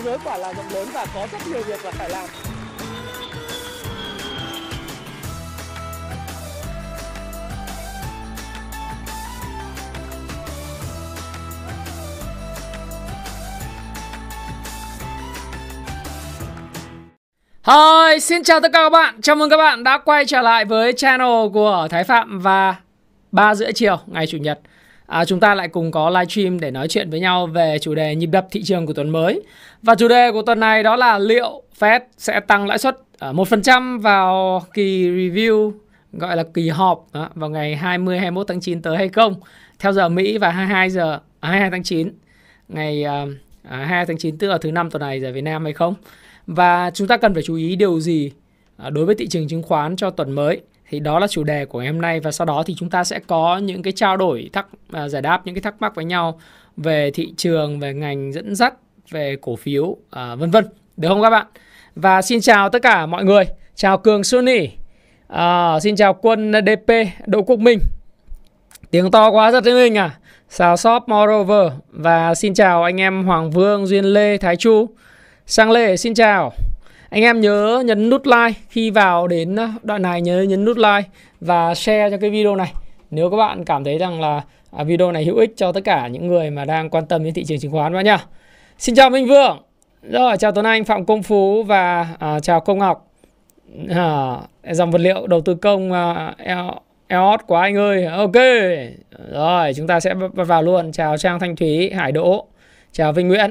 thế giới quả là rộng lớn và có rất nhiều việc là phải làm Hi, xin chào tất cả các bạn. Chào mừng các bạn đã quay trở lại với channel của Thái Phạm và 3 rưỡi chiều ngày Chủ nhật. À, chúng ta lại cùng có livestream để nói chuyện với nhau về chủ đề nhịp đập thị trường của tuần mới. Và chủ đề của tuần này đó là liệu Fed sẽ tăng lãi suất 1% vào kỳ review gọi là kỳ họp đó, vào ngày 20 21 tháng 9 tới hay không theo giờ Mỹ và 22 giờ à, 22 tháng 9 ngày uh, à, à 22 tháng 9 tức là thứ năm tuần này giờ Việt Nam hay không. Và chúng ta cần phải chú ý điều gì à, đối với thị trường chứng khoán cho tuần mới thì đó là chủ đề của ngày hôm nay và sau đó thì chúng ta sẽ có những cái trao đổi thắc à, giải đáp những cái thắc mắc với nhau về thị trường về ngành dẫn dắt về cổ phiếu à, vân vân. Được không các bạn? Và xin chào tất cả mọi người. Chào cường Sunny à, xin chào quân DP Đỗ Quốc Minh. Tiếng to quá rất minh à. Chào shop Moreover. Và xin chào anh em Hoàng Vương Duyên Lê Thái Chu. Sang Lê xin chào. Anh em nhớ nhấn nút like Khi vào đến ờ, đoạn này nhớ nhấn nút like Và share cho cái video này. Nếu các bạn cảm thấy rằng là à, video này hữu ích cho tất cả những người mà đang quan tâm đến thị trường chứng khoán vào nha Xin chào Minh vượng Rồi chào Tuấn Anh, Phạm Công Phú và à, chào Công Ngọc. À, Dòng vật liệu đầu tư công à, EOS của anh ơi. Ok. Rồi chúng ta sẽ vào luôn. Chào Trang Thanh Thúy, Hải Đỗ. Chào Vinh Nguyễn.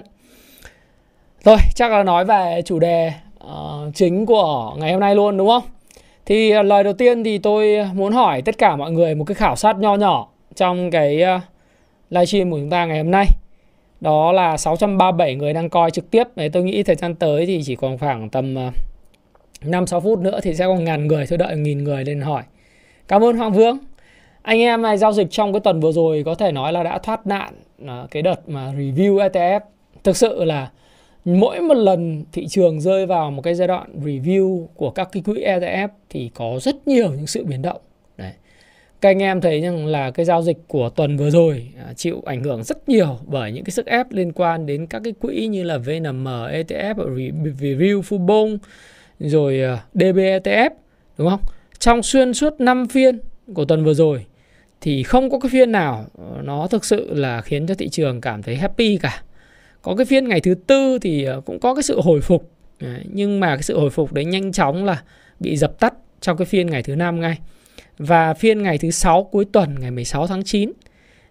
Rồi, chắc là nói về chủ đề uh, chính của ngày hôm nay luôn đúng không? Thì uh, lời đầu tiên thì tôi muốn hỏi tất cả mọi người một cái khảo sát nho nhỏ trong cái ờ, uh, livestream của chúng ta ngày hôm nay. Đó là 637 người đang coi trực tiếp. Đấy, tôi nghĩ thời gian tới thì chỉ còn khoảng tầm uh, 5-6 phút nữa thì sẽ còn ngàn người. Tôi đợi nghìn người lên hỏi. Cảm ơn Hoàng Vương. Anh em này giao dịch trong cái tuần vừa rồi có thể nói là đã thoát nạn cái đợt mà review ETF. Thực sự là mỗi một lần thị trường rơi vào một cái giai đoạn review của các cái quỹ ETF thì có rất nhiều những sự biến động. Đấy. Các anh em thấy rằng là cái giao dịch của tuần vừa rồi à, chịu ảnh hưởng rất nhiều bởi những cái sức ép liên quan đến các cái quỹ như là VNM, ETF, Review, Fubon, rồi à, DB ETF, đúng không? Trong xuyên suốt 5 phiên của tuần vừa rồi thì không có cái phiên nào ờ, nó thực sự là khiến cho thị trường cảm thấy happy cả có cái phiên ngày thứ tư thì ờ, cũng có cái sự hồi phục nhưng mà cái sự hồi phục đấy nhanh chóng là bị dập tắt trong cái phiên ngày thứ năm ngay và phiên ngày thứ sáu cuối tuần ngày 16 tháng 9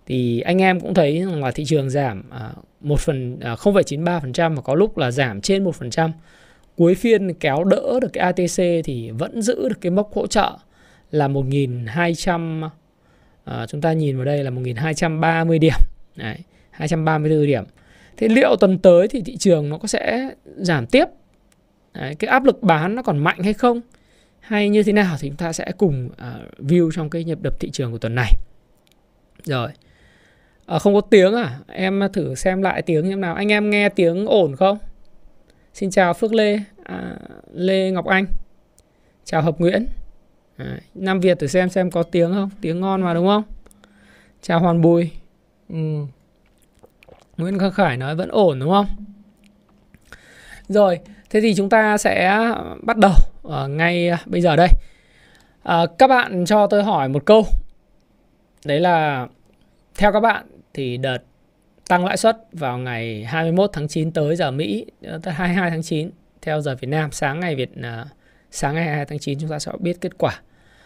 thì anh em cũng thấy là thị trường giảm ờ, một phần 0,93% à, và có lúc là giảm trên 1%. Cuối phiên kéo đỡ được cái ATC thì vẫn giữ được cái mốc hỗ trợ là 1200 à, ờ, chúng ta nhìn vào đây là 1230 điểm. Đấy, 234 điểm. Thế liệu tuần tới thì thị trường nó có sẽ giảm tiếp? Đấy, cái áp lực bán nó còn mạnh hay không? Hay như thế nào thì chúng ta sẽ cùng uh, view trong cái nhập đập thị trường của tuần này. Rồi. À, không có tiếng à? Em thử xem lại tiếng em nào. Anh em nghe tiếng ổn không? Xin chào Phước Lê, à, Lê Ngọc Anh. Chào Hợp Nguyễn. À, Nam Việt thử xem xem có tiếng không? Tiếng ngon mà đúng không? Chào Hoàn Bùi. Ừ. Nguyễn Khắc Khải nói vẫn ổn đúng không? Rồi, thế thì chúng ta sẽ bắt đầu ở ngay bây giờ đây. À, các bạn cho tôi hỏi một câu. Đấy là theo các bạn thì đợt tăng lãi suất vào ngày 21 tháng 9 tới giờ Mỹ, ờ, 22 tháng 9 theo giờ Việt Nam, sáng ngày Việt uh, sáng ngày 22 tháng 9 chúng ta sẽ biết kết quả.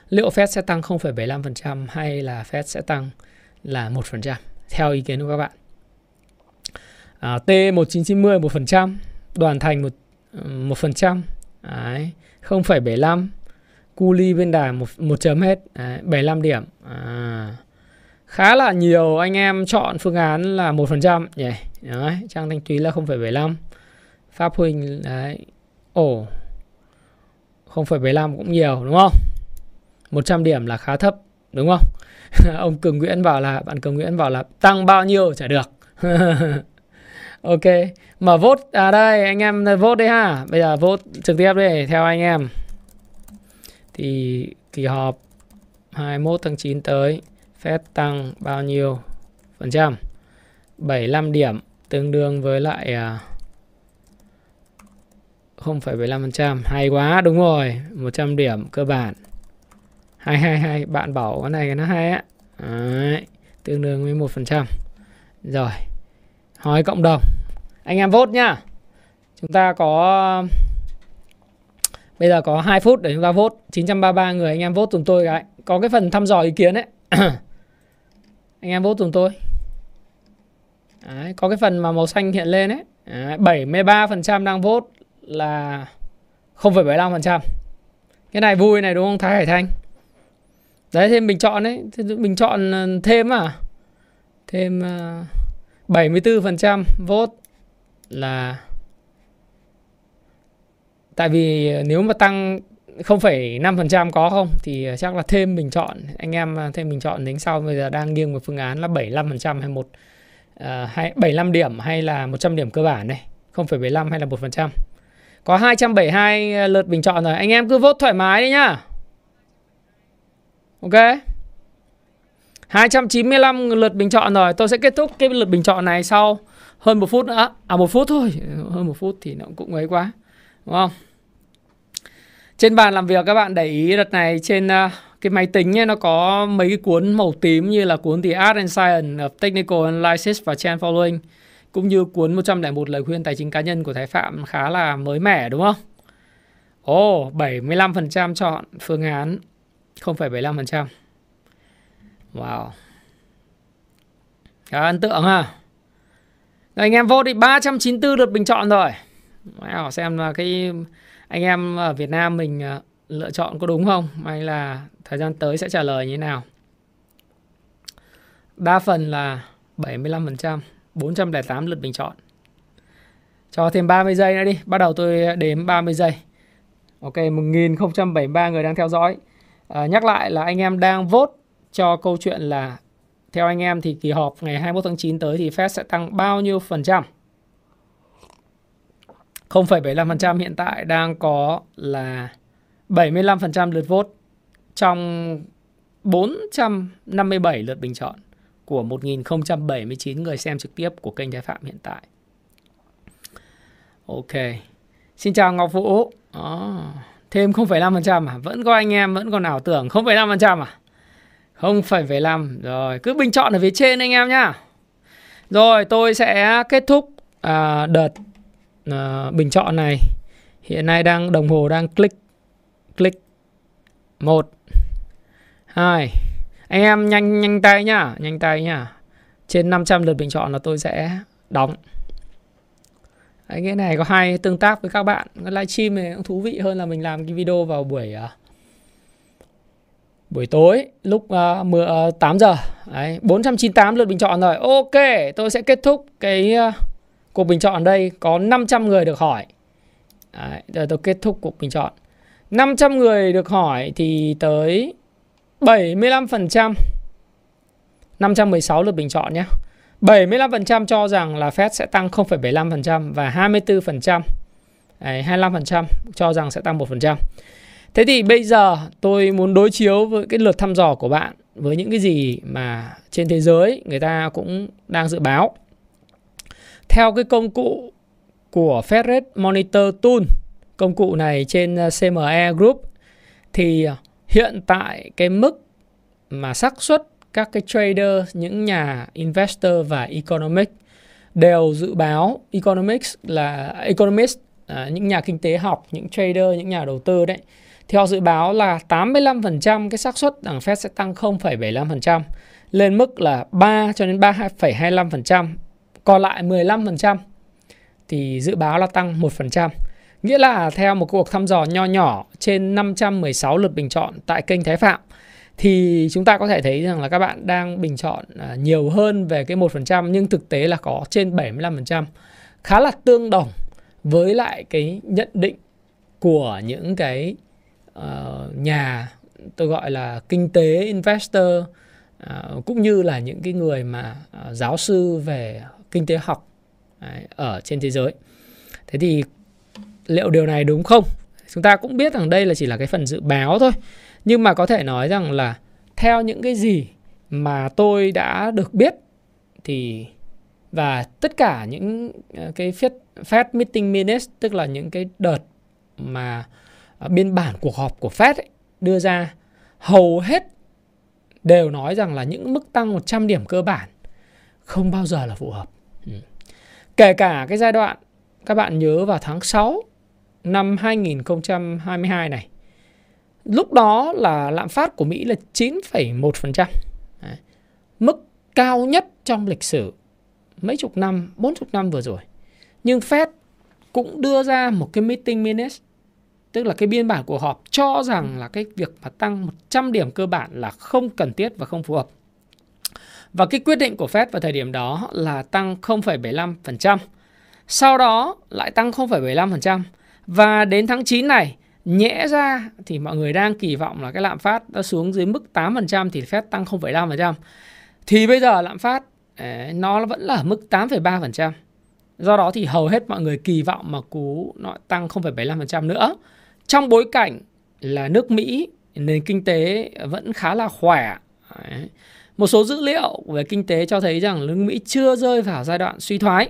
Liệu Fed sẽ tăng 0,75% hay là Fed sẽ tăng là 1% theo ý kiến của các bạn à, T1990 1%, đoàn thành 1, 1%, ừ, Đấy, 0,75, cu ly bên đài 1, 1 chấm hết, Đấy, 75 điểm. À, khá là nhiều anh em chọn phương án là 1% nhỉ. Đấy, Trang Thanh Túy là 0,75. Pháp Huỳnh đấy. Ồ. 0,75 cũng nhiều đúng không? 100 điểm là khá thấp đúng không? Ông Cường Nguyễn bảo là bạn Cường Nguyễn bảo là tăng bao nhiêu chả được. ok mở vote à đây anh em vote đi ha bây giờ vote trực tiếp đi theo anh em thì kỳ họp 21 tháng 9 tới Fed tăng bao nhiêu phần trăm 75 điểm tương đương với lại à, 0,75%. Hay quá, đúng rồi. 100 điểm cơ bản. Hay hay hay, bạn bảo cái này nó hay á. Đấy, tương đương với 1%. Rồi. Hỏi cộng đồng. Anh em vote nhá. Chúng ta có Bây giờ có 2 phút để chúng ta vote. 933 người anh em vote cùng tôi cái Có cái phần thăm dò ý kiến ấy. Anh em vote cùng tôi. Đấy, Có cái phần mà màu xanh hiện lên ấy. Đấy, 73% đang vote là 0,75% Cái này vui này đúng không? Thái Hải Thanh. Đấy thêm bình chọn đấy Bình chọn ờ, thêm à? Thêm uh, 74% vote là Tại vì ờ, nếu mà tăng 0,5% có không thì ờ, chắc là thêm bình chọn. Anh em ờ, thêm bình chọn đến sau bây giờ đang nghiêng một phương án là 75% hay một uh, hay 75 điểm hay là 100 điểm cơ bản này 0,75 hay là 1% có 272 lượt bình chọn rồi. Anh em cứ vote thoải mái đi nhá. Ok? 295 lượt bình chọn rồi. Tôi sẽ kết thúc cái lượt bình chọn này sau hơn một phút nữa. À một phút thôi. Hơn một phút thì nó cũng ấy quá. Đúng không? Trên bàn làm việc các bạn để ý đợt này trên ờ, cái máy tính ấy, nó có mấy cái cuốn màu tím như là cuốn The Art and Science of Technical Analysis và Trend Following cũng như cuốn 101 lời khuyên tài chính cá nhân của Thái Phạm khá là mới mẻ đúng không? Ồ, oh, 75% chọn phương án 0,75%. Wow. Khá ấn tượng ha. Rồi anh em vô thì 394 lượt bình chọn rồi. Wow, xem là cái anh em ở Việt Nam mình ờ, lựa chọn có đúng không hay là thời gian tới sẽ trả lời như thế nào đa phần là 75% 408 lượt bình chọn cho thêm 30 giây nữa đi bắt đầu tôi đếm 30 giây ok 1073 người đang theo dõi à, nhắc lại là anh em đang vote cho câu chuyện là theo anh em thì kỳ họp ngày 21 tháng 9 tới thì Fed sẽ tăng bao nhiêu phần trăm 0,75% hiện tại đang có là 75% lượt vote trong 457 lượt bình chọn của 1079 người xem trực tiếp của kênh Thái Phạm hiện tại. Ok. Xin chào Ngọc Vũ. Đó. Thêm 0,5% à? Vẫn có anh em vẫn còn ảo tưởng 0,5% à? 0,5 rồi, cứ bình chọn ở phía trên anh em nhá. Rồi, tôi sẽ kết thúc à, đợt à, bình chọn này. Hiện nay đang đồng hồ đang click click. Một hai. Anh em nhanh nhanh tay nhá nhanh tay nhá. Trên 500 lượt bình chọn là tôi sẽ đóng. Đấy, cái này có hai tương tác với các bạn. Cái livestream này cũng thú vị hơn là mình làm cái video vào buổi uh, buổi tối lúc uh, 10, uh, 8 giờ Đấy, 498 lượt bình chọn rồi ok tôi sẽ kết thúc cái uh, cuộc bình chọn đây có 500 người được hỏi. Đấy, giờ tôi kết thúc cuộc bình chọn. 500 người được hỏi thì tới 75% 516 lượt bình chọn nhé. 75% cho rằng là Fed sẽ tăng 0,75% và 24% Đấy, 25% cho rằng sẽ tăng 1%. Thế thì bây giờ tôi muốn đối chiếu với cái lượt thăm dò của bạn với những cái gì mà trên thế giới người ta cũng đang dự báo. Theo cái công cụ của Fed Rate Monitor Tool, công cụ này trên ờ, CME Group thì ờ, hiện tại cái mức mà xác suất các cái trader, những nhà investor và economic đều dự báo economics là economist à, những nhà kinh tế học, những trader, những nhà đầu tư đấy thì họ dự báo là 85% cái xác suất rằng Fed sẽ tăng 0,75% lên mức là 3 cho đến 3,25% còn lại 15% thì dự báo là tăng 1%. Nghĩa là theo một cuộc thăm dò nho nhỏ trên 516 lượt bình chọn tại kênh Thái Phạm thì chúng ta có thể thấy rằng là các bạn đang bình chọn à, nhiều hơn về cái 1% nhưng thực tế là có trên 75%. Khá là tương đồng với lại cái nhận định của những cái uh, nhà tôi gọi là kinh tế investor uh, cũng như là những cái người mà uh, giáo sư về kinh tế học đấy, ở trên thế giới. Thế thì liệu điều này đúng không? Chúng ta cũng biết rằng đây là chỉ là cái phần dự báo thôi. Nhưng mà có thể nói rằng là theo những cái gì mà tôi đã được biết thì và tất cả những cái Fed, Fed meeting minutes tức là những cái đợt mà biên bản cuộc họp của Fed ấy, đưa ra hầu hết đều nói rằng là những mức tăng 100 điểm cơ bản không bao giờ là phù hợp. Ừ. Kể cả cái giai đoạn các bạn nhớ vào tháng 6 năm 2022 này. Lúc đó là lạm phát của Mỹ là 9,1%. Đấy. Mức cao nhất trong lịch sử mấy chục năm, bốn chục năm vừa rồi. Nhưng Fed cũng đưa ra một cái meeting minutes tức là cái biên bản của họp cho rằng là cái việc mà tăng 100 điểm cơ bản là không cần thiết và không phù hợp. Và cái quyết định của Fed vào thời điểm đó là tăng 0,75%. Sau đó lại tăng 0,75%. Và đến tháng 9 này, nhẽ ra thì mọi người đang kỳ vọng là cái lạm phát nó xuống dưới mức 8% thì Fed tăng 0,5%. Thì bây giờ lạm phát nó vẫn là ở mức 8,3%. Do đó thì hầu hết mọi người kỳ vọng mà cú nó tăng 0,75% nữa. Trong bối cảnh là nước Mỹ nền kinh tế vẫn khá là khỏe. Một số dữ liệu về kinh tế cho thấy rằng nước Mỹ chưa rơi vào giai đoạn suy thoái.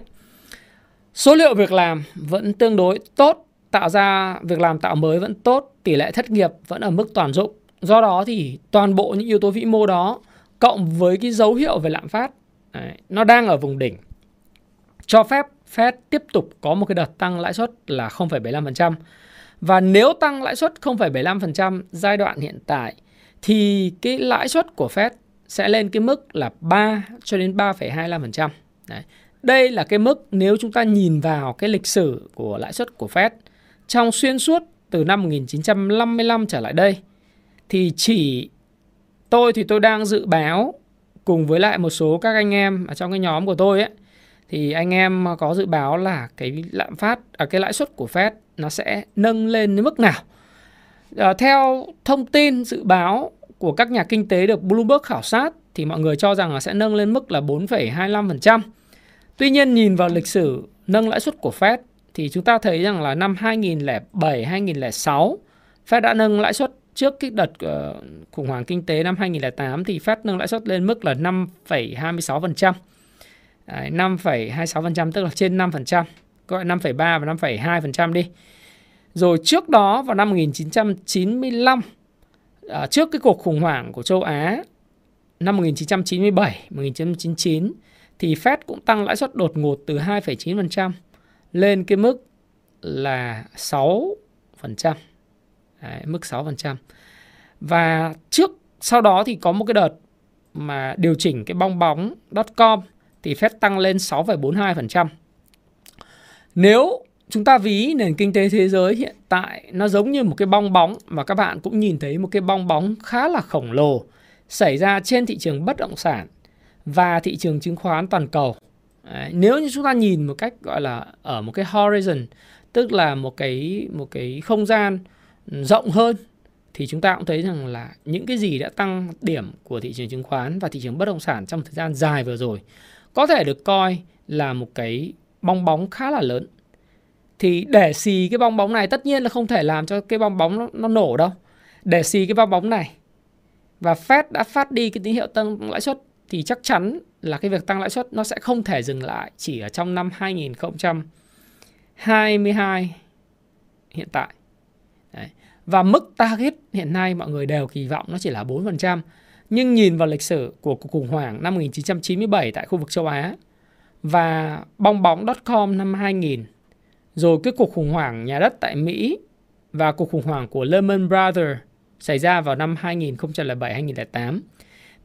Số liệu việc làm vẫn tương đối tốt, tạo ra việc làm tạo mới vẫn tốt, tỷ lệ thất nghiệp vẫn ở mức toàn dụng. Do đó thì toàn bộ những yếu tố vĩ mô đó cộng với cái dấu hiệu về lạm phát đấy, nó đang ở vùng đỉnh cho phép Fed tiếp tục có một cái đợt tăng lãi suất là 0,75%. Và nếu tăng lãi suất 0,75% giai đoạn hiện tại thì cái lãi suất của Fed sẽ lên cái mức là 3 cho đến 3,25%. Đấy. Đây là cái mức nếu chúng ta nhìn vào cái lịch sử của lãi suất của Fed trong xuyên suốt từ năm 1955 trở lại đây thì chỉ tôi thì tôi đang dự báo cùng với lại một số các anh em ở trong cái nhóm của tôi ấy thì anh em có dự báo là cái lạm phát ở à, cái lãi suất của Fed nó sẽ nâng lên đến mức nào. À, theo thông tin dự báo của các nhà kinh tế được Bloomberg khảo sát thì mọi người cho rằng là sẽ nâng lên mức là 4,25%. Tuy nhiên nhìn vào lịch sử nâng lãi suất của Fed thì chúng ta thấy rằng là năm 2007 2006 Fed đã nâng lãi suất trước cái đợt ờ, khủng hoảng kinh tế năm 2008 thì Fed nâng lãi suất lên mức là 5,26%. Đấy, 5,26% tức là trên 5%, gọi 5,3 và 5,2% đi. Rồi trước đó vào năm 1995 à, trước cái cuộc khủng hoảng của châu Á năm 1997, 1999 thì Fed cũng tăng lãi suất đột ngột từ 2,9% lên cái mức là 6%. Đấy, mức 6%. Và trước sau đó thì có một cái đợt mà điều chỉnh cái bong bóng.com thì Fed tăng lên 6,42%. Nếu chúng ta ví nền kinh tế thế giới hiện tại nó giống như một cái bong bóng và các bạn cũng nhìn thấy một cái bong bóng khá là khổng lồ xảy ra trên thị trường bất động sản và thị trường chứng khoán toàn cầu. Đấy, nếu như chúng ta nhìn một cách gọi là ở một cái horizon tức là một cái một cái không gian rộng hơn thì chúng ta cũng thấy rằng là những cái gì đã tăng điểm của thị trường chứng khoán và thị trường bất động sản trong thời gian dài vừa rồi có thể được coi là một cái bong bóng khá là lớn. Thì để xì cái bong bóng này tất nhiên là không thể làm cho cái bong bóng nó, nó nổ đâu. Để xì cái bong bóng này và Fed đã phát đi cái tín hiệu tăng lãi suất thì chắc chắn là cái việc tăng lãi suất nó sẽ không thể dừng lại chỉ ở trong năm 2022 hiện tại. Đấy. Và mức target hiện nay mọi người đều kỳ vọng nó chỉ là 4%. Nhưng nhìn vào lịch sử của cuộc khủng hoảng năm 1997 tại khu vực châu Á và bong bóng.com năm 2000, rồi cái cuộc khủng hoảng nhà đất tại Mỹ và cuộc khủng hoảng của Lehman Brothers xảy ra vào năm 2007-2008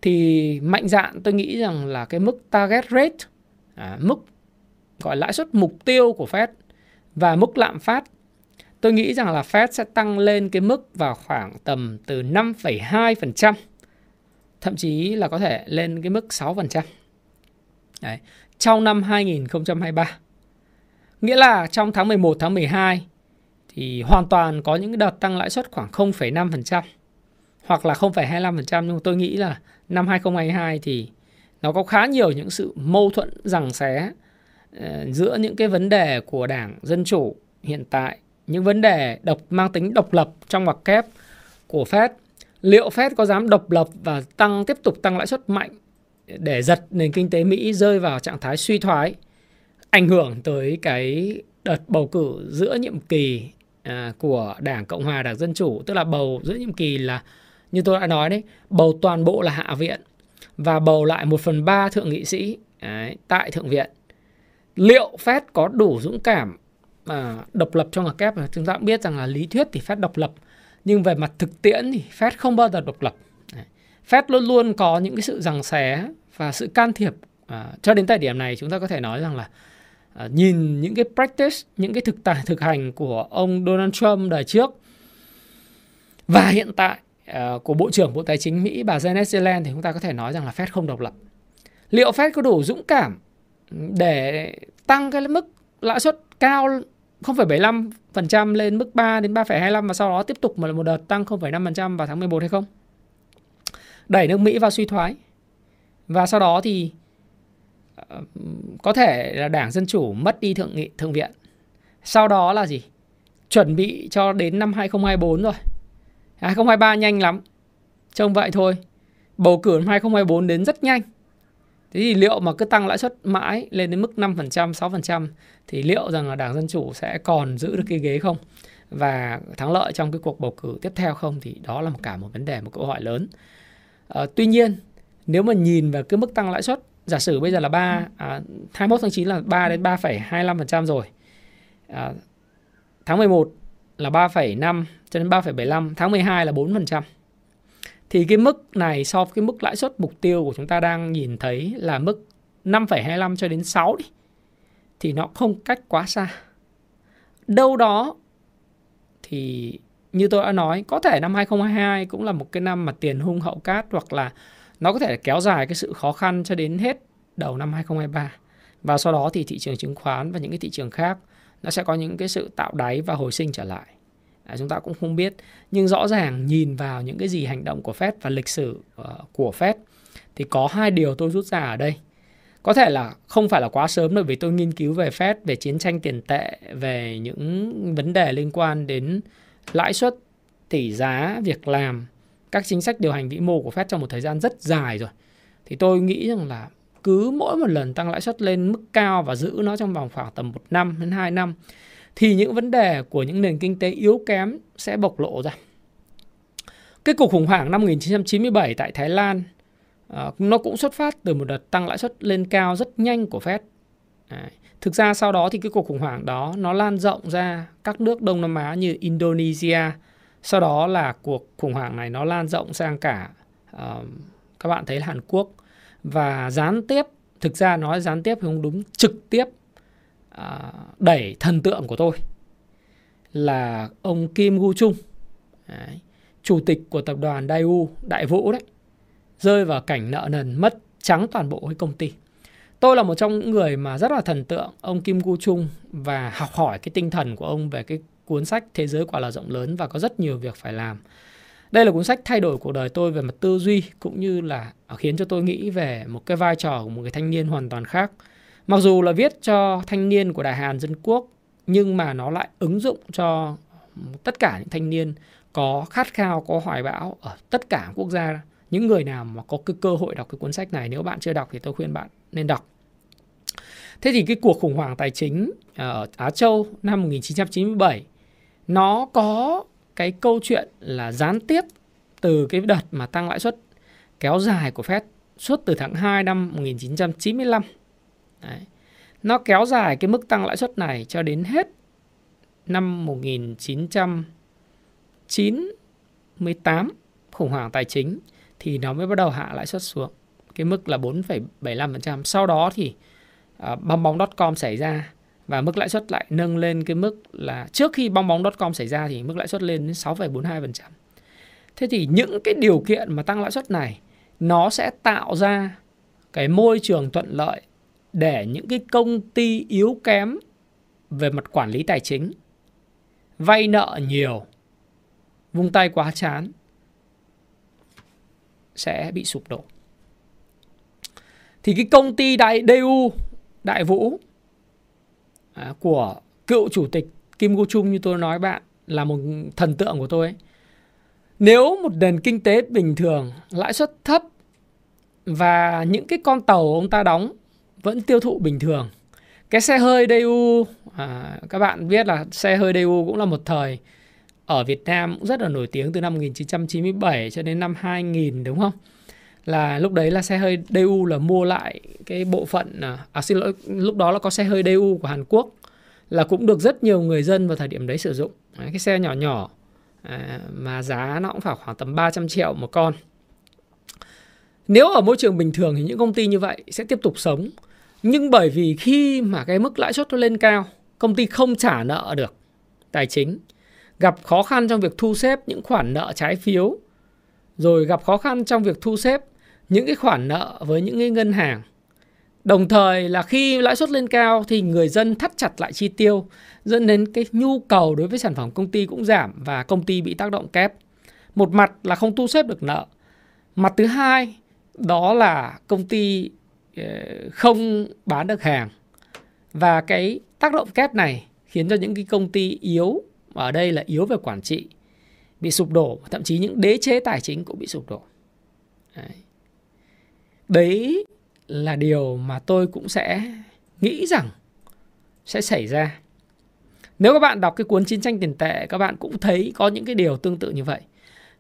thì mạnh dạn tôi nghĩ rằng là cái mức target rate, à, mức gọi lãi suất mục tiêu của Fed và mức lạm phát tôi nghĩ rằng là Fed sẽ tăng lên cái mức vào khoảng tầm từ 5,2% thậm chí là có thể lên cái mức 6%. Đấy, trong năm 2023. Nghĩa là trong tháng 11, tháng 12 thì hoàn toàn có những đợt tăng lãi suất khoảng 0,5% hoặc là 0,25% nhưng tôi nghĩ là năm 2022 thì nó có khá nhiều những sự mâu thuẫn rằng xé ờ, giữa những cái vấn đề của Đảng Dân Chủ hiện tại, những vấn đề độc mang tính độc lập trong ngoặc kép của Fed liệu Fed có dám độc lập và tăng tiếp tục tăng lãi suất mạnh để giật nền kinh tế Mỹ rơi vào trạng thái suy thoái ảnh hưởng tới cái đợt bầu cử giữa nhiệm kỳ à, của Đảng Cộng hòa Đảng Dân chủ. Tức là bầu giữa nhiệm kỳ là như tôi đã nói đấy bầu toàn bộ là Hạ viện và bầu lại một phần ba thượng nghị sĩ đấy, tại thượng viện. Liệu Fed có đủ dũng cảm à, độc lập trong ngạc kép? Chúng ta cũng biết rằng là lý thuyết thì Fed độc lập nhưng về mặt thực tiễn thì Fed không bao giờ độc lập. Fed luôn luôn có những cái sự giằng xé và sự can thiệp à, cho đến thời điểm này chúng ta có thể nói rằng là à, nhìn những cái practice những cái thực tài thực hành của ông Donald Trump đời trước và hiện tại à, của bộ trưởng bộ tài chính Mỹ bà Janet Yellen thì chúng ta có thể nói rằng là Fed không độc lập liệu Fed có đủ dũng cảm để tăng cái mức lãi suất cao 0,75% lên mức 3 đến 3,25 và sau đó tiếp tục một đợt tăng 0,5% vào tháng 11 hay không? Đẩy nước Mỹ vào suy thoái. Và sau đó thì ờ, có thể là Đảng Dân Chủ mất đi thượng nghị thượng viện. Sau đó là gì? Chuẩn bị cho đến năm 2024 rồi. 2023 nhanh lắm. Trông vậy thôi. Bầu cử năm 2024 đến rất nhanh. Thế thì liệu mà cứ tăng lãi suất mãi lên đến mức 5%, 6% thì liệu rằng là Đảng Dân Chủ sẽ còn giữ được cái ghế không? Và thắng lợi trong cái cuộc bầu cử tiếp theo không thì đó là một cả một vấn đề, một câu hỏi lớn. À, tuy nhiên, nếu mà nhìn vào cái mức tăng lãi suất, giả sử bây giờ là 3, à, 21 tháng 9 là 3 đến 3,25% rồi. À, tháng 11 là 3,5 cho đến 3,75, tháng 12 là 4% thì cái mức này so với cái mức lãi suất mục tiêu của chúng ta đang nhìn thấy là mức 5,25 cho đến 6 đi thì nó không cách quá xa. Đâu đó thì như tôi đã nói có thể năm 2022 cũng là một cái năm mà tiền hung hậu cát hoặc là nó có thể kéo dài cái sự khó khăn cho đến hết đầu năm 2023 và sau đó thì thị trường chứng khoán và những cái thị trường khác nó sẽ có những cái sự tạo đáy và hồi sinh trở lại. À, chúng ta cũng không biết. Nhưng rõ ràng nhìn vào những cái gì hành động của Fed và lịch sử uh, của Fed thì có hai điều tôi rút ra ở đây. Có thể là không phải là quá sớm bởi vì tôi nghiên cứu về Fed về chiến tranh tiền tệ về những vấn đề liên quan đến lãi suất, tỷ giá, việc làm, các chính sách điều hành vĩ mô của Fed trong một thời gian rất dài rồi thì tôi nghĩ rằng là cứ mỗi một lần tăng lãi suất lên mức cao và giữ nó trong vòng khoảng tầm một năm đến 2 năm, thì những vấn đề của những nền kinh tế yếu kém sẽ bộc lộ ra. Cái cuộc khủng hoảng năm 1997 tại Thái Lan ờ, nó cũng xuất phát từ một đợt tăng lãi suất lên cao rất nhanh của Fed. Đấy. Thực ra sau đó thì cái cuộc khủng hoảng đó nó lan rộng ra các nước Đông Nam Á như Indonesia. Sau đó là cuộc khủng hoảng này nó lan rộng sang cả uh, các bạn thấy là Hàn Quốc và gián tiếp thực ra nói gián tiếp không đúng trực tiếp uh, đẩy thần tượng của tôi là ông Kim Gu Chung đấy, chủ tịch của tập đoàn Daewoo Đại Vũ đấy rơi vào cảnh nợ nần mất trắng toàn bộ cái công ty tôi là một trong những người mà rất là thần tượng ông Kim Gu Chung và học hỏi cái tinh thần của ông về cái cuốn sách thế giới quả là rộng lớn và có rất nhiều việc phải làm đây là cuốn sách thay đổi cuộc đời tôi về mặt tư duy cũng như là khiến cho tôi nghĩ về một cái vai trò của một người thanh niên hoàn toàn khác Mặc dù là viết cho thanh niên của Đại Hàn Dân Quốc nhưng mà nó lại ứng dụng cho tất cả những thanh niên có khát khao, có hoài bão ở tất cả quốc gia. Những người nào mà có cái cơ hội đọc cái cuốn sách này, nếu bạn chưa đọc thì tôi khuyên bạn nên đọc. Thế thì cái cuộc khủng hoảng tài chính ở Á Châu năm 1997 nó có cái câu chuyện là gián tiếp từ cái đợt mà tăng lãi suất kéo dài của Fed suốt từ tháng 2 năm 1995 Đấy. Nó kéo dài cái mức tăng lãi suất này cho đến hết năm 1998 khủng hoảng tài chính thì nó mới bắt đầu hạ lãi suất xuống cái mức là 4,75%. Sau đó thì uh, bong bóng.com xảy ra và mức lãi suất lại nâng lên cái mức là trước khi bong bóng.com xảy ra thì mức lãi suất lên đến 6,42%. Thế thì những cái điều kiện mà tăng lãi suất này nó sẽ tạo ra cái môi trường thuận lợi để những cái công ty yếu kém về mặt quản lý tài chính vay nợ nhiều vung tay quá chán sẽ bị sụp đổ thì cái công ty đại DU Đại Vũ à, của cựu chủ tịch Kim Go Chung như tôi nói bạn là một thần tượng của tôi ấy. Nếu một nền kinh tế bình thường lãi suất thấp và những cái con tàu ông ta đóng vẫn tiêu thụ bình thường cái xe hơi DU à, các bạn biết là xe hơi DU cũng là một thời ở Việt Nam cũng rất là nổi tiếng từ năm 1997 cho đến năm 2000 đúng không? Là lúc đấy là xe hơi DU là mua lại cái bộ phận à, à, xin lỗi lúc đó là có xe hơi DU của Hàn Quốc là cũng được rất nhiều người dân vào thời điểm đấy sử dụng. Đấy, cái xe nhỏ nhỏ à, mà giá nó cũng phải khoảng tầm 300 triệu một con. Nếu ở môi trường bình thường thì những công ty như vậy sẽ tiếp tục sống. Nhưng bởi vì khi mà cái mức lãi suất nó lên cao, công ty không trả nợ được tài chính, gặp khó khăn trong việc thu xếp những khoản nợ trái phiếu, rồi gặp khó khăn trong việc thu xếp những cái khoản nợ với những cái ngân hàng. Đồng thời là khi lãi suất lên cao thì người dân thắt chặt lại chi tiêu, dẫn đến cái nhu cầu đối với sản phẩm công ty cũng giảm và công ty bị tác động kép. Một mặt là không thu xếp được nợ. Mặt thứ hai đó là công ty ờ, không bán được hàng. Và cái tác động kép này khiến cho những cái công ty yếu ở đây là yếu về quản trị bị sụp đổ thậm chí những đế chế tài chính cũng bị sụp đổ. Đấy, đấy là điều mà tôi cũng sẽ nghĩ rằng sẽ xảy ra. Nếu các bạn đọc cái cuốn chiến tranh tiền tệ các bạn cũng thấy có những cái điều tương tự như vậy.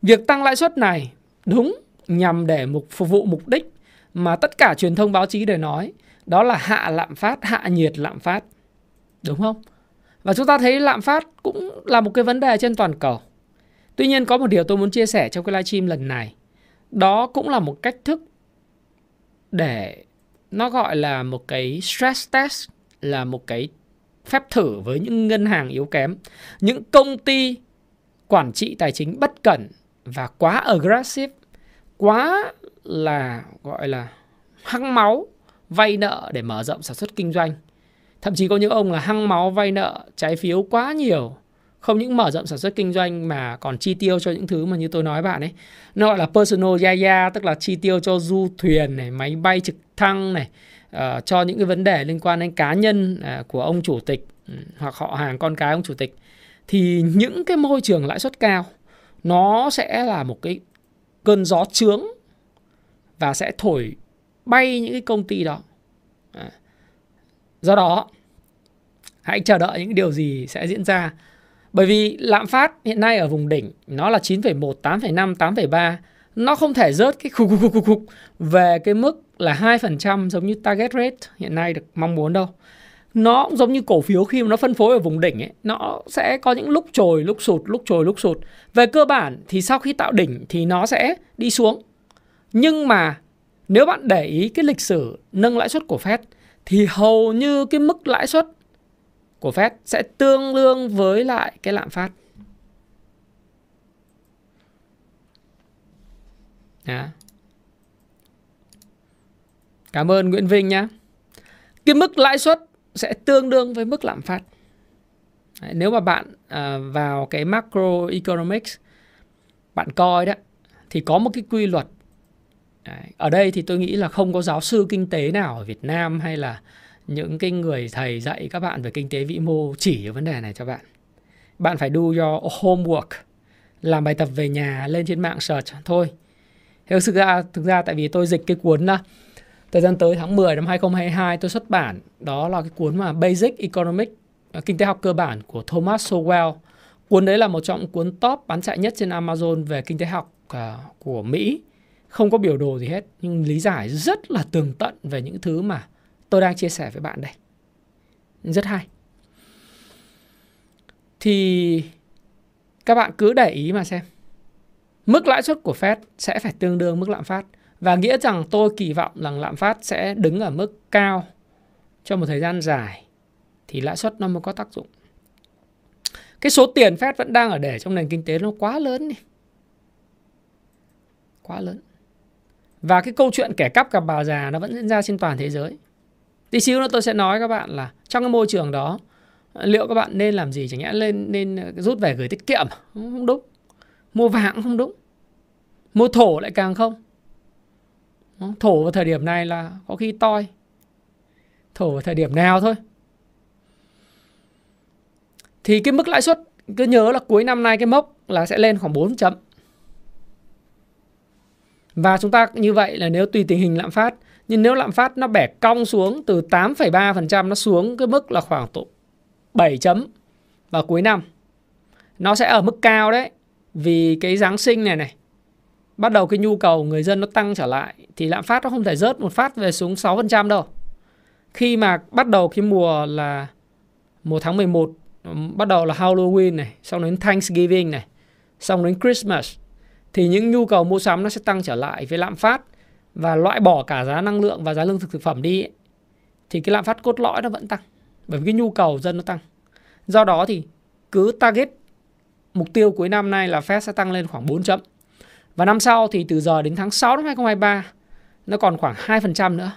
Việc tăng lãi suất này đúng nhằm để mục phục vụ mục đích mà tất cả truyền thông báo chí đều nói đó là hạ lạm phát hạ nhiệt lạm phát. Đúng không? Và chúng ta thấy lạm phát cũng là một cái vấn đề trên toàn cầu. Tuy nhiên có một điều tôi muốn chia sẻ trong cái livestream lần này. Đó cũng là một cách thức để nó gọi là một cái stress test, là một cái phép thử với những ngân hàng yếu kém, những công ty quản trị tài chính bất cẩn và quá aggressive, quá là gọi là hăng máu vay nợ để mở rộng sản xuất kinh doanh Thậm chí có những ông là hăng máu vay nợ trái phiếu quá nhiều không những mở rộng sản xuất kinh doanh mà còn chi tiêu cho những thứ mà như tôi nói bạn ấy nó gọi là personal yaya tức là chi tiêu cho du thuyền này máy bay trực thăng này uh, cho những cái vấn đề liên quan đến cá nhân uh, của ông chủ tịch ừ, hoặc họ hàng con cái ông chủ tịch thì những cái môi trường lãi suất cao nó sẽ là một cái cơn gió trướng và sẽ thổi bay những cái công ty đó à. do đó hãy chờ đợi những điều gì sẽ diễn ra. Bởi vì lạm phát hiện nay ở vùng đỉnh nó là 9,1, 8,5, 8,3. Nó không thể rớt cái khục khục khục khục về cái mức là 2% giống như target rate hiện nay được mong muốn đâu. Nó cũng giống như cổ phiếu khi mà nó phân phối ở vùng đỉnh ấy, nó sẽ có những lúc trồi, lúc sụt, lúc trồi, lúc sụt. Về cơ bản thì sau khi tạo đỉnh thì nó sẽ đi xuống. Nhưng mà nếu bạn để ý cái lịch sử nâng lãi suất của Fed thì hầu như cái mức lãi suất của Fed sẽ tương đương với lại cái lạm phát. Đó. Cảm ơn Nguyễn Vinh nhé. Cái mức lãi suất sẽ tương đương với mức lạm phát. Đấy, nếu mà bạn à, vào cái macroeconomics bạn coi đó thì có một cái quy luật. Đấy, ở đây thì tôi nghĩ là không có giáo sư kinh tế nào ở Việt Nam hay là những cái người thầy dạy các bạn về kinh tế vĩ mô chỉ cái vấn đề này cho bạn. Bạn phải do your homework, làm bài tập về nhà lên trên mạng search thôi. Thực ra thực ra tại vì tôi dịch cái cuốn đó, thời gian tới tháng 10 năm 2022 tôi xuất bản đó là cái cuốn mà Basic Economic à, kinh tế học cơ bản của Thomas Sowell. Cuốn đấy là một trong những cuốn top bán chạy nhất trên Amazon về kinh tế học à, của Mỹ. Không có biểu đồ gì hết nhưng lý giải rất là tường tận về những thứ mà tôi đang chia sẻ với bạn đây. Rất hay. Thì các bạn cứ để ý mà xem. Mức lãi suất của Fed sẽ phải tương đương mức lạm phát và nghĩa rằng tôi kỳ vọng rằng lạm phát sẽ đứng ở mức cao trong một thời gian dài thì lãi suất nó mới có tác dụng. Cái số tiền Fed vẫn đang ở để trong nền kinh tế nó quá lớn đi. Quá lớn. Và cái câu chuyện kẻ cắp gặp bà già nó vẫn diễn ra trên toàn thế giới. Tí xíu nữa tôi sẽ nói các bạn là trong cái môi trường đó, liệu các bạn nên làm gì? Chẳng nhẽ lên, nên ờ, rút về gửi tiết kiệm? Không đúng. Mua vàng không đúng. Mua thổ lại càng không. Thổ vào thời điểm này là có khi toi. Thổ vào thời điểm nào thôi. Thì cái mức lãi suất, cứ nhớ là cuối năm nay cái mốc là sẽ lên khoảng 4 chấm. Và chúng ta như vậy là nếu tùy tình hình lạm phát nhưng nếu lạm phát nó bẻ cong xuống từ 8,3% nó xuống cái mức là khoảng tổ 7 chấm vào cuối năm. Nó sẽ ở mức cao đấy. Vì cái Giáng sinh này này bắt đầu cái nhu cầu người dân nó tăng trở lại thì lạm phát nó không thể rớt một phát về xuống 6% đâu. Khi mà bắt đầu cái mùa là mùa tháng 11 bắt đầu là Halloween này, xong đến Thanksgiving này, xong đến Christmas thì những nhu cầu mua sắm nó sẽ tăng trở lại với lạm phát và loại bỏ cả giá năng lượng và giá lương thực thực phẩm đi ấy, thì cái lạm phát cốt lõi nó vẫn tăng bởi vì cái nhu cầu dân nó tăng. Do đó thì cứ target mục tiêu cuối năm nay là Fed sẽ tăng lên khoảng 4 chấm. Và năm sau thì từ giờ đến tháng 6 năm 2023 nó còn khoảng 2% nữa.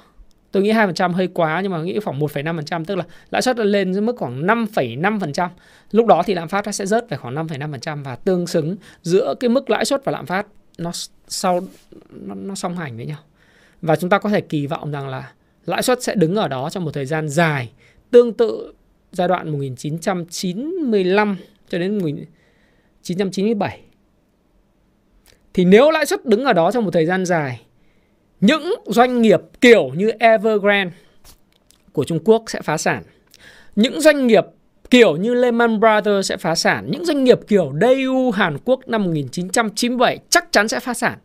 Tôi nghĩ 2% hơi quá nhưng mà nghĩ khoảng 1,5% tức là lãi suất lên đến mức khoảng 5,5%. Lúc đó thì lạm phát nó sẽ rớt về khoảng 5,5% và tương xứng giữa cái mức lãi suất và lạm phát nó sau nó, nó song hành với nhau. Và chúng ta có thể kỳ vọng rằng là lãi suất sẽ đứng ở đó trong một thời gian dài tương tự giai đoạn 1995 cho đến 1997. Thì nếu lãi suất đứng ở đó trong một thời gian dài, những doanh nghiệp kiểu như Evergrande của Trung Quốc sẽ phá sản. Những doanh nghiệp kiểu như Lehman Brothers sẽ phá sản. Những doanh nghiệp kiểu Daewoo Hàn Quốc năm 1997 chắc chắn sẽ phá sản.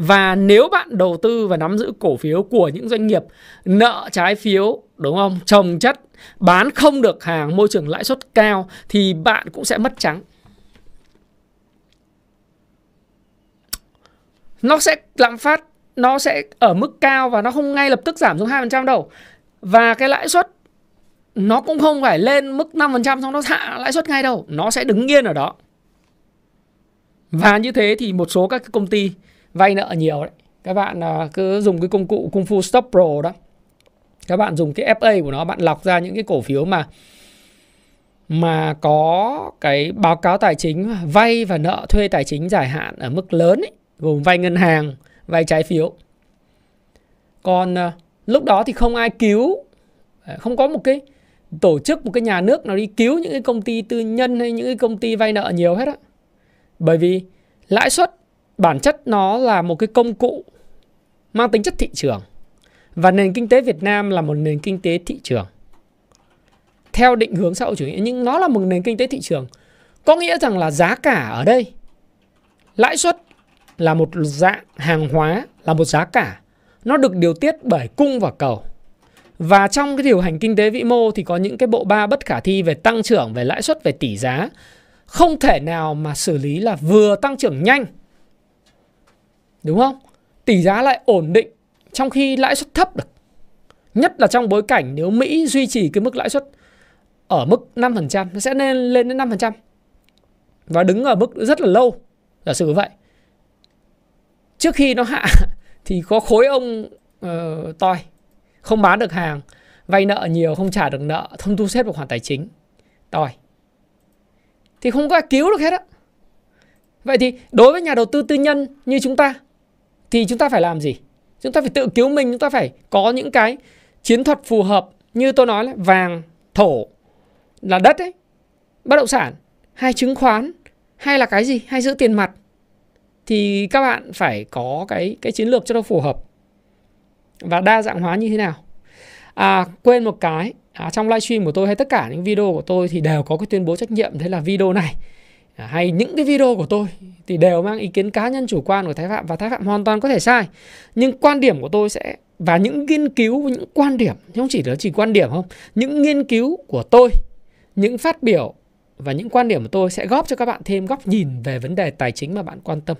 Và nếu bạn đầu tư và nắm giữ cổ phiếu của những doanh nghiệp nợ trái phiếu, đúng không? Trồng chất, bán không được hàng môi trường lãi suất cao thì bạn cũng sẽ mất trắng. Nó sẽ lạm phát nó sẽ ở mức cao và nó không ngay lập tức giảm xuống 2% đâu. Và cái lãi suất nó cũng không phải lên mức 5% xong nó hạ lãi suất ngay đâu, nó sẽ đứng yên ở đó. Và như thế thì một số các công ty vay nợ nhiều đấy các bạn à, cứ dùng cái công cụ Kung Fu Stop Pro đó các bạn dùng cái FA của nó bạn lọc ra những cái cổ phiếu mà mà có cái báo cáo tài chính vay và nợ thuê tài chính dài hạn ở mức lớn ấy, gồm vay ngân hàng, vay trái phiếu. Còn à, lúc đó thì không ai cứu, à, không có một cái tổ chức, một cái nhà nước nào đi cứu những cái công ty tư nhân hay những cái công ty vay nợ nhiều hết á. Bởi vì lãi suất bản chất nó là một cái công cụ mang tính chất thị trường và nền kinh tế Việt Nam là một nền kinh tế thị trường. Theo định hướng xã hội chủ nghĩa, nhưng nó là một nền kinh tế thị trường. Có nghĩa rằng là giá cả ở đây, lãi suất là một dạng hàng hóa, là một giá cả. Nó được điều tiết bởi cung và cầu. Và trong cái điều hành kinh tế vĩ mô thì có những cái bộ ba bất khả thi về tăng trưởng, về lãi suất, về tỷ giá. Không thể nào mà xử lý là vừa tăng trưởng nhanh Đúng không? Tỷ giá lại ổn định trong khi lãi suất thấp được. Nhất là trong bối cảnh nếu Mỹ duy trì cái mức lãi suất ở mức 5%, nó sẽ lên lên đến 5%. Và đứng ở mức rất là lâu. Giả sử vậy. Trước khi nó hạ thì có khối ông uh, toi không bán được hàng, vay nợ nhiều không trả được nợ, không thu xếp được khoản tài chính. Toi. Thì không có ai cứu được hết á. Vậy thì đối với nhà đầu tư tư nhân như chúng ta thì chúng ta phải làm gì? Chúng ta phải tự cứu mình, chúng ta phải có những cái chiến thuật phù hợp như tôi nói là vàng, thổ là đất ấy, bất động sản hay chứng khoán hay là cái gì, hay giữ tiền mặt thì các bạn phải có cái cái chiến lược cho nó phù hợp và đa dạng hóa như thế nào. À quên một cái, à, trong livestream của tôi hay tất cả những video của tôi thì đều có cái tuyên bố trách nhiệm thế là video này À, hay những cái video của tôi thì đều mang ý kiến cá nhân chủ quan của Thái Phạm và Thái Phạm hoàn toàn có thể sai. Nhưng quan điểm của tôi sẽ và những nghiên cứu những quan điểm không chỉ là chỉ quan điểm không, những nghiên cứu của tôi, những phát biểu và những quan điểm của tôi sẽ góp cho các bạn thêm góc nhìn về vấn đề tài chính mà bạn quan tâm.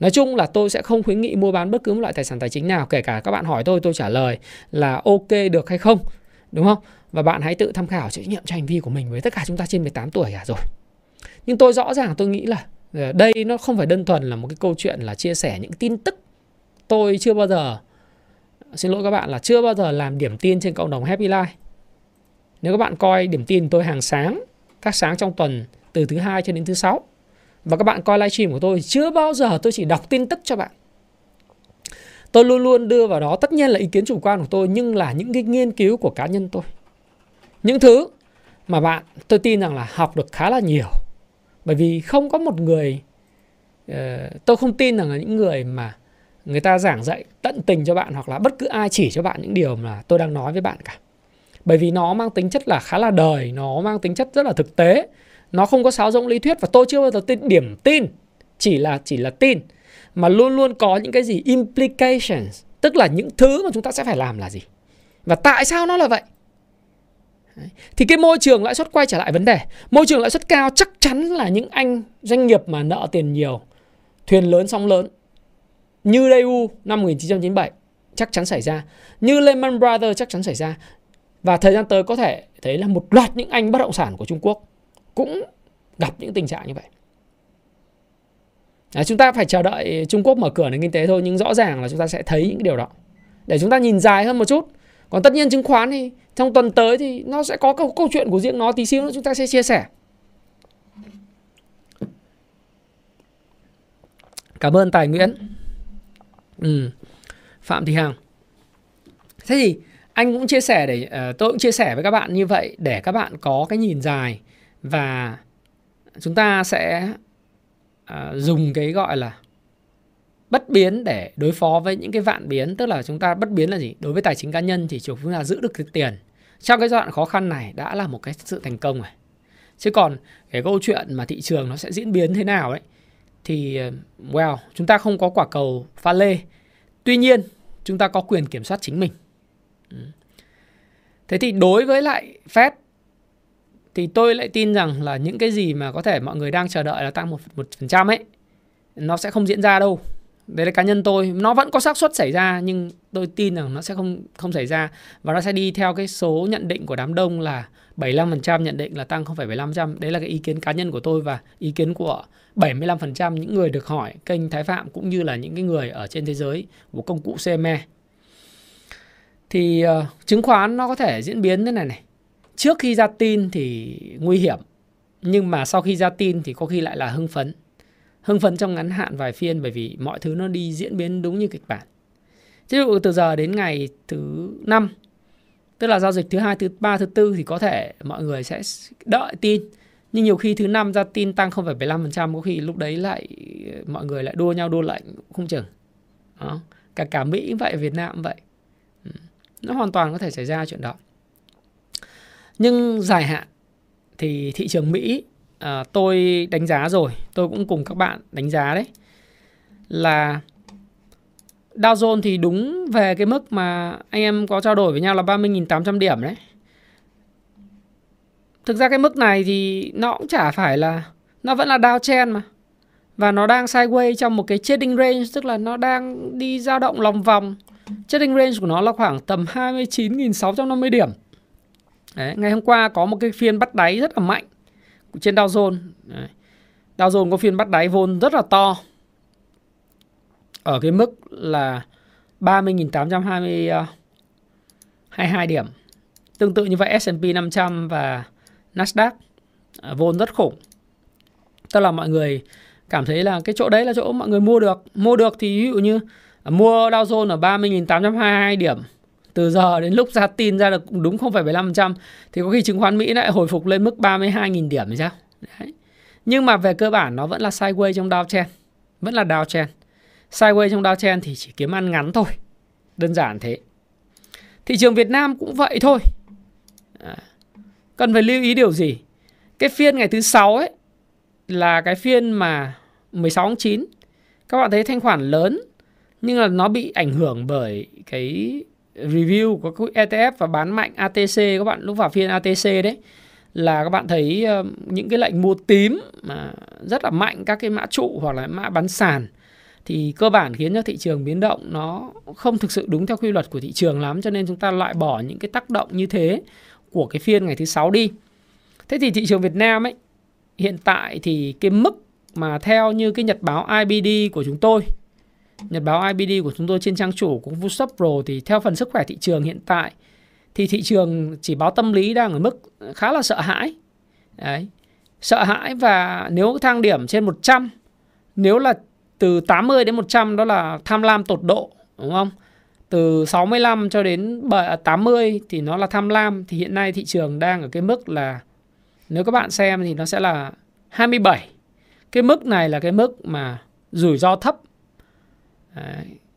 Nói chung là tôi sẽ không khuyến nghị mua bán bất cứ một loại tài sản tài chính nào, kể cả các bạn hỏi tôi tôi trả lời là ok được hay không, đúng không? Và bạn hãy tự tham khảo trách nhiệm cho hành vi của mình với tất cả chúng ta trên 18 tuổi cả rồi nhưng tôi rõ ràng tôi nghĩ là ờ, đây nó không phải đơn thuần là một cái câu chuyện là chia sẻ những tin tức tôi chưa bao giờ, xin lỗi các bạn, là chưa bao giờ làm điểm tin trên cộng đồng Happy Life. Nếu các bạn coi điểm tin tôi hàng sáng, các sáng trong tuần từ thứ hai cho đến thứ sáu, và các bạn coi livestream của tôi chưa bao giờ tôi chỉ đọc tin tức cho bạn. Tôi luôn luôn đưa vào đó tất nhiên là ý kiến chủ quan của tôi, nhưng là những cái nghiên cứu của cá nhân tôi. Những thứ mà bạn, tôi tin rằng là học được khá là nhiều bởi vì không có một người uh, tôi không tin rằng là những người mà người ta giảng dạy tận tình cho bạn hoặc là bất cứ ai chỉ cho bạn những điều mà tôi đang nói với bạn cả. Bởi vì nó mang tính chất là khá là đời nó mang tính chất rất là thực tế. Nó không có sáo rỗng lý thuyết và tôi chưa bao giờ tin điểm tin chỉ là chỉ là tin mà luôn luôn có những cái gì implications tức là những thứ mà chúng ta sẽ phải làm là gì. Và tại sao nó là vậy? Thì cái môi trường lãi suất quay trở lại vấn đề. Môi trường lãi suất cao chắc chắn là những anh doanh nghiệp mà nợ tiền nhiều thuyền lớn sóng lớn. Như Daewoo năm 1997 chắc chắn xảy ra. Như Lehman Brothers chắc chắn xảy ra. Và thời gian tới có thể thấy là một loạt những anh bất động sản của Trung Quốc cũng gặp những tình trạng như vậy. À, chúng ta phải chờ đợi Trung Quốc mở cửa nền kinh tế thôi nhưng rõ ràng là chúng ta sẽ thấy những điều đó. Để chúng ta nhìn dài hơn một chút còn tất nhiên chứng khoán thì trong tuần tới thì nó sẽ có câu, câu chuyện của riêng nó tí xíu nữa chúng ta sẽ chia sẻ. Cảm ơn tài nguyễn. Ừ. phạm thị hằng. Thế thì anh cũng chia sẻ để uh, tôi cũng chia sẻ với các bạn như vậy để các bạn có cái nhìn dài và chúng ta sẽ uh, dùng cái gọi là bất biến để đối phó với những cái vạn biến, tức là chúng ta bất biến là gì? Đối với tài chính cá nhân thì chúng ta giữ được cái tiền. Trong cái giai đoạn khó khăn này đã là một cái sự thành công rồi. Chứ còn cái câu chuyện mà thị trường nó sẽ diễn biến thế nào ấy, thì ờ, well chúng ta không có quả cầu pha lê. Tuy nhiên, chúng ta có quyền kiểm soát chính mình. Thế thì đối với lại Fed, thì tôi lại tin rằng là những cái gì mà có thể mọi người đang chờ đợi là tăng một một phần trăm ấy, nó sẽ không diễn ra đâu đấy là cá nhân tôi nó vẫn có xác suất xảy ra nhưng tôi tin rằng nó sẽ không không xảy ra và nó sẽ đi theo cái số nhận định của đám đông là 75% nhận định là tăng 0,75%. Đấy là cái ý kiến cá nhân của tôi và ý kiến của 75% những người được hỏi kênh Thái Phạm cũng như là những cái người ở trên thế giới của công cụ CME. Thì uh, chứng khoán nó có thể diễn biến thế này này trước khi ra tin thì nguy hiểm nhưng mà sau khi ra tin thì có khi lại là hưng phấn hưng phấn trong ngắn hạn vài phiên bởi vì mọi thứ nó đi diễn biến đúng như kịch bản. Ví dụ từ giờ đến ngày thứ năm tức là giao dịch thứ hai thứ ba thứ tư thì có thể mọi người sẽ đợi tin. Nhưng nhiều khi thứ năm ra tin tăng 0,75% có khi lúc đấy lại mọi người lại đua nhau đua lệnh không chừng. Đó. cả cả Mỹ cũng vậy Việt Nam cũng vậy. Ừ, nó hoàn toàn có thể xảy ra chuyện đó. Nhưng dài hạn thì thị trường Mỹ à, tôi đánh giá rồi tôi cũng cùng các bạn đánh giá đấy là Dow Jones thì đúng về cái mức mà anh em có trao đổi với nhau là 30.800 điểm đấy. Thực ra cái mức này thì nó cũng chả phải là nó vẫn là downtrend mà. Và nó đang sideways trong một cái trading range tức là nó đang đi dao động lòng vòng. Trading range của nó là khoảng tầm 29.650 điểm. Đấy, ngày hôm qua có một cái phiên bắt đáy rất là mạnh trên Dow Jones. Đấy. Dow Jones có phiên bắt đáy vôn rất là to. Ở cái mức là 30.822 22 ờ, điểm. Tương tự như vậy S&P 500 và Nasdaq ờ, vôn rất khủng. Tức là mọi người cảm thấy là cái chỗ đấy là chỗ mọi người mua được. Mua được thì ví dụ như ờ, mua Dow Jones ở 30.822 điểm từ giờ đến lúc ra tin ra được đúng 0,75% thì có khi chứng khoán Mỹ lại hồi phục lên mức 32.000 điểm thì sao? Đấy. Nhưng mà về cơ bản nó vẫn là sideways trong downtrend, vẫn là downtrend. Sideways trong downtrend thì chỉ kiếm ăn ngắn thôi. Đơn giản thế. Thị trường Việt Nam cũng vậy thôi. À, cần phải lưu ý điều gì? Cái phiên ngày thứ sáu ấy là cái phiên mà 16 tháng 9 các bạn thấy thanh khoản lớn nhưng là nó bị ảnh hưởng bởi cái review của các ETF và bán mạnh ATC các bạn lúc vào phiên ATC đấy, là các bạn thấy những cái lệnh mua tím mà rất là mạnh, các cái mã trụ hoặc là mã bán sàn, thì cơ bản khiến cho thị trường biến động nó không thực sự đúng theo quy luật của thị trường lắm, cho nên chúng ta loại bỏ những cái tác động như thế của cái phiên ngày thứ sáu đi. Thế thì thị trường Việt Nam ấy, hiện tại thì cái mức mà theo như cái nhật báo IBD của chúng tôi Nhật báo IBD của chúng tôi trên trang chủ của Vusop Pro thì theo phần sức khỏe thị trường hiện tại thì thị trường chỉ báo tâm lý đang ở mức khá là sợ hãi. Đấy. Sợ hãi và nếu thang điểm trên 100, nếu là từ 80 đến 100 đó là tham lam tột độ, đúng không? Từ 65 cho đến 80 à, thì nó là tham lam thì hiện nay thị trường đang ở cái mức là nếu các bạn xem thì nó sẽ là 27. Cái mức này là cái mức mà rủi ro thấp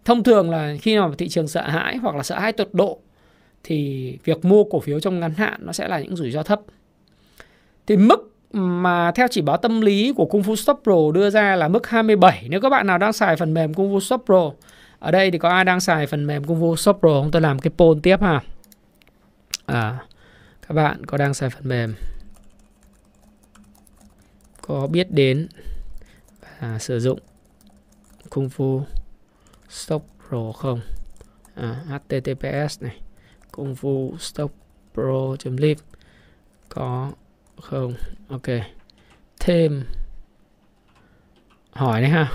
thông thường là khi nào thị trường sợ hãi hoặc là sợ hãi tột độ thì việc mua cổ phiếu trong ngắn hạn nó sẽ là những rủi ro thấp. Thì mức mà theo chỉ báo tâm lý của Kung Fu Stop Pro đưa ra là mức 27. Nếu các bạn nào đang xài phần mềm Kung Fu Stop Pro, ở đây thì có ai đang xài phần mềm Kung Fu Stop Pro không? Tôi làm cái poll tiếp ha. À, các bạn có đang xài phần mềm có biết đến và sử dụng Kung Fu Stop Pro không? À, HTTPS này công vụ stock Pro.live có không? Ok. Thêm hỏi đấy ha.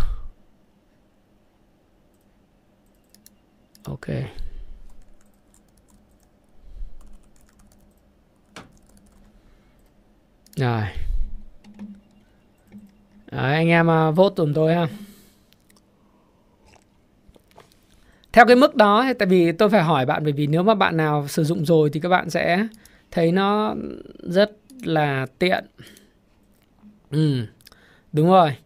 Ok. Rồi. Đấy, anh em uh, vote tùm tôi ha. Theo cái mức đó tại vì tôi phải hỏi bạn, bởi vì nếu mà bạn nào sử dụng rồi thì các bạn sẽ thấy nó rất là tiện. Ừ. Đúng rồi.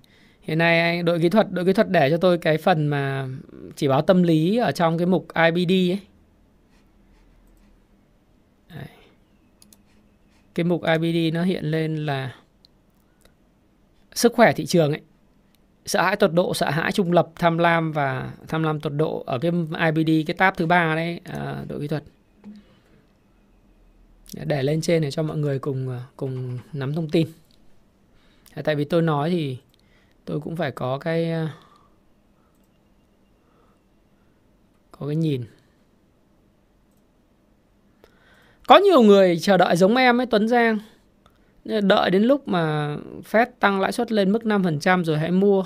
Hiện nay đội kỹ thuật, đội kỹ thuật để cho tôi cái phần mà chỉ báo tâm lý ở trong cái mục IBD ấy. Cái mục IBD nó hiện lên là sức khỏe thị trường ấy sợ hãi tột độ sợ hãi trung lập tham lam và tham lam tột độ ở cái IBD cái tab thứ ba đấy à, đội kỹ thuật. Để lên trên để cho mọi người cùng à, cùng nắm thông tin. À, tại vì tôi nói thì tôi cũng phải có cái à, có cái nhìn. Có nhiều người chờ đợi giống em ấy Tuấn Giang đợi đến lúc mà Fed tăng lãi suất lên mức 5% rồi hãy mua.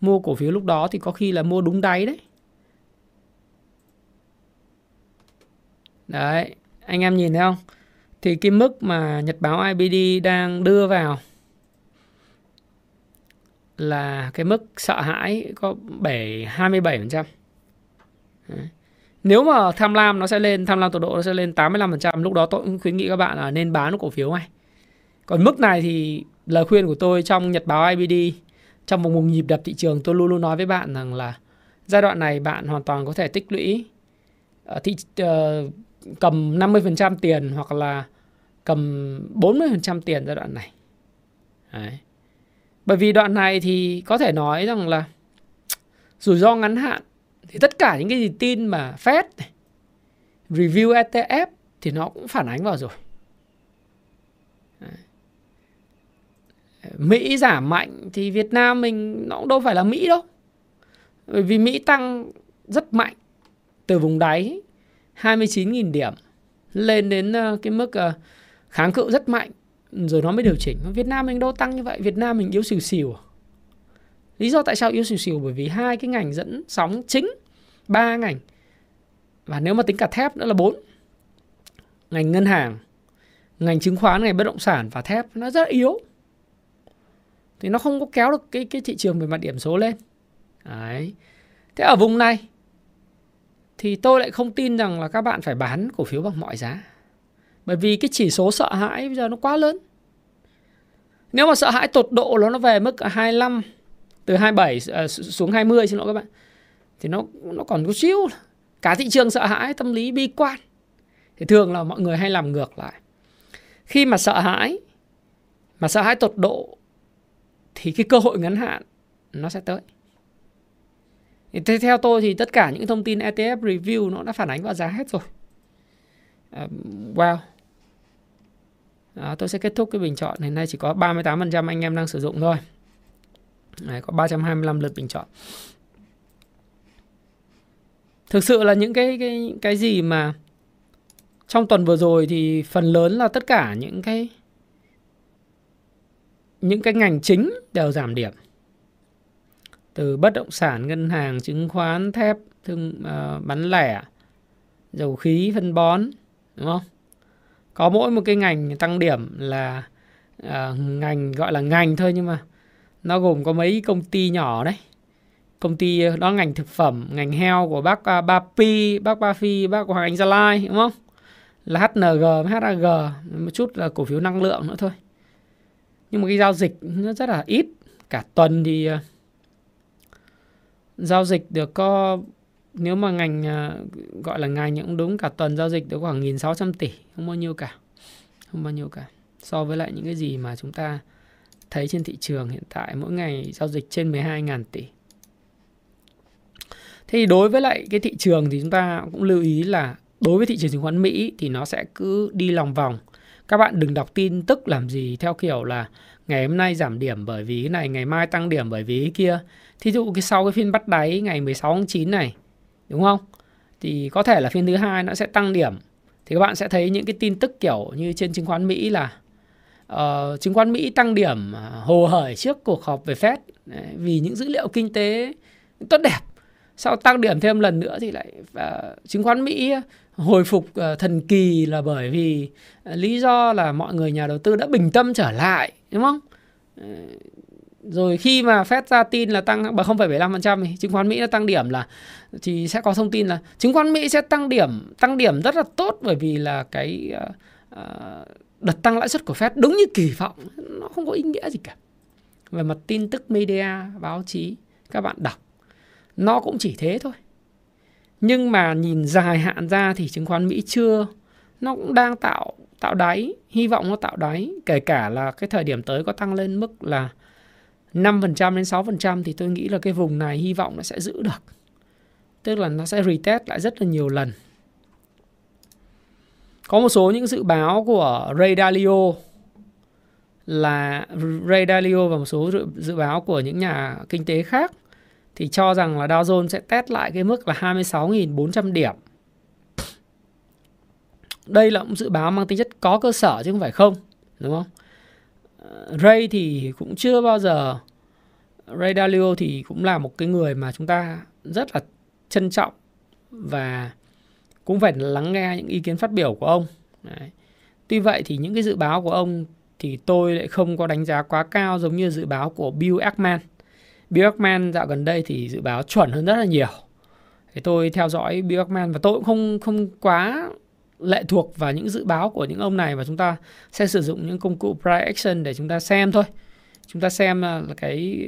Mua cổ phiếu lúc đó thì có khi là mua đúng đáy đấy. Đấy, anh em nhìn thấy không? Thì cái mức mà Nhật báo IBD đang đưa vào là cái mức sợ hãi có 7 27%. Đấy. Nếu mà tham lam nó sẽ lên, tham lam tốc độ nó sẽ lên 85%, lúc đó tôi cũng khuyến nghị các bạn là nên bán cổ phiếu này. Còn mức này thì lời khuyên của tôi trong nhật báo IBD trong một mùng nhịp đập thị trường tôi luôn luôn nói với bạn rằng là giai đoạn này bạn hoàn toàn có thể tích lũy ờ, thị uh, cầm 50% tiền hoặc là cầm 40% tiền giai đoạn này. Đấy. Bởi vì đoạn này thì có thể nói rằng là rủi ro ngắn hạn thì tất cả những cái gì tin mà Fed review ETF thì nó cũng phản ánh vào rồi. Mỹ giảm mạnh thì Việt Nam mình nó cũng đâu phải là Mỹ đâu. Bởi vì Mỹ tăng rất mạnh từ vùng đáy 29.000 điểm lên đến ờ, cái mức ờ, kháng cự rất mạnh rồi nó mới điều chỉnh. Việt Nam mình đâu tăng như vậy, Việt Nam mình yếu xìu xìu. Lý do tại sao yếu xìu xìu bởi vì hai cái ngành dẫn sóng chính, ba ngành và nếu mà tính cả thép nữa là bốn ngành ngân hàng, ngành chứng khoán, ngành bất động sản và thép nó rất yếu thì nó không có kéo được cái cái thị trường về mặt điểm số lên. Đấy. Thế ở vùng này thì tôi lại không tin rằng là các bạn phải bán cổ phiếu bằng mọi giá. Bởi vì cái chỉ số sợ hãi bây giờ nó quá lớn. Nếu mà sợ hãi tột độ nó nó về mức 25 từ 27 uh, ờ, xuống 20 xin lỗi các bạn thì nó nó còn có xíu. Cả thị trường sợ hãi tâm lý bi quan. Thì thường là mọi người hay làm ngược lại. Khi mà sợ hãi mà sợ hãi tột độ thì cái cơ hội ngắn hạn nó sẽ tới. Thế theo tôi thì tất cả những thông tin ETF review nó đã phản ánh vào giá hết rồi. Uh, wow. À, tôi sẽ kết thúc cái bình chọn. Hiện nay chỉ có 38% anh em đang sử dụng thôi. Đấy, có 325 lượt bình chọn. Thực sự là những cái cái cái gì mà trong tuần vừa rồi thì phần lớn là tất cả những cái những cái ngành chính đều giảm điểm. Từ bất động sản ngân hàng chứng khoán thép thương uh, bán lẻ dầu khí phân bón đúng không? Có mỗi một cái ngành tăng điểm là uh, ngành gọi là ngành thôi nhưng mà nó gồm có mấy công ty nhỏ đấy. Công ty ờ, đó ngành thực phẩm ngành heo của bác uh, Ba Pi bác Ba Phi bác Hoàng Anh Gia Lai đúng không? Là HNG HAG một chút là cổ phiếu năng lượng nữa thôi nhưng mà cái giao dịch nó rất là ít. Cả tuần thì ờ, giao dịch được có, nếu mà ngành ờ, gọi là ngành cũng đúng, cả tuần giao dịch được khoảng 1.600 tỷ, không bao nhiêu cả, không bao nhiêu cả. So với lại những cái gì mà chúng ta thấy trên thị trường hiện tại, mỗi ngày giao dịch trên 12.000 tỷ. Thì đối với lại cái thị trường thì chúng ta cũng lưu ý là đối với thị trường chứng khoán Mỹ thì nó sẽ cứ đi lòng vòng các bạn đừng đọc tin tức làm gì theo kiểu là ngày hôm nay giảm điểm bởi vì cái này ngày mai tăng điểm bởi vì cái kia. Thí dụ cái sau cái phiên bắt đáy ngày 16 tháng 9 này đúng không? Thì có thể là phiên thứ hai nó sẽ tăng điểm. Thì các bạn sẽ thấy những cái tin tức kiểu như trên chứng khoán Mỹ là uh, chứng khoán Mỹ tăng điểm à, hồ hởi trước cuộc họp về Fed. Đấy, vì những dữ liệu kinh tế tốt đẹp. Sau tăng điểm thêm lần nữa thì lại uh, chứng khoán Mỹ hồi phục ờ, thần kỳ là bởi vì ờ, lý do là mọi người nhà đầu tư đã bình tâm trở lại đúng không? Ờ, rồi khi mà Fed ra tin là tăng bằng 0,75% thì chứng khoán Mỹ nó tăng điểm là thì sẽ có thông tin là chứng khoán Mỹ sẽ tăng điểm tăng điểm rất là tốt bởi vì là cái uh, đợt tăng lãi suất của Fed đúng như kỳ vọng nó không có ý nghĩa gì cả. Về mặt tin tức media báo chí các bạn đọc nó cũng chỉ thế thôi nhưng mà nhìn dài hạn ra thì chứng khoán Mỹ chưa, nó cũng đang tạo tạo đáy, hy vọng nó tạo đáy. Kể cả là cái thời điểm tới có tăng lên mức là 5% đến 6% thì tôi nghĩ là cái vùng này hy vọng nó sẽ giữ được. Tức là nó sẽ retest lại rất là nhiều lần. Có một số những dự báo của Ray Dalio là Ray Dalio và một số dự báo của những nhà kinh tế khác thì cho rằng là Dow Jones sẽ test lại cái mức là 26.400 điểm. Đây là một dự báo mang tính chất có cơ sở chứ không phải không, đúng không? Ờ, Ray thì cũng chưa bao giờ Ray Dalio thì cũng là một cái người mà chúng ta rất là trân trọng và cũng phải lắng nghe những ý kiến phát biểu của ông. Đấy. Tuy vậy thì những cái dự báo của ông thì tôi lại không có đánh giá quá cao giống như dự báo của Bill Ackman. Bjorkman dạo gần đây thì dự báo chuẩn hơn rất là nhiều. Thì tôi theo dõi Bjorkman và tôi cũng không không quá lệ thuộc vào những dự báo của những ông này và chúng ta sẽ sử dụng những công cụ price action để chúng ta xem thôi. Chúng ta xem à, là cái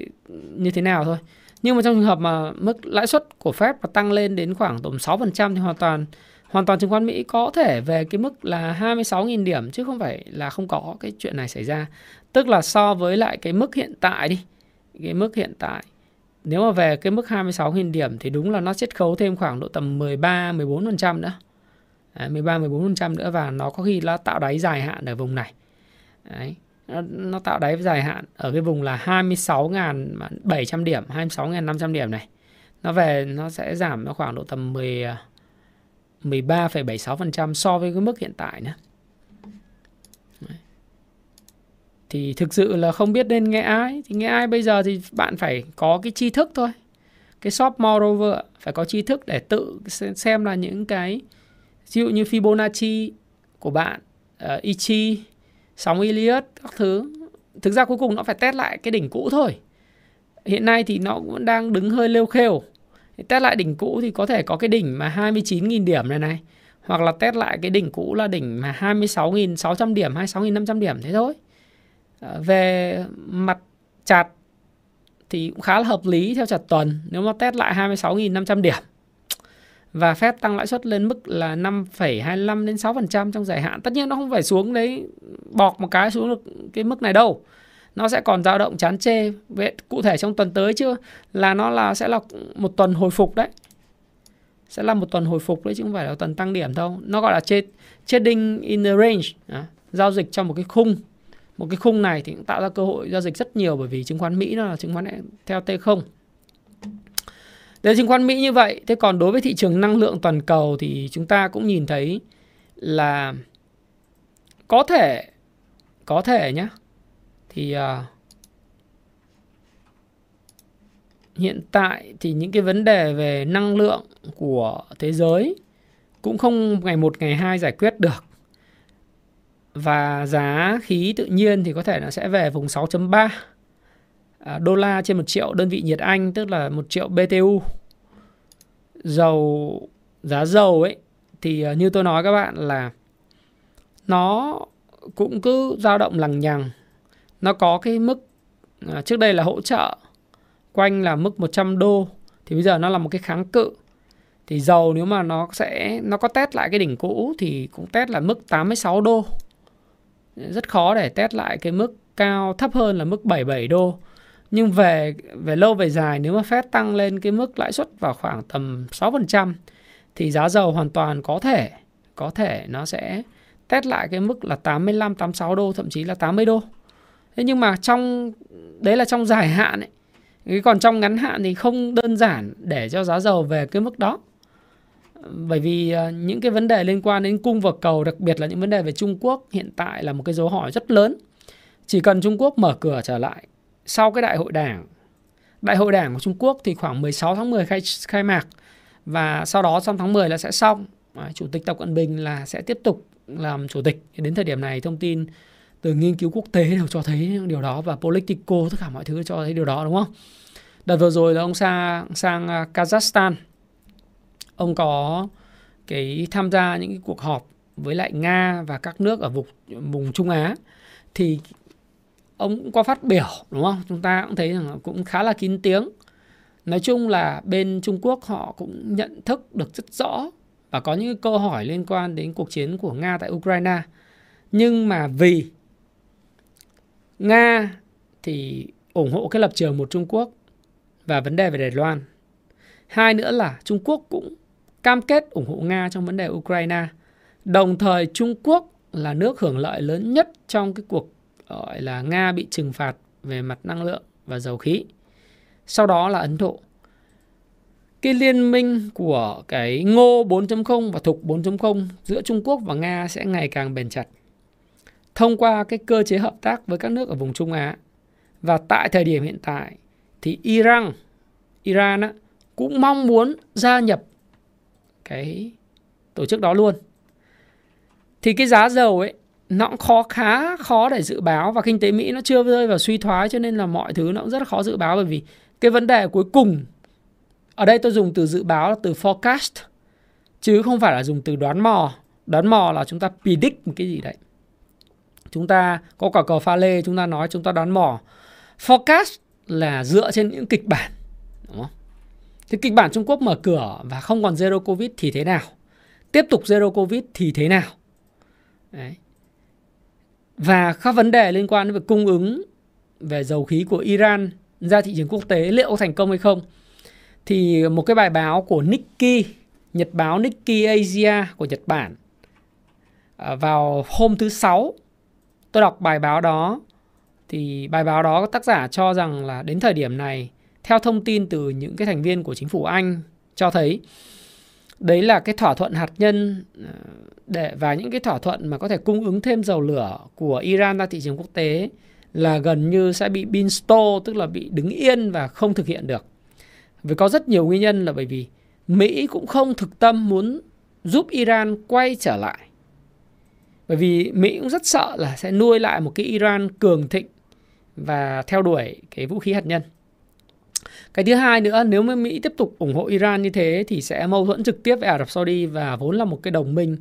như thế nào thôi. Nhưng mà trong trường hợp mà mức lãi suất của Fed mà tăng lên đến khoảng tầm 6% thì hoàn toàn hoàn toàn chứng khoán Mỹ có thể về cái mức là 26.000 điểm chứ không phải là không có cái chuyện này xảy ra. Tức là so với lại cái mức hiện tại đi, cái mức hiện tại nếu mà về cái mức 26.000 điểm thì đúng là nó chiết khấu thêm khoảng độ tầm 13 14% nữa. Đấy, 13 14% nữa và nó có khi nó tạo đáy dài hạn ở vùng này. Đấy. Nó, nó tạo đáy dài hạn ở cái vùng là 26.700 điểm, 26.500 điểm này. Nó về nó sẽ giảm nó khoảng độ tầm 10 13,76% à, so với cái mức hiện tại nữa. Đấy. Thì thực sự là không biết nên nghe ai. Thì nghe ai bây giờ thì bạn phải có cái tri thức thôi. Cái shop moreover phải có tri thức để tự xem là những cái ví dụ như Fibonacci của bạn, uh, Ichi, sóng Elliott các thứ. Thực ra cuối cùng nó phải test lại cái đỉnh cũ thôi. Hiện nay thì nó cũng đang đứng hơi lêu khêu test lại đỉnh cũ thì có thể có cái đỉnh mà 29.000 điểm này này hoặc là test lại cái đỉnh cũ là đỉnh mà 26.600 điểm 26.500 điểm thế thôi Ờ, về mặt chặt thì cũng khá là hợp lý theo chặt tuần. Nếu mà test lại 26.500 điểm và phép tăng lãi suất lên mức là 5,25 đến 6% trong dài hạn. Tất nhiên nó không phải xuống đấy bọc một cái xuống được cái mức này đâu. Nó sẽ còn dao động chán chê. Vậy cụ thể trong tuần tới chưa? Là nó là sẽ là một tuần hồi phục đấy. Sẽ là một tuần hồi phục đấy chứ không phải là tuần tăng điểm đâu. Nó gọi là trading in the range. À, giao dịch trong một cái khung một cái khung này thì cũng tạo ra cơ hội giao dịch rất nhiều bởi vì chứng khoán Mỹ nó là chứng khoán theo T0 Để chứng khoán Mỹ như vậy thế còn đối với thị trường năng lượng toàn cầu thì chúng ta cũng nhìn thấy là có thể có thể nhé thì uh, hiện tại thì những cái vấn đề về năng lượng của thế giới cũng không ngày một ngày hai giải quyết được và giá khí tự nhiên thì có thể nó sẽ về vùng 6.3 à, đô la trên một triệu đơn vị nhiệt Anh tức là một triệu BTU dầu giá dầu ấy thì à, như tôi nói các bạn là nó cũng cứ dao động lằng nhằng. Nó có cái mức à, trước đây là hỗ trợ quanh là mức 100 đô thì bây giờ nó là một cái kháng cự. Thì dầu nếu mà nó sẽ nó có test lại cái đỉnh cũ thì cũng test là mức 86 đô rất khó để test lại cái mức cao thấp hơn là mức 77 đô nhưng về về lâu về dài, nếu mà Fed tăng lên cái mức lãi suất vào khoảng tầm 6% thì giá dầu hoàn toàn có thể có thể nó sẽ test lại cái mức là 85 86 đô, thậm chí là 80 đô. Thế nhưng mà trong, đấy là trong dài hạn ấy. Còn trong ngắn hạn thì không đơn giản để cho giá dầu về cái mức đó. Bởi vì ờ, những cái vấn đề liên quan đến cung và cầu, đặc biệt là những vấn đề về Trung Quốc hiện tại là một cái dấu hỏi rất lớn. Chỉ cần Trung Quốc mở cửa trở lại sau cái đại hội đảng đại hội đảng của Trung Quốc thì khoảng 16 tháng 10 khai, khai mạc và sau đó trong tháng 10 là sẽ xong. Chủ tịch Tập Cận Bình là sẽ tiếp tục làm chủ tịch. Đến thời điểm này thông tin từ nghiên cứu quốc tế đều cho thấy điều đó và Politico tất cả mọi thứ cho thấy điều đó đúng không? Đợt vừa rồi là ông sang sang Kazakhstan ông có cái tham gia những cái cuộc họp với lại Nga và các nước ở vùng vùng Trung Á thì ông cũng có phát biểu, đúng không? Chúng ta cũng thấy rằng cũng khá là kín tiếng. Nói chung là bên Trung Quốc họ cũng nhận thức được rất rõ và có những câu hỏi liên quan đến cuộc chiến của Nga tại Ukraine. Nhưng mà vì Nga thì ủng hộ cái lập trường một Trung Quốc và vấn đề về Đài Loan. Hai nữa là Trung Quốc cũng cam kết ủng hộ Nga trong vấn đề Ukraine đồng thời Trung Quốc là nước hưởng lợi lớn nhất trong cái cuộc gọi là Nga bị trừng phạt về mặt năng lượng và dầu khí. Sau đó là Ấn Độ. Cái liên minh của cái ngô 4.0 và thục 4.0 giữa Trung Quốc và Nga sẽ ngày càng bền chặt. Thông qua cái cơ chế hợp tác với các nước ở vùng Trung Á. Và tại thời điểm hiện tại thì Iran, Iran á, cũng mong muốn gia nhập cái tổ chức đó luôn. Thì cái giá dầu ấy, nó cũng khó, khá khó để dự báo và kinh tế Mỹ nó chưa rơi vào suy thoái cho nên là mọi thứ nó cũng rất là khó dự báo bởi vì cái vấn đề cuối cùng ở đây tôi dùng từ dự báo là từ forecast, chứ không phải là dùng từ đoán mò. Đoán mò là chúng ta predict một cái gì đấy. Chúng ta có quả cờ pha lê, chúng ta nói, chúng ta đoán mò. Forecast là dựa trên những kịch bản, đúng không? Thì kịch bản Trung Quốc mở cửa và không còn zero covid thì thế nào? Tiếp tục zero covid thì thế nào? Đấy. Và các vấn đề liên quan đến việc cung ứng về dầu khí của Iran ra thị trường quốc tế liệu thành công hay không? Thì một cái bài báo của Nikkei, Nhật báo Nikkei Asia của Nhật Bản à, vào hôm thứ sáu, tôi đọc bài báo đó. Thì bài báo đó tác giả cho rằng là đến thời điểm này theo thông tin từ những cái thành viên của chính phủ Anh cho thấy, đấy là cái thỏa thuận hạt nhân ờ, để, và những cái thỏa thuận mà có thể cung ứng thêm dầu lửa của Iran ra thị trường quốc tế là gần như sẽ bị bin stall tức là bị đứng yên và không thực hiện được. Vì có rất nhiều nguyên nhân là bởi vì Mỹ cũng không thực tâm muốn giúp Iran quay trở lại. Bởi vì Mỹ cũng rất sợ là sẽ nuôi lại một cái Iran cường thịnh và theo đuổi cái vũ khí hạt nhân. Cái thứ hai nữa, nếu mà Mỹ tiếp tục ủng hộ Iran như thế thì sẽ mâu thuẫn trực tiếp với Ả Rập Saudi và vốn là một cái đồng minh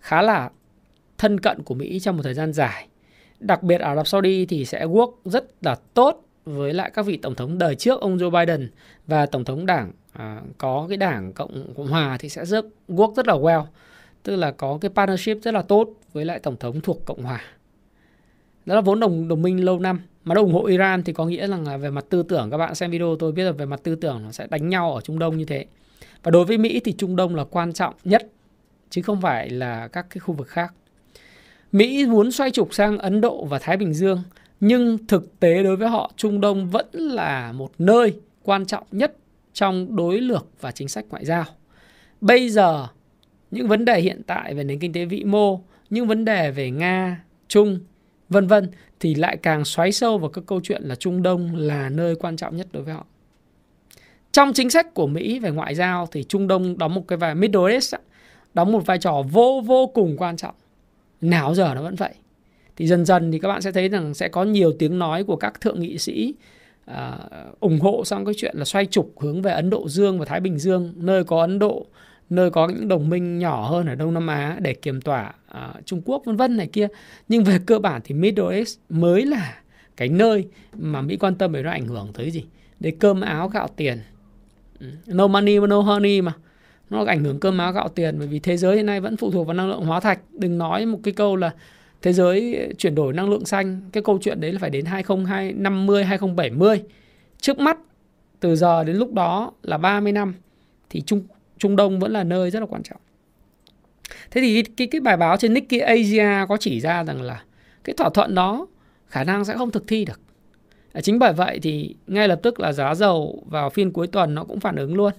khá là thân cận của Mỹ trong một thời gian dài. Đặc biệt Ả Rập Saudi thì sẽ work rất là tốt với lại các vị tổng thống đời trước ông Joe Biden và tổng thống đảng à, có cái đảng cộng cộng hòa thì sẽ rất work rất là well, tức là có cái partnership rất là tốt với lại tổng thống thuộc cộng hòa. Đó là vốn đồng đồng minh lâu năm mà nó ủng hộ Iran thì có nghĩa là về mặt tư tưởng các bạn xem video tôi biết là về mặt tư tưởng nó sẽ đánh nhau ở Trung Đông như thế. Và đối với Mỹ thì Trung Đông là quan trọng nhất chứ không phải là các cái khu vực khác. Mỹ muốn xoay trục sang Ấn Độ và Thái Bình Dương nhưng thực tế đối với họ Trung Đông vẫn là một nơi quan trọng nhất trong đối lược và chính sách ngoại giao. Bây giờ những vấn đề hiện tại về nền kinh tế vĩ mô, những vấn đề về Nga, Trung, vân vân thì lại càng xoáy sâu vào các câu chuyện là Trung Đông là nơi quan trọng nhất đối với họ. Trong chính sách của Mỹ về ngoại giao thì Trung Đông đóng một cái vai Middle East đóng một vai trò vô vô cùng quan trọng. Nào giờ nó vẫn vậy. Thì dần dần thì các bạn sẽ thấy rằng sẽ có nhiều tiếng nói của các thượng nghị sĩ uh, ủng hộ sang cái chuyện là xoay trục hướng về Ấn Độ Dương và Thái Bình Dương, nơi có Ấn Độ, nơi có những đồng minh nhỏ hơn ở Đông Nam Á để kiềm tỏa uh, Trung Quốc vân vân này kia. Nhưng về cơ bản thì Middle East mới là cái nơi mà Mỹ quan tâm về nó ảnh hưởng tới gì? Đến cơm áo gạo tiền. Ừ, no money no honey mà. Nó ảnh hưởng cơm áo gạo tiền bởi vì thế giới hiện nay vẫn phụ thuộc vào năng lượng hóa thạch. Đừng nói một cái câu là thế giới chuyển đổi năng lượng xanh. Cái câu chuyện đấy là phải đến 2050 2070 trước mắt từ giờ đến lúc đó là 30 năm thì Trung Trung Đông vẫn là nơi rất là quan trọng. Thế thì cái, cái, bài báo trên Nikkei Asia có chỉ ra rằng là cái thỏa thuận đó khả năng sẽ không thực thi được. À, chính bởi vậy thì ngay lập tức là giá dầu vào phiên cuối tuần nó cũng phản ứng luôn.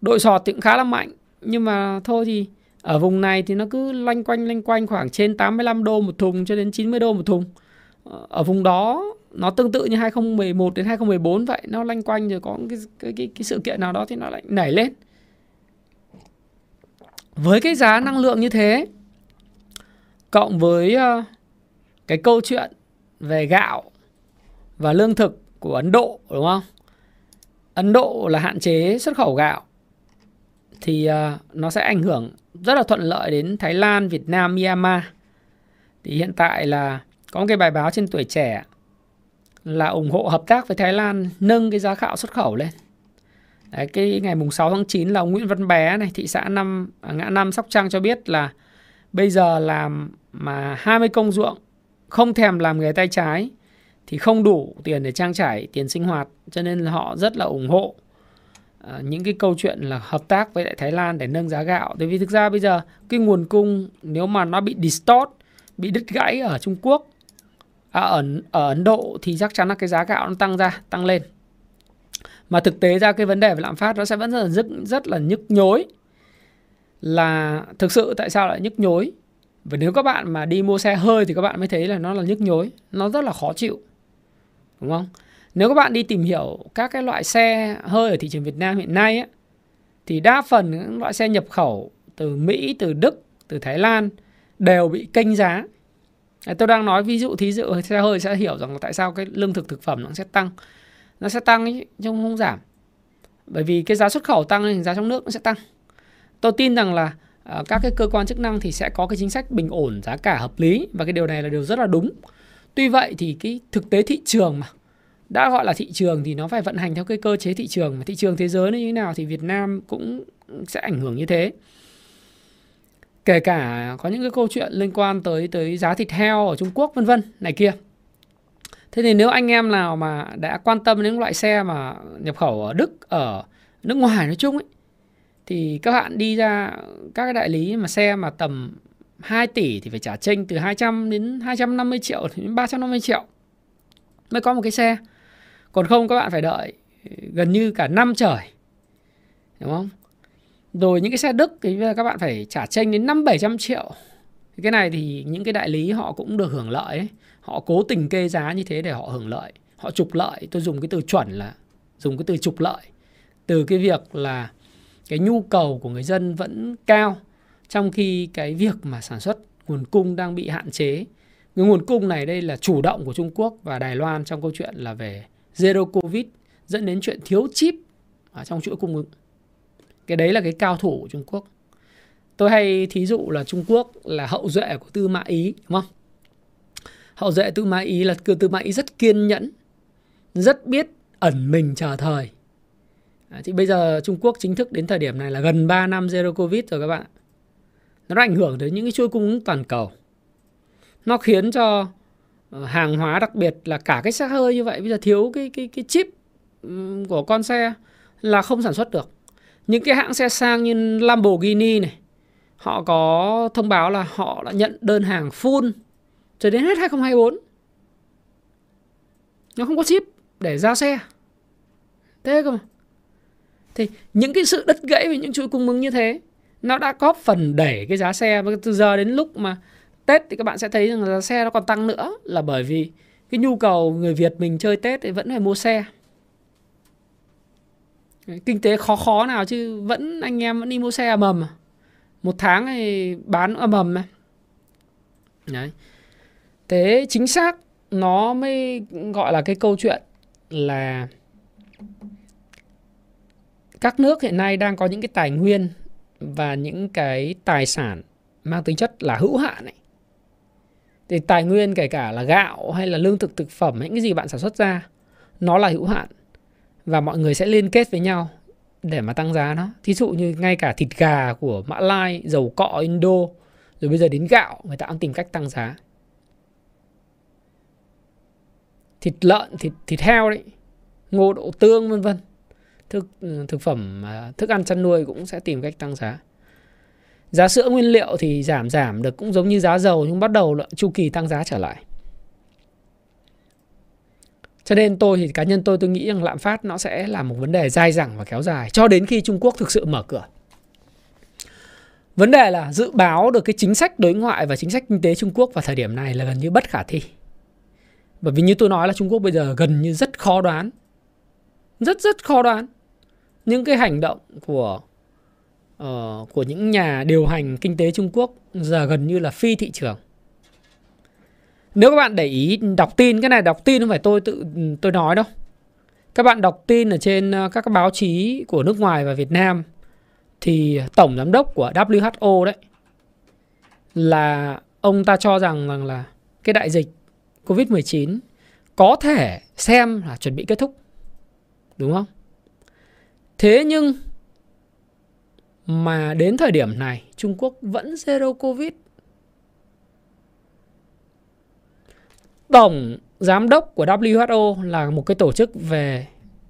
Đội sọt thì cũng khá là mạnh nhưng mà thôi thì ở vùng này thì nó cứ loanh quanh loanh quanh khoảng trên 85 đô một thùng cho đến 90 đô một thùng. Ờ, ở vùng đó nó tương tự như 2011 đến 2014 vậy, nó loanh quanh rồi có cái cái cái, cái sự kiện nào đó thì nó lại nảy lên. Với cái giá năng lượng như thế cộng với ờ, cái câu chuyện về gạo và lương thực của Ấn Độ đúng không? Ấn Độ là hạn chế xuất khẩu gạo thì ờ, nó sẽ ảnh hưởng rất là thuận lợi đến Thái Lan, Việt Nam, Myanmar. Thì hiện tại là có một cái bài báo trên tuổi trẻ là ủng hộ hợp tác với Thái Lan nâng cái giá gạo xuất khẩu lên. Đấy, cái ngày mùng 6 tháng 9 là ông Nguyễn Văn Bé này, thị xã năm à, ngã năm Sóc Trăng cho biết là bây giờ làm mà 20 công ruộng không thèm làm nghề tay trái thì không đủ tiền để trang trải tiền sinh hoạt cho nên là họ rất là ủng hộ à, những cái câu chuyện là hợp tác với lại Thái Lan để nâng giá gạo. Tại vì thực ra bây giờ cái nguồn cung nếu mà nó bị distort, bị đứt gãy ở Trung Quốc, à, ở ở Ấn Độ thì chắc chắn là cái giá gạo nó tăng ra, tăng lên. Mà thực tế ra cái vấn đề về lạm phát nó sẽ vẫn rất là rất, rất là nhức nhối. Là thực sự tại sao lại nhức nhối? Và nếu các bạn mà đi mua xe hơi thì các bạn mới thấy là nó là nhức nhối, nó rất là khó chịu. Đúng không? Nếu các bạn đi tìm hiểu các cái loại xe hơi ở thị trường Việt Nam hiện nay ấy, thì đa phần những loại xe nhập khẩu từ Mỹ, từ Đức, từ Thái Lan đều bị kênh giá. Tôi đang nói ví dụ thí dụ xe hơi sẽ hiểu rằng là tại sao cái lương thực thực phẩm nó sẽ tăng. Nó sẽ tăng chứ không, không giảm. Bởi vì cái giá xuất khẩu tăng thì giá trong nước nó sẽ tăng. Tôi tin rằng là uh, các cái cơ quan chức năng thì sẽ có cái chính sách bình ổn giá cả hợp lý và cái điều này là điều rất là đúng. Tuy vậy thì cái thực tế thị trường mà đã gọi là thị trường thì nó phải vận hành theo cái cơ chế thị trường mà thị trường thế giới nó như thế nào thì Việt Nam cũng sẽ ảnh hưởng như thế kể cả có những cái câu chuyện liên quan tới tới giá thịt heo ở Trung Quốc vân vân này kia thế thì nếu anh em nào mà đã quan tâm đến loại xe mà nhập khẩu ở Đức, ở nước ngoài nói chung ấy, thì các bạn đi ra các cái đại lý mà xe mà tầm 2 tỷ thì phải trả chênh từ 200 đến 250 triệu đến 350 triệu mới có một cái xe. Còn không các bạn phải đợi gần như cả năm trời, đúng không? Rồi những cái xe Đức thì các bạn phải trả tranh đến năm bảy trăm triệu. Cái này thì những cái đại lý họ cũng được hưởng lợi ấy họ cố tình kê giá như thế để họ hưởng lợi, họ trục lợi. Tôi dùng cái từ chuẩn là, dùng cái từ trục lợi. Từ cái việc là cái nhu cầu của người dân vẫn cao trong khi cái việc mà sản xuất nguồn cung đang bị hạn chế. Cái nguồn cung này đây là chủ động của Trung Quốc và Đài Loan trong câu chuyện là về zero covid, dẫn đến chuyện thiếu chip ở trong chuỗi cung ứng. Cái đấy là cái cao thủ của Trung Quốc. Tôi hay thí dụ là Trung Quốc là hậu duệ của Tư Mã Ý, đúng không? Hậu duệ Tư Mã Ý là Tư Mã Ý rất kiên nhẫn rất biết ẩn mình chờ thời. À, thì bây giờ Trung Quốc chính thức đến thời điểm này là gần 3 năm zero covid rồi các bạn nó ảnh hưởng đến những cái chuỗi cung ứng toàn cầu. Nó khiến cho ờ, hàng hóa đặc biệt là cả cái xe hơi như vậy bây giờ thiếu cái cái cái chip của con xe là không sản xuất được. Những cái hãng xe sang như Lamborghini này họ có thông báo là họ đã nhận đơn hàng full cho đến hết 2024. Nó không có chip để giao xe. Thế cơ mà. Thì những cái sự đứt gãy về những chuỗi cung ứng như thế nó đã góp phần đẩy cái giá xe từ giờ đến lúc mà Tết thì các bạn sẽ thấy rằng là xe nó còn tăng nữa là bởi vì cái nhu cầu người Việt mình chơi Tết thì vẫn phải mua xe. Kinh tế khó khó nào chứ vẫn anh em vẫn đi mua xe mầm. Một tháng thì bán ở mầm này, Đấy. Thế chính xác nó mới gọi là cái câu chuyện là các nước hiện nay đang có những cái tài nguyên và những cái tài sản mang tính chất là hữu hạn này thì tài nguyên kể cả là gạo hay là lương thực thực phẩm những cái gì bạn sản xuất ra nó là hữu hạn và mọi người sẽ liên kết với nhau để mà tăng giá nó. Thí dụ như ngay cả thịt gà của Mã Lai, dầu cọ Indo, rồi bây giờ đến gạo người ta cũng tìm cách tăng giá. Thịt lợn, thịt thịt heo đấy, ngô đậu tương vân vân. Thực ừ, thực phẩm thức ăn chăn nuôi cũng sẽ tìm cách tăng giá. Giá sữa nguyên liệu thì giảm giảm được cũng giống như giá dầu nhưng bắt đầu chu kỳ tăng giá trở lại. Cho nên tôi thì cá nhân tôi tôi nghĩ rằng lạm phát nó sẽ là một vấn đề dai dẳng và kéo dài cho đến khi Trung Quốc thực sự mở cửa. Vấn đề là dự báo được cái chính sách đối ngoại và chính sách kinh tế Trung Quốc vào thời điểm này là gần như bất khả thi. Bởi vì như tôi nói là Trung Quốc bây giờ gần như rất khó đoán. Rất rất khó đoán. Những cái hành động của uh, của những nhà điều hành kinh tế Trung Quốc giờ gần như là phi thị trường. Nếu các bạn để ý đọc tin cái này đọc tin không phải tôi tự tôi nói đâu. Các bạn đọc tin ở trên ờ, các báo chí của nước ngoài và Việt Nam thì tổng giám đốc của WHO đấy là ông ta cho rằng rằng là cái đại dịch Covid-19 có thể xem là chuẩn bị kết thúc. Đúng không? Thế nhưng mà đến thời điểm này, Trung Quốc vẫn zero Covid Tổng giám đốc của WHO là một cái tổ chức về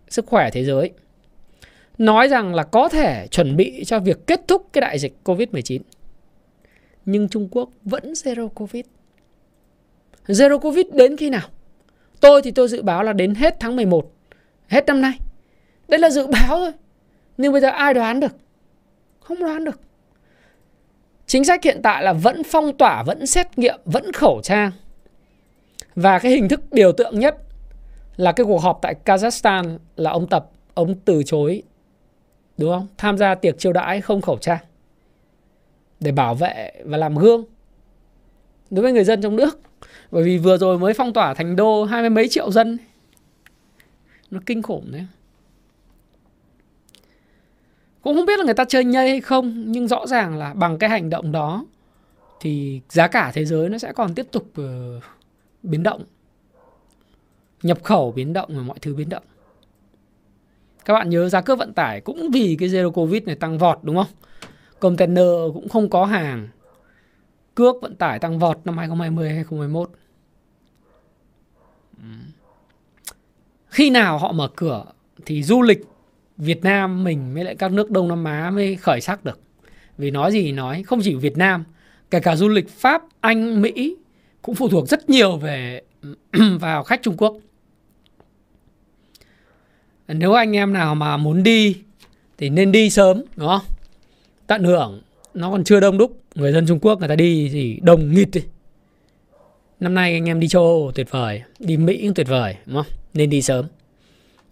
sức khỏe thế giới, nói rằng là có thể chuẩn bị cho việc kết thúc cái đại dịch Covid-19. Nhưng Trung Quốc vẫn zero Covid. Zero Covid đến khi nào? Tôi thì tôi dự báo là đến hết tháng 11, hết năm nay. Đây là dự báo thôi. Nhưng bây giờ ai đoán được? Không đoán được. Chính sách hiện tại là vẫn phong tỏa, vẫn xét nghiệm, vẫn khẩu trang. Và cái hình thức điều tượng nhất là cái cuộc họp tại Kazakhstan là ông Tập, ông từ chối đúng không? Tham gia tiệc chiêu đãi không khẩu trang để bảo vệ và làm gương đối với người dân trong nước. Bởi vì vừa rồi mới phong tỏa thành đô hai mươi mấy triệu dân. Nó kinh khủng đấy. Cũng không biết là người ta chơi nhây hay không, nhưng rõ ràng là bằng cái hành động đó thì giá cả thế giới nó sẽ còn tiếp tục uh, biến động. Nhập khẩu biến động và mọi thứ biến động. Các bạn nhớ giá cước vận tải cũng vì cái zero covid này tăng vọt đúng không? Container cũng không có hàng. Cước vận tải tăng vọt năm 2020 2021 khi nào họ mở cửa thì du lịch Việt Nam mình với lại các nước Đông Nam Á mới khởi sắc được vì nói gì nói không chỉ Việt Nam kể cả du lịch Pháp Anh Mỹ cũng phụ thuộc rất nhiều về vào khách Trung Quốc. Nếu anh em nào mà muốn đi thì nên đi sớm đúng không? Tận hưởng nó còn chưa đông đúc, người dân Trung Quốc người ta đi thì đồng nghịt đi. Năm nay anh em đi châu Âu tuyệt vời, đi Mỹ cũng tuyệt vời, đúng không? Nên đi sớm.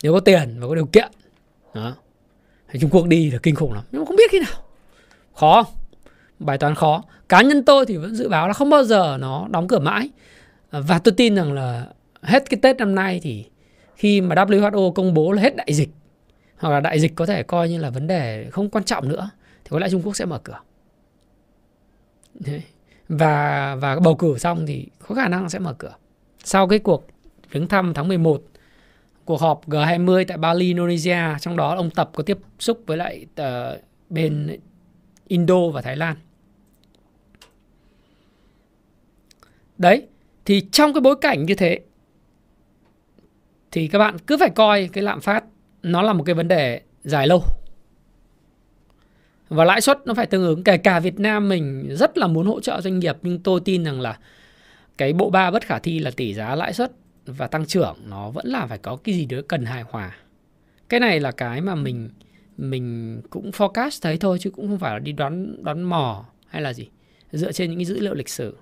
Nếu có tiền và có điều kiện. Đó. Thì Trung Quốc đi là kinh khủng lắm, nhưng mà không biết khi nào. Khó bài toán khó cá nhân tôi thì vẫn dự báo là không bao giờ nó đóng cửa mãi và tôi tin rằng là hết cái tết năm nay thì khi mà WHO công bố là hết đại dịch hoặc là đại dịch có thể coi như là vấn đề không quan trọng nữa thì có lẽ Trung Quốc sẽ mở cửa và và bầu cử xong thì có khả năng sẽ mở cửa sau cái cuộc viếng thăm tháng 11 cuộc họp G20 tại Bali Indonesia trong đó ông Tập có tiếp xúc với lại uh, bên Indo và Thái Lan Đấy, thì trong cái bối cảnh như thế thì các bạn cứ phải coi cái lạm phát nó là một cái vấn đề dài lâu. Và lãi suất nó phải tương ứng. Kể cả Việt Nam mình rất là muốn hỗ trợ doanh nghiệp nhưng tôi tin rằng là cái bộ ba bất khả thi là tỷ giá lãi suất và tăng trưởng nó vẫn là phải có cái gì đó cần hài hòa. Cái này là cái mà mình mình cũng forecast thấy thôi chứ cũng không phải là đi đoán đoán mò hay là gì. Dựa trên những cái dữ liệu lịch sử.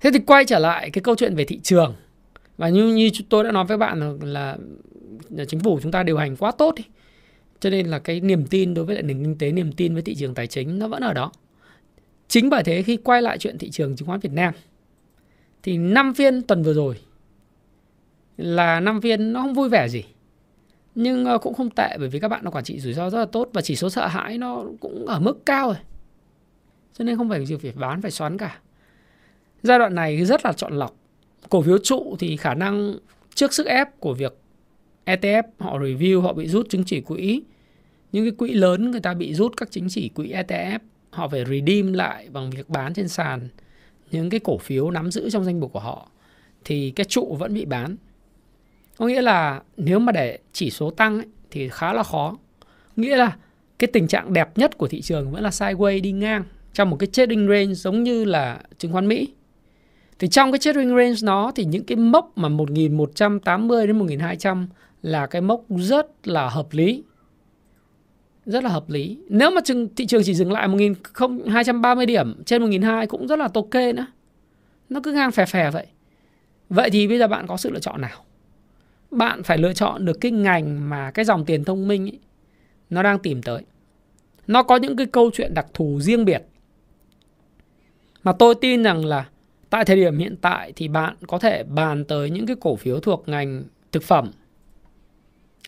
Thế thì quay trở lại cái câu chuyện về thị trường. Và như như tôi đã nói với bạn là, là, chính phủ chúng ta điều hành quá tốt đi cho nên là cái niềm tin đối với lại nền kinh tế, niềm tin với thị trường tài chính nó vẫn ở đó. Chính bởi thế khi quay lại chuyện thị trường chứng khoán Việt Nam, thì năm phiên tuần vừa rồi là năm phiên nó không vui vẻ gì. Nhưng ờ, cũng không tệ bởi vì các bạn nó quản trị rủi ro rất là tốt và chỉ số sợ hãi nó cũng ở mức cao rồi cho nên không phải việc phải bán, phải xoắn cả. Giai đoạn này rất là chọn lọc. Cổ phiếu trụ thì khả năng trước sức ép của việc ETF họ review họ bị rút chứng chỉ quỹ. Những cái quỹ lớn người ta bị rút các chứng chỉ quỹ ETF họ phải redeem lại bằng việc bán trên sàn. Những cái cổ phiếu nắm giữ trong danh mục của họ thì cái trụ vẫn bị bán. Có nghĩa là nếu mà để chỉ số tăng ấy, thì khá là khó. Nghĩa là cái tình trạng đẹp nhất của thị trường vẫn là sideways đi ngang trong một cái trading range giống như là chứng khoán Mỹ. Thì trong cái trading range nó thì những cái mốc mà 1180 đến 1200 là cái mốc rất là hợp lý. Rất là hợp lý. Nếu mà thị trường chỉ dừng lại 1230 điểm trên 1200 cũng rất là ok nữa. Nó cứ ngang phè phè vậy. Vậy thì bây giờ bạn có sự lựa chọn nào? Bạn phải lựa chọn được cái ngành mà cái dòng tiền thông minh ấy, nó đang tìm tới. Nó có những cái câu chuyện đặc thù riêng biệt. Mà tôi tin rằng là tại thời điểm hiện tại thì bạn có thể bàn tới những cái cổ phiếu thuộc ngành thực phẩm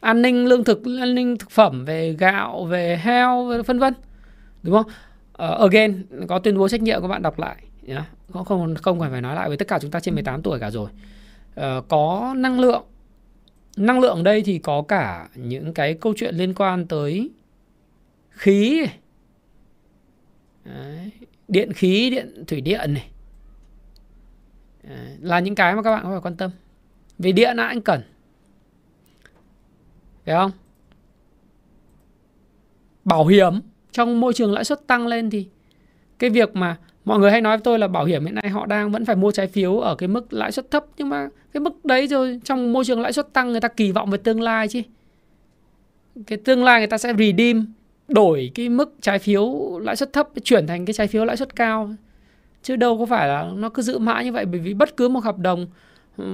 an ninh lương thực an ninh thực phẩm về gạo về heo vân vân đúng không? Uh, again có tuyên bố trách nhiệm các bạn đọc lại nhá. Không không không phải phải nói lại với tất cả chúng ta trên 18 tuổi cả rồi. Uh, có năng lượng. Năng lượng đây thì có cả những cái câu chuyện liên quan tới khí Đấy. điện khí điện thủy điện này. Đấy. là những cái mà các bạn có phải quan tâm. Về điện ai anh cần Thấy không? Bảo hiểm. Trong môi trường lãi suất tăng lên thì cái việc mà mọi người hay nói với tôi là bảo hiểm hiện nay họ đang vẫn phải mua trái phiếu ở cái mức lãi suất thấp. Nhưng mà cái mức đấy rồi, trong môi trường lãi suất tăng người ta kỳ vọng về tương lai chứ. Cái tương lai người ta sẽ redeem, đổi cái mức trái phiếu lãi suất thấp, chuyển thành cái trái phiếu lãi suất cao. Chứ đâu có phải là nó cứ giữ mãi như vậy. Bởi vì bất cứ một hợp đồng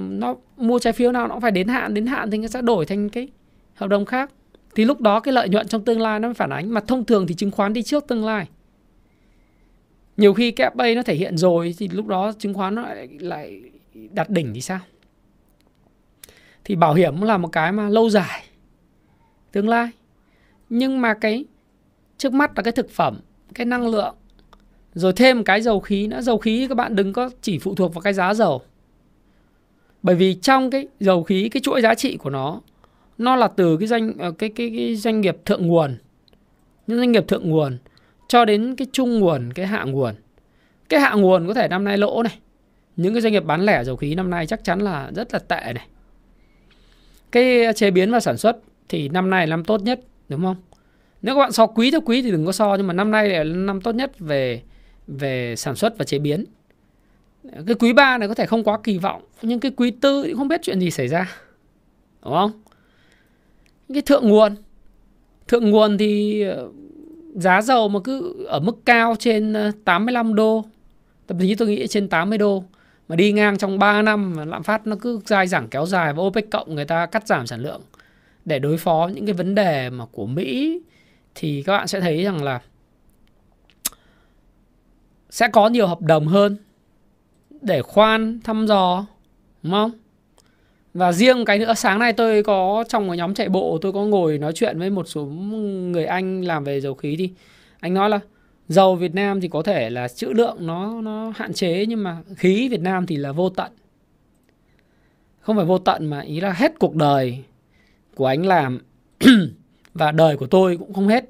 nó mua trái phiếu nào nó cũng phải đến hạn đến hạn thì nó sẽ đổi thành cái hợp đồng khác. Thì lúc đó cái lợi nhuận trong tương lai nó mới phản ánh. Mà thông thường thì chứng khoán đi trước tương lai. Nhiều khi cái bay nó thể hiện rồi thì lúc đó chứng khoán nó lại, lại đặt đỉnh thì sao? Thì bảo hiểm cũng là một cái mà lâu dài. Tương lai. Nhưng mà cái trước mắt là cái thực phẩm cái năng lượng rồi thêm cái dầu khí nữa. Dầu khí các bạn đừng có chỉ phụ thuộc vào cái giá dầu. Bởi vì trong cái dầu khí cái chuỗi giá trị của nó nó là từ cái doanh ờ, cái cái, cái doanh nghiệp thượng nguồn. Những doanh nghiệp thượng nguồn cho đến cái trung nguồn cái hạ nguồn. Cái hạ nguồn có thể năm nay lỗ này. Những cái doanh nghiệp bán lẻ dầu khí năm nay chắc chắn là rất là tệ này. Cái chế biến và sản xuất thì năm nay là năm tốt nhất đúng không? Nếu các bạn so quý theo quý thì đừng có so nhưng mà năm nay là năm tốt nhất về về sản xuất và chế biến. Cái quý 3 này có thể không quá kỳ vọng nhưng cái quý tư thì không biết chuyện gì xảy ra đúng không? Cái thượng nguồn. Thượng nguồn thì ờ, giá dầu mà cứ ở mức cao trên ờ, 85 đô. Thậm chí tôi nghĩ trên 80 đô. Mà đi ngang trong 3 năm mà lạm phát nó cứ dai dẳng kéo dài và OPEC cộng người ta cắt giảm sản lượng. Để đối phó những cái vấn đề mà của Mỹ thì các bạn sẽ thấy rằng là sẽ có nhiều hợp đồng hơn để khoan thăm dò, đúng không? Và riêng cái nữa, sáng nay tôi có, trong một nhóm chạy bộ, tôi có ngồi nói chuyện với một số người anh làm về dầu khí thì anh nói là, dầu Việt Nam thì có thể là trữ lượng nó nó hạn chế, nhưng mà khí Việt Nam thì là vô tận. Không phải vô tận mà ý là hết cuộc đời của anh làm và đời của tôi cũng không hết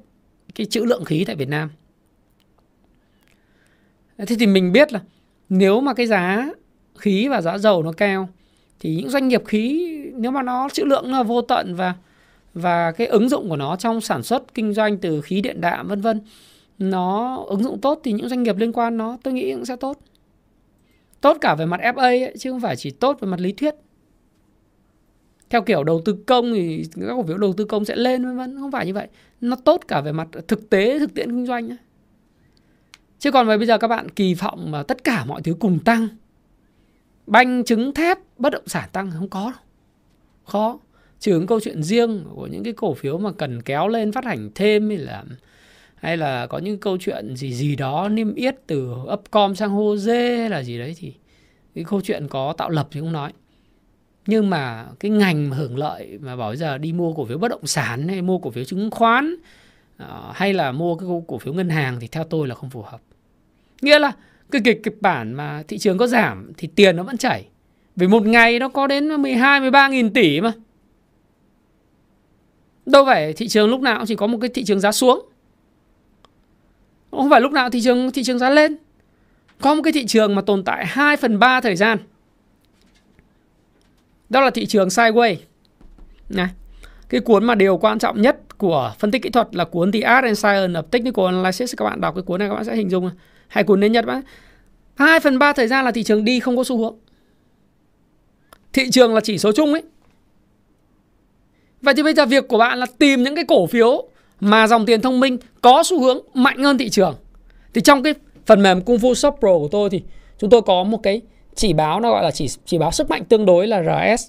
cái trữ lượng khí tại Việt Nam. Thế thì mình biết là nếu mà cái giá khí và giá dầu nó cao thì những doanh nghiệp khí nếu mà nó trữ lượng nó là vô tận và và cái ứng dụng của nó trong sản xuất kinh doanh từ khí điện đạm vân vân nó ứng dụng tốt thì những doanh nghiệp liên quan nó tôi nghĩ cũng sẽ tốt. Tốt cả về mặt FA ấy, chứ không phải chỉ tốt về mặt lý thuyết. Theo kiểu đầu tư công thì các cổ phiếu đầu tư công sẽ lên vân vân không phải như vậy. Nó tốt cả về mặt thực tế thực tiễn kinh doanh ấy. chứ còn bây giờ các bạn kỳ vọng mà tất cả mọi thứ cùng tăng banh, trứng, thép, bất động sản tăng không có đâu. Khó. Trừ những câu chuyện riêng của những cái cổ phiếu mà cần kéo lên phát hành thêm hay là hay là có những câu chuyện gì gì đó niêm yết từ upcom sang Jose hay là gì đấy thì cái câu chuyện có tạo lập thì không nói. Nhưng mà cái ngành mà hưởng lợi mà bảo giờ đi mua cổ phiếu bất động sản hay mua cổ phiếu chứng khoán ờ, hay là mua cái cổ phiếu ngân hàng thì theo tôi là không phù hợp. Nghĩa là cái kịch kịch bản mà thị trường có giảm thì tiền nó vẫn chảy. Vì một ngày nó có đến 12 13 nghìn tỷ mà. Đâu phải thị trường lúc nào cũng chỉ có một cái thị trường giá xuống. Không phải lúc nào thị trường thị trường giá lên. Có một cái thị trường mà tồn tại 2 phần 3 thời gian. Đó là thị trường sideways này, cái cuốn mà điều quan trọng nhất của phân tích kỹ thuật là cuốn The Art and Science of Technical Analysis. Các bạn đọc cái cuốn này các bạn sẽ hình dung hay cuốn đến nhật bạn 2 phần 3 thời gian là thị trường đi không có xu hướng thị trường là chỉ số chung ấy Vậy thì bây giờ việc của bạn là tìm những cái cổ phiếu mà dòng tiền thông minh có xu hướng mạnh hơn thị trường. Thì trong cái phần mềm Kung Fu Shop Pro của tôi thì chúng tôi có một cái chỉ báo nó gọi là chỉ chỉ báo sức mạnh tương đối là RS.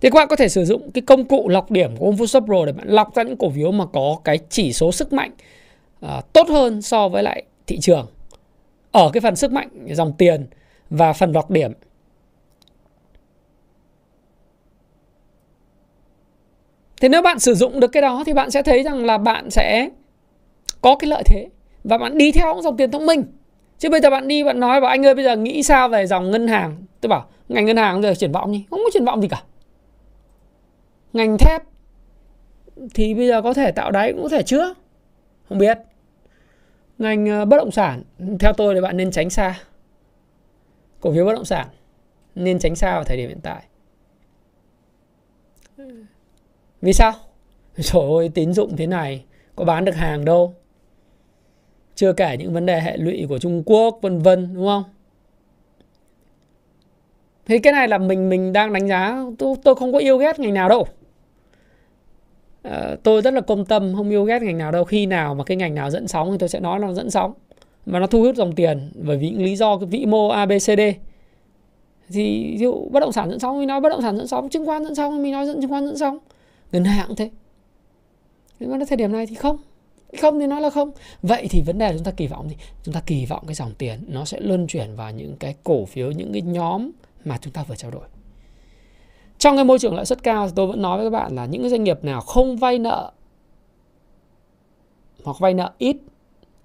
Thì các bạn có thể sử dụng cái công cụ lọc điểm của Kung Fu Shop Pro để bạn lọc ra những cổ phiếu mà có cái chỉ số sức mạnh uh, tốt hơn so với lại thị trường ở cái phần sức mạnh dòng tiền và phần lọc điểm Thế nếu bạn sử dụng được cái đó thì bạn sẽ thấy rằng là bạn sẽ có cái lợi thế và bạn đi theo dòng tiền thông minh. Chứ bây giờ bạn đi, bạn nói bảo anh ơi, bây giờ nghĩ sao về dòng ngân hàng? Tôi bảo, ngành ngân hàng giờ triển vọng gì? Không có triển vọng gì cả. Ngành thép thì bây giờ có thể tạo đáy cũng có thể chưa. Không biết. Ngành ờ, bất động sản theo tôi thì bạn nên tránh xa. Cổ phiếu bất động sản nên tránh xa vào thời điểm hiện tại. Vì sao? Trời ơi, tín dụng thế này có bán được hàng đâu. Chưa kể những vấn đề hệ lụy của Trung Quốc vân vân đúng không? Thế cái này là mình mình đang đánh giá tôi, tôi không có yêu ghét ngành nào đâu. Ờ, tôi rất là công tâm, không yêu ghét ngành nào đâu. Khi nào mà cái ngành nào dẫn sóng thì tôi sẽ nói là dẫn sóng. Mà nó thu hút dòng tiền, bởi vì những lý do cái vĩ mô ABCD thì ví dụ bất động sản dẫn sóng mình nói bất động sản dẫn sóng, chứng khoán dẫn sóng mình nói dẫn, chứng khoán dẫn sóng. Ngân hàng cũng thế. Nhưng mà thời điểm này thì không. Không thì nói là không. Vậy thì vấn đề chúng ta kỳ vọng gì? Chúng ta kỳ vọng cái dòng tiền nó sẽ luân chuyển vào những cái cổ phiếu, những cái nhóm mà chúng ta vừa trao đổi trong cái môi trường lãi suất cao thì tôi vẫn nói với các bạn là những cái doanh nghiệp nào không vay nợ hoặc vay nợ ít,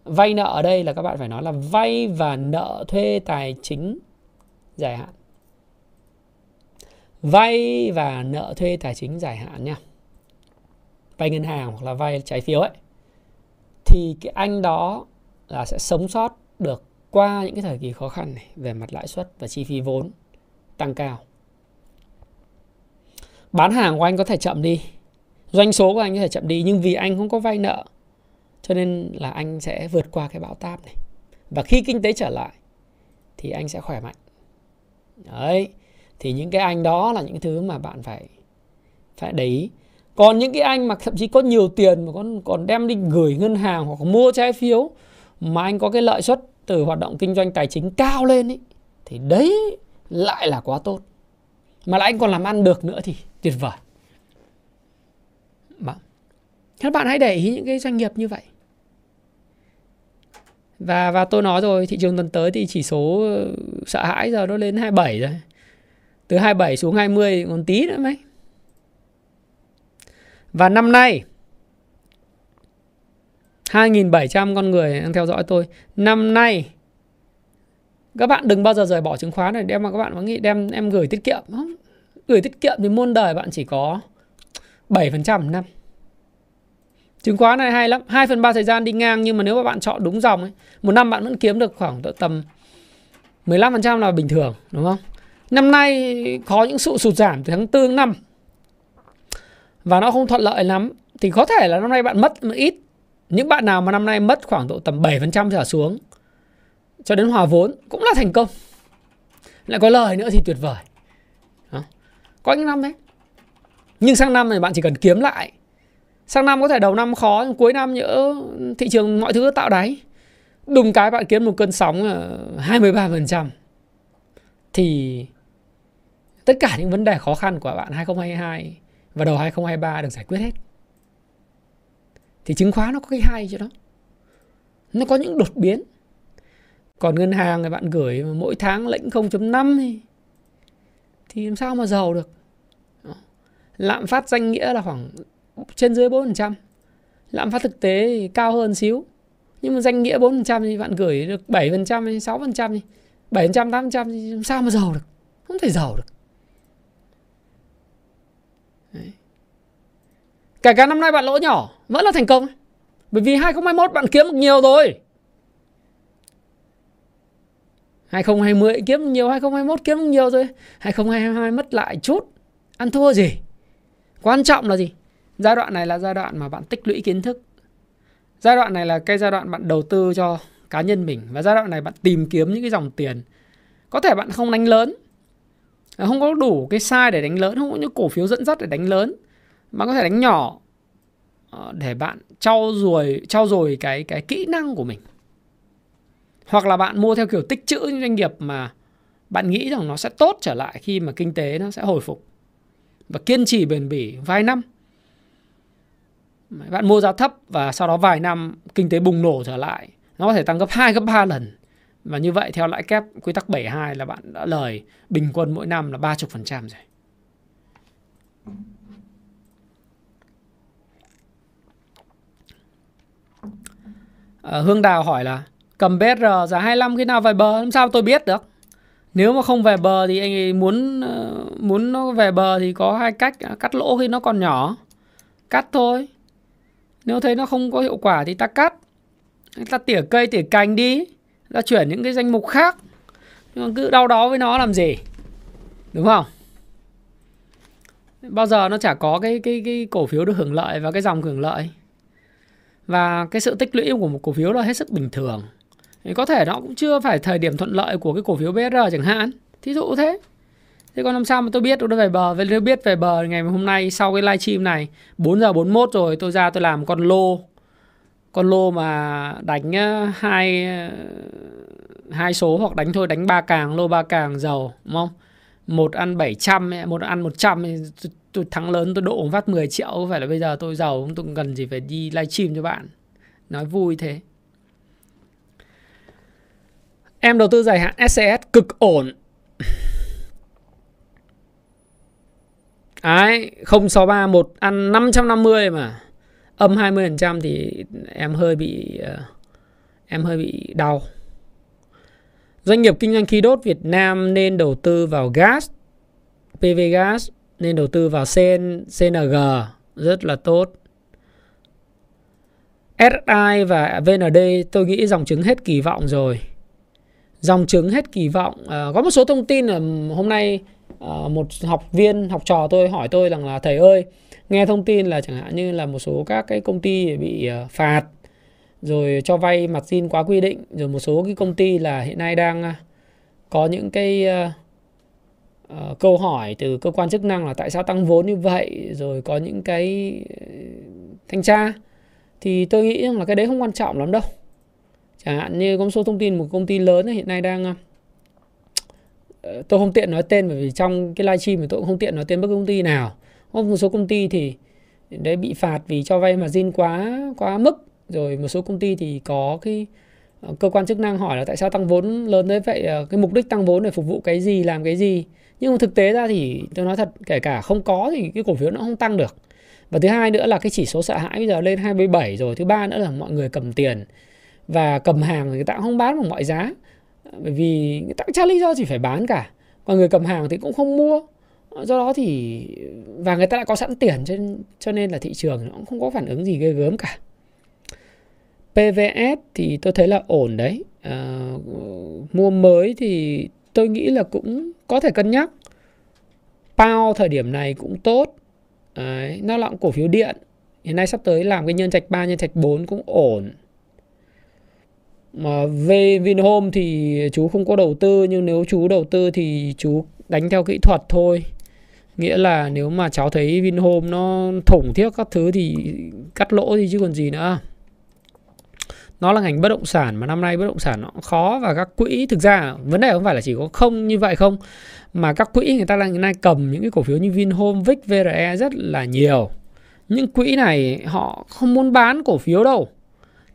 vay nợ ở đây là các bạn phải nói là vay và nợ thuê tài chính dài hạn vay và nợ thuê tài chính dài hạn nha vay ngân hàng hoặc là vay trái phiếu ấy, thì cái anh đó là sẽ sống sót được qua những cái thời kỳ khó khăn này về mặt lãi suất và chi phí vốn tăng cao. Bán hàng của anh có thể chậm đi, doanh số của anh có thể chậm đi nhưng vì anh không có vay nợ cho nên là anh sẽ vượt qua cái bão táp này. Và khi kinh tế trở lại thì anh sẽ khỏe mạnh. Đấy, thì những cái anh đó là những thứ mà bạn phải phải để ý còn những cái anh mà thậm chí có nhiều tiền mà còn còn đem đi gửi ngân hàng hoặc mua trái phiếu mà anh có cái lợi suất từ hoạt động kinh doanh tài chính cao lên ấy thì đấy lại là quá tốt mà lại anh còn làm ăn được nữa thì tuyệt vời bạn, các bạn hãy để ý những cái doanh nghiệp như vậy và và tôi nói rồi thị trường tuần tới thì chỉ số ờ, sợ hãi giờ nó lên 27 rồi từ 27 xuống 20 còn tí nữa mấy và năm nay 2.700 con người đang theo dõi tôi. Năm nay các bạn đừng bao giờ rời bỏ chứng khoán này đem mà các bạn có nghĩ đem em gửi tiết kiệm không? Gửi tiết kiệm thì muôn đời bạn chỉ có 7% một năm. Chứng khoán này hay lắm, 2 phần 3 thời gian đi ngang nhưng mà nếu mà bạn chọn đúng dòng ấy, một năm bạn vẫn kiếm được khoảng tầm 15% là bình thường, đúng không? Năm nay có những sự sụt giảm từ tháng 4 năm và nó không thuận lợi lắm thì có thể là năm nay bạn mất một ít những bạn nào mà năm nay mất khoảng độ tầm 7% trở xuống cho đến hòa vốn cũng là thành công lại có lời nữa thì tuyệt vời có những năm đấy nhưng sang năm này bạn chỉ cần kiếm lại. Sang năm có thể đầu năm khó, nhưng cuối năm nhỡ thị trường mọi thứ tạo đáy. Đùng cái bạn kiếm một cơn sóng 23% thì tất cả những vấn đề khó khăn của bạn 2022 và đầu 2023 được giải quyết hết. Thì chứng khoán nó có cái hay cho nó nó có những đột biến. Còn ngân hàng thì bạn gửi mỗi tháng lệnh 0.5 thì thì làm sao mà giàu được? Lạm phát danh nghĩa là khoảng trên dưới 4% lạm phát thực tế thì cao hơn xíu. Nhưng mà danh nghĩa 4% thì bạn gửi được 7% hay 6% thì 700 800 thì sao mà giàu được? Không thể giàu được. Kể cả năm nay bạn lỗ nhỏ, Vẫn là thành công. Bởi vì 2021 bạn kiếm được nhiều rồi. 2020 kiếm nhiều 2021 kiếm nhiều rồi. 2022 mất lại chút. Ăn thua gì? Quan trọng là gì? Giai đoạn này là giai đoạn mà bạn tích lũy kiến thức. Giai đoạn này là cái giai đoạn bạn đầu tư cho cá nhân mình Và giai đoạn này bạn tìm kiếm những cái dòng tiền. Có thể bạn không đánh lớn. Không có đủ cái sai để đánh lớn, Không có những cổ phiếu dẫn dắt để đánh lớn. Bạn có thể đánh nhỏ ờ, Để bạn trau dồi trau dồi cái cái kỹ năng của mình. Hoặc là bạn mua theo kiểu tích trữ những doanh nghiệp mà Bạn nghĩ rằng nó sẽ tốt trở lại khi mà kinh tế nó sẽ hồi phục. Và kiên trì bền bỉ vài năm bạn mua giá thấp và sau đó vài năm kinh tế bùng nổ trở lại nó có thể tăng gấp 2 gấp 3 lần và như vậy theo lãi kép quy tắc 72 là bạn đã lời bình quân mỗi năm là 30% rồi. À, Hương Đào hỏi là cầm BR giá 25 khi nào về bờ làm sao tôi biết được? Nếu mà không về bờ thì anh ấy muốn ờ, muốn nó về bờ thì có hai cách à, cắt lỗ khi nó còn nhỏ. Cắt thôi. Nếu thấy nó không có hiệu quả thì ta cắt. Ta tỉa cây tỉa cành đi. Ta chuyển những cái danh mục khác. Nhưng mà cứ đau đó với nó làm gì? Đúng không? Bao giờ nó chả có cái, cái, cái cổ phiếu được hưởng lợi Và cái dòng hưởng lợi. Và cái sự tích lũy của một cổ phiếu là hết sức bình thường thì Có thể nó cũng chưa phải thời điểm thuận lợi Của cái cổ phiếu BR chẳng hạn Thí dụ thế Thế còn làm sao mà tôi biết tôi đã về bờ? Vậy tôi biết về bờ ngày hôm nay sau cái livestream này 4 giờ 41 rồi tôi ra tôi làm con lô con lô mà đánh ờ, hai ờ, hai số hoặc đánh thôi đánh ba càng lô ba càng giàu đúng không? Một ăn 700 một ăn 100 tôi, tôi thắng lớn tôi độ phát 10 triệu phải là bây giờ tôi giàu tôi cần gì phải đi livestream cho bạn. Nói vui thế. Em đầu tư dài hạn SCS cực ổn Đấy, 063 một ăn 550 mà. Âm 20% thì em hơi bị ờ, em hơi bị đau. Doanh nghiệp kinh doanh khí đốt Việt Nam nên đầu tư vào gas, PV gas, nên đầu tư vào CN, CNG rất là tốt. SI và VND tôi nghĩ dòng chứng hết kỳ vọng rồi. Dòng chứng hết kỳ vọng. À, có một số thông tin là hôm nay à, một học viên học trò tôi hỏi tôi rằng là thầy ơi nghe thông tin là chẳng hạn như là một số các cái công ty bị uh, phạt rồi cho vay mặt xin quá quy định rồi một số cái công ty là hiện nay đang uh, có những cái uh, uh, câu hỏi từ cơ quan chức năng là tại sao tăng vốn như vậy rồi có những cái thanh tra thì tôi nghĩ rằng là cái đấy không quan trọng lắm đâu chẳng hạn như có một số thông tin, một công ty lớn hiện nay đang ờ, tôi không tiện nói tên bởi vì trong cái livestream thì tôi cũng không tiện nói tên bất cứ công ty nào. Có một số công ty thì đấy, bị phạt vì cho vay margin quá quá mức. Rồi một số công ty thì có cái ờ, cơ quan chức năng hỏi là tại sao tăng vốn lớn tới vậy ờ, cái mục đích tăng vốn để phục vụ cái gì, làm cái gì? Nhưng mà thực tế ra thì tôi nói thật, kể cả không có thì cái cổ phiếu nó không tăng được. Và thứ hai nữa là cái chỉ số sợ hãi bây giờ lên 27 rồi, thứ ba nữa là mọi người cầm tiền và cầm hàng người ta cũng không bán bằng mọi giá. Bởi vì người ta cũng chả lý do gì phải bán cả. Còn người cầm hàng thì cũng không mua. Do đó thì và người ta đã có sẵn tiền cho, cho nên là thị trường nó cũng không có phản ứng gì ghê gớm cả. PVS thì tôi thấy là ổn đấy. À, mua mới thì tôi nghĩ là cũng có thể cân nhắc. Pao thời điểm này cũng tốt. Đấy, nó là cổ phiếu điện. Hiện nay sắp tới làm cái nhân trạch 3 nhân trạch 4 cũng ổn mà về Vinhome thì chú không có đầu tư nhưng nếu chú đầu tư thì chú đánh theo kỹ thuật thôi. Nghĩa là nếu mà cháu thấy Vinhome nó thủng thiết các thứ thì cắt lỗ thì chứ còn gì nữa. Nó là ngành bất động sản mà năm nay bất động sản nó khó và các quỹ thực ra vấn đề không phải là chỉ có không như vậy không mà các quỹ người ta đang hiện nay cầm những cái cổ phiếu như Vinhome, Vic, VRE rất là nhiều. Những quỹ này họ không muốn bán cổ phiếu đâu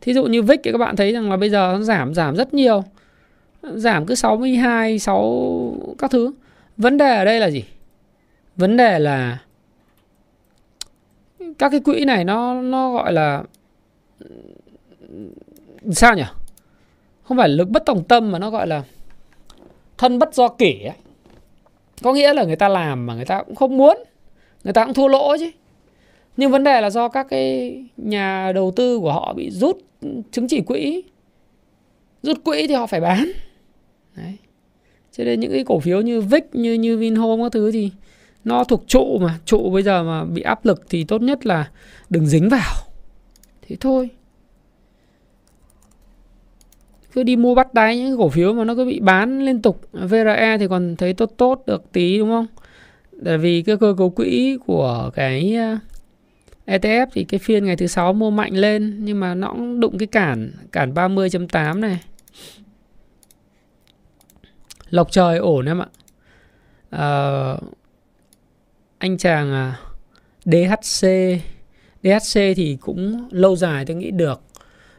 thí dụ như VIX thì các bạn thấy rằng là bây giờ nó giảm giảm rất nhiều. Giảm cứ 62 6 các thứ. Vấn đề ở đây là gì? Vấn đề là các cái quỹ này nó nó gọi là ừ, sao nhỉ? Không phải lực bất tòng tâm mà nó gọi là thân bất do kỷ ấy. có nghĩa là người ta làm mà người ta cũng không muốn, người ta cũng thua lỗ chứ. Nhưng vấn đề là do các cái nhà đầu tư của họ bị rút chứng chỉ quỹ. Rút quỹ thì họ phải bán. Đấy. Cho nên những cái cổ phiếu như VIX như như Vinhome các thứ thì nó thuộc trụ mà. Trụ bây giờ mà bị áp lực thì tốt nhất là đừng dính vào. Thế thôi. Cứ đi mua bắt đáy những cổ phiếu mà nó cứ bị bán liên tục. VRE thì còn thấy tốt tốt được tí, đúng không? Tại vì cái cơ cấu quỹ của cái ETF thì cái phiên ngày thứ sáu mua mạnh lên nhưng mà nó cũng đụng cái cản cản 30.8 này. Lộc trời ổn em ạ. À, anh chàng à, DHC DHC thì cũng lâu dài tôi nghĩ được.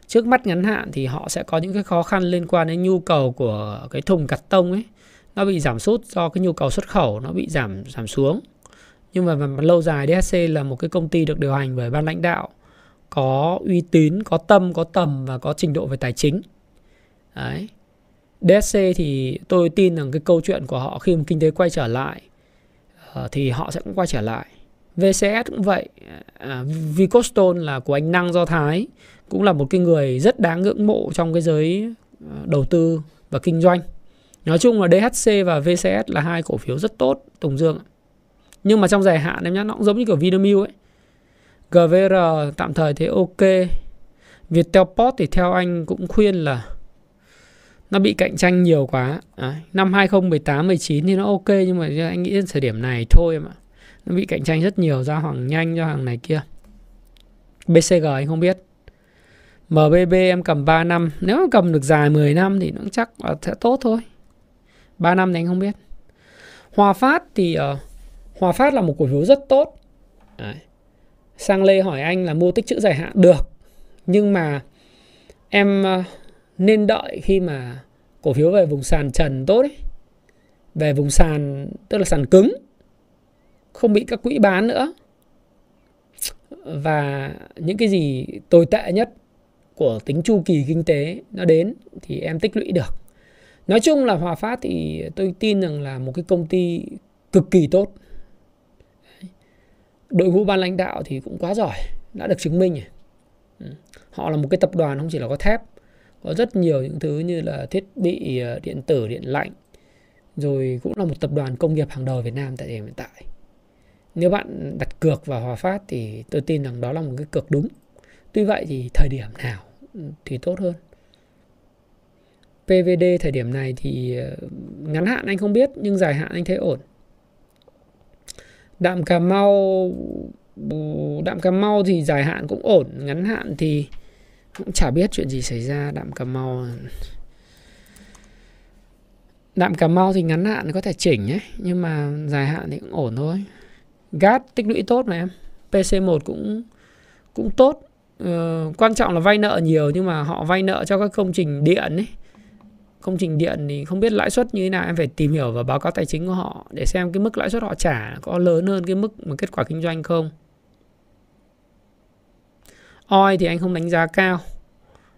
Trước mắt ngắn hạn thì họ sẽ có những cái khó khăn liên quan đến nhu cầu của cái thùng cắt tông ấy. Nó bị giảm sút do cái nhu cầu xuất khẩu nó bị giảm giảm xuống nhưng mà, mà lâu dài DHC là một cái công ty được điều hành bởi ban lãnh đạo có uy tín có tâm có tầm và có trình độ về tài chính đấy DSC thì tôi tin rằng cái câu chuyện của họ khi mà kinh tế quay trở lại ờ, thì họ sẽ cũng quay trở lại. VCS cũng vậy. À, Vicostone là của anh Năng Do Thái cũng là một cái người rất đáng ngưỡng mộ trong cái giới ờ, đầu tư và kinh doanh. Nói chung là DHC và VCS là hai cổ phiếu rất tốt Tùng Dương. Nhưng mà trong dài hạn em nhá nó cũng giống như kiểu Vinamilk ấy. GVR tạm thời thế ok. Viettel Post thì theo anh cũng khuyên là nó bị cạnh tranh nhiều quá. À, năm 2018 19 thì nó ok nhưng mà anh nghĩ đến thời điểm này thôi mà nó bị cạnh tranh rất nhiều ra hàng nhanh ra hàng này kia. BCG anh không biết. MBB em cầm 3 năm. Nếu cầm được dài 10 năm thì nó chắc là sẽ tốt thôi. 3 năm thì anh không biết. Hòa Phát thì uh, Hòa Phát là một cổ phiếu rất tốt. Đấy. Sang Lê hỏi anh là mua tích chữ dài hạn? Được. Nhưng mà em uh, nên đợi khi mà cổ phiếu về vùng sàn trần tốt ấy. Về vùng sàn tức là sàn cứng. Không bị các quỹ bán nữa. Và những cái gì tồi tệ nhất của tính chu kỳ kinh tế nó đến thì em tích lũy được. Nói chung là hòa phát thì tôi tin rằng là một cái công ty cực kỳ tốt đội ngũ ban lãnh đạo thì cũng quá giỏi, đã được chứng minh ừ, họ là một cái tập đoàn không chỉ là có thép, có rất nhiều những thứ như là thiết bị ờ, điện tử, điện lạnh, rồi cũng là một tập đoàn công nghiệp hàng đầu Việt Nam tại hiện tại. Nếu bạn đặt cược vào Hòa Phát thì tôi tin rằng đó là một cái cược đúng. Tuy vậy thì thời điểm nào ừ, thì tốt hơn. PVD thời điểm này thì ờ, ngắn hạn anh không biết, nhưng dài hạn anh thấy ổn đạm Cà Mau ừ, đạm Cà Mau thì dài hạn cũng ổn ngắn hạn thì cũng chả biết chuyện gì xảy ra. Đạm cà mau đạm cà mau thì ngắn hạn có thể chỉnh ấy nhưng mà dài hạn thì cũng ổn thôi. Gat tích lũy tốt mà em. Pc 1 cũng cũng tốt. Ờ, quan trọng là vay nợ nhiều nhưng mà họ vay nợ cho các công trình điện ấy công trình điện thì không biết lãi suất như thế nào. Em phải tìm hiểu và báo cáo tài chính của họ để xem cái mức lãi suất họ trả có lớn hơn cái mức mà kết quả kinh doanh không. Oi thì anh không đánh giá cao.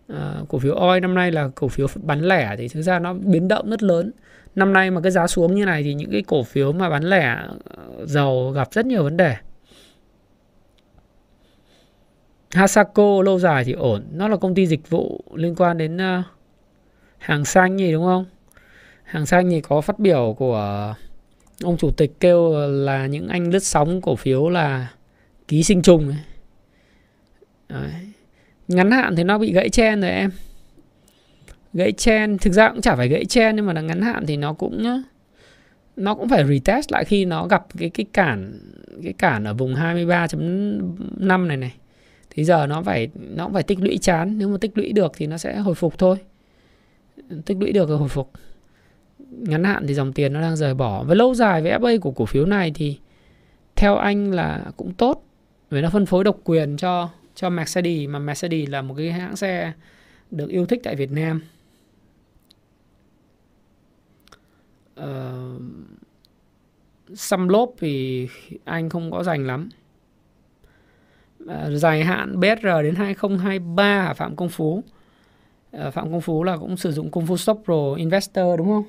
À, cổ phiếu oi năm nay là cổ phiếu bán lẻ thì thực ra nó biến động rất lớn. Năm nay mà cái giá xuống như này thì những cái cổ phiếu mà bán lẻ ờ, dầu gặp rất nhiều vấn đề. Hasako lâu dài thì ổn. Nó là công ty dịch vụ liên quan đến uh, hàng xanh gì đúng không? Hàng xanh thì có phát biểu của ông chủ tịch kêu là những anh lướt sóng cổ phiếu là ký sinh trùng ấy. Đấy. ngắn hạn thì nó bị gãy chen rồi em. Gãy chen, thực ra cũng chả phải gãy chen nhưng mà là ngắn hạn thì nó cũng nó cũng phải retest lại khi nó gặp cái cái cản cái cản ở vùng 23.5 này này. Thì giờ nó phải, nó cũng phải tích lũy chán. Nếu mà tích lũy được thì nó sẽ hồi phục thôi tích lũy được rồi hồi phục ngắn hạn thì dòng tiền nó đang rời bỏ với lâu dài với FA của cổ phiếu này thì theo anh là cũng tốt vì nó phân phối độc quyền cho cho Mercedes mà Mercedes là một cái hãng xe được yêu thích tại Việt Nam. Uh, xăm lốp thì anh không có dành lắm. Uh, dài hạn BSR đến 2023 Phạm Công Phú. Ờ, Phạm Công Phú là cũng sử dụng Công Phu Stop Pro Investor đúng không?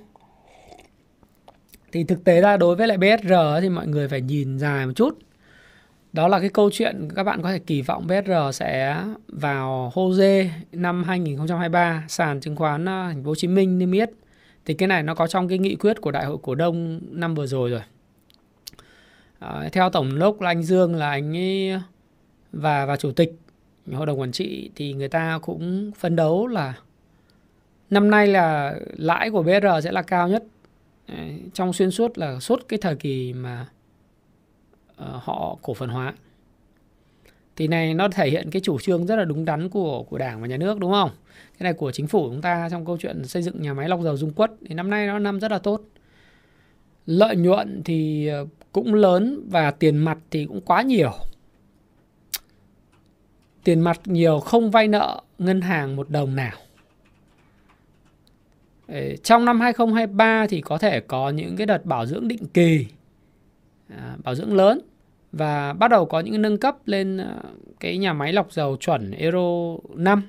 Thì thực tế ra đối với lại BSR thì mọi người phải nhìn dài một chút đó là cái câu chuyện các bạn có thể kỳ vọng BSR sẽ vào HOSE năm 2023 sàn chứng khoán ờ, Thành phố Hồ Chí Minh niêm yết. Thì cái này nó có trong cái nghị quyết của đại hội cổ đông năm vừa rồi rồi. À, theo tổng đốc là anh Dương là anh ấy và và chủ tịch hội đồng quản trị thì người ta cũng phấn đấu là năm nay là lãi của BR sẽ là cao nhất. Trong xuyên suốt là suốt cái thời kỳ mà ờ, họ cổ phần hóa. Thì này nó thể hiện cái chủ trương rất là đúng đắn của của đảng và nhà nước, đúng không? Cái này của chính phủ chúng ta trong câu chuyện xây dựng nhà máy lọc dầu dung quất thì năm nay nó năm rất là tốt. Lợi nhuận thì ờ, cũng lớn và tiền mặt thì cũng quá nhiều tiền mặt nhiều không vay nợ ngân hàng một đồng nào trong năm 2023 thì có thể có những cái đợt bảo dưỡng định kỳ à, bảo dưỡng lớn và bắt đầu có những nâng cấp lên à, cái nhà máy lọc dầu chuẩn Euro 5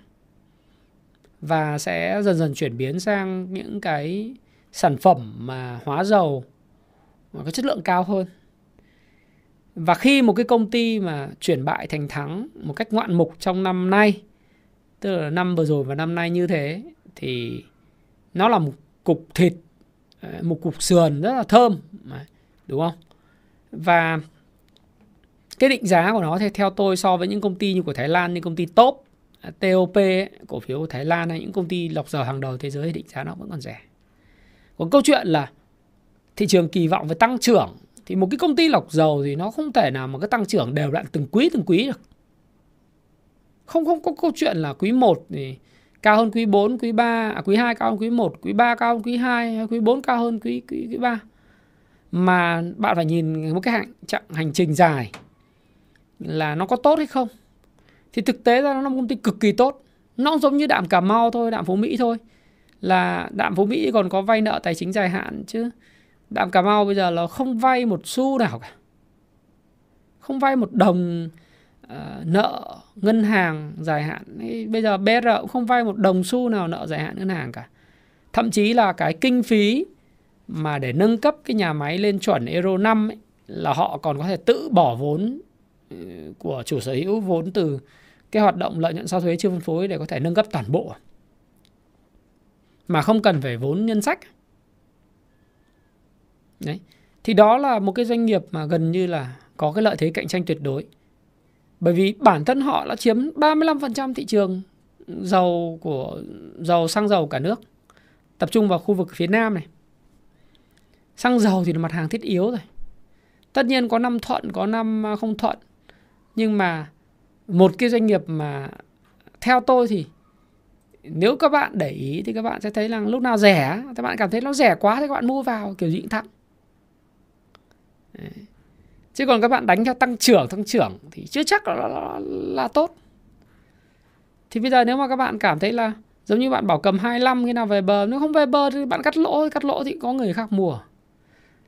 và sẽ dần dần chuyển biến sang những cái sản phẩm mà hóa dầu, mà có chất lượng cao hơn. Và khi một cái công ty mà chuyển bại thành thắng một cách ngoạn mục trong năm nay, tức là năm vừa rồi và năm nay như thế thì nó là một cục thịt, ờ, một cục sườn rất là thơm, đúng không? Và cái định giá của nó thì theo tôi so với những công ty như của Thái Lan những công ty top à, TOP ấy, cổ phiếu của Thái Lan hay những công ty lọc dầu hàng đầu thế giới thì định giá nó vẫn còn rẻ. Còn câu chuyện là thị trường kỳ vọng về tăng trưởng thì một cái công ty lọc dầu thì nó không thể nào mà cái tăng trưởng đều đặn từng quý từng quý được. Không không có câu chuyện là quý 1 thì cao hơn quý 4, quý 3, à, quý 2 cao hơn quý 1, quý 3 cao hơn quý 2, hay quý 4 cao hơn quý quý, quý 3. Mà bạn phải nhìn một cái hành, chặng hành trình dài là nó có tốt hay không. Thì thực tế ra nó là một công ty cực kỳ tốt. Nó giống như đạm Cà Mau thôi, đạm Phú Mỹ thôi. Là đạm Phú Mỹ còn có vay nợ tài chính dài hạn chứ. Đạm Cà Mau bây giờ là không vay một xu nào cả. Không vay một đồng uh, nợ ngân hàng dài hạn. Bây giờ BR cũng không vay một đồng xu nào nợ dài hạn ngân hàng cả. Thậm chí là cái kinh phí mà để nâng cấp cái nhà máy lên chuẩn Euro 5 ấy, là họ còn có thể tự bỏ vốn ừ, của chủ sở hữu vốn từ cái hoạt động lợi nhuận sau thuế chưa phân phối để có thể nâng cấp toàn bộ mà không cần phải vốn nhân sách Đấy. Thì đó là một cái doanh nghiệp mà gần như là có cái lợi thế cạnh tranh tuyệt đối. Bởi vì bản thân họ đã chiếm 35% thị trường dầu của dầu xăng dầu cả nước. Tập trung vào khu vực phía Nam này. Xăng dầu thì là mặt hàng thiết yếu rồi. Tất nhiên có năm thuận, có năm à, không thuận. Nhưng mà một cái doanh nghiệp mà theo tôi thì nếu các bạn để ý thì các bạn sẽ thấy rằng lúc nào rẻ, các bạn cảm thấy nó rẻ quá thì các bạn mua vào kiểu gì cũng thắng. Chứ còn các bạn đánh theo tăng trưởng, tăng trưởng thì chưa chắc là, là, là tốt. Thì bây giờ nếu mà các bạn cảm thấy là giống như bạn bảo cầm 25 khi nào về bờ, nếu không về bờ thì bạn cắt lỗ, cắt lỗ thì có người khác mua.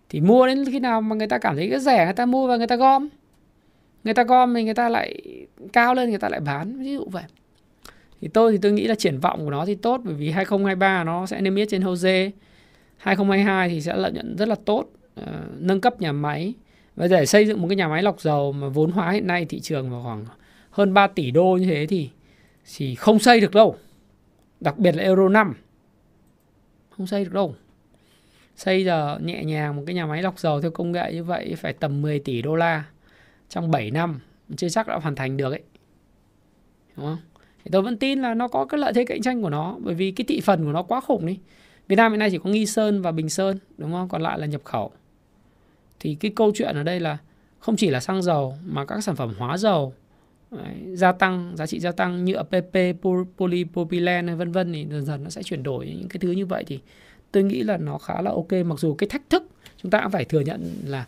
Thì mua đến khi nào mà người ta cảm thấy cái rẻ người ta mua và người ta gom. Người ta gom thì người ta lại cao lên người ta lại bán, ví dụ vậy. Thì tôi thì tôi nghĩ là triển vọng của nó thì tốt bởi vì 2023 nó sẽ niêm yết trên HOSE. 2022 thì sẽ lợi nhuận rất là tốt uh, nâng cấp nhà máy và để xây dựng một cái nhà máy lọc dầu mà vốn hóa hiện nay thị trường vào khoảng hơn 3 tỷ đô như thế thì thì không xây được đâu. Đặc biệt là Euro 5. Không xây được đâu. Xây giờ nhẹ nhàng một cái nhà máy lọc dầu theo công nghệ như vậy phải tầm 10 tỷ đô la trong 7 năm chưa chắc đã hoàn thành được ấy. Đúng không? Thì tôi vẫn tin là nó có cái lợi thế cạnh tranh của nó bởi vì cái thị phần của nó quá khủng đi. Việt Nam hiện nay chỉ có Nghi Sơn và Bình Sơn đúng không? Còn lại là nhập khẩu thì cái câu chuyện ở đây là không chỉ là xăng dầu mà các sản phẩm hóa dầu đấy, gia tăng giá trị gia tăng nhựa PP polypropylene vân vân thì dần dần nó sẽ chuyển đổi những cái thứ như vậy. Thì tôi nghĩ là nó khá là ok. Mặc dù cái thách thức chúng ta cũng phải thừa nhận là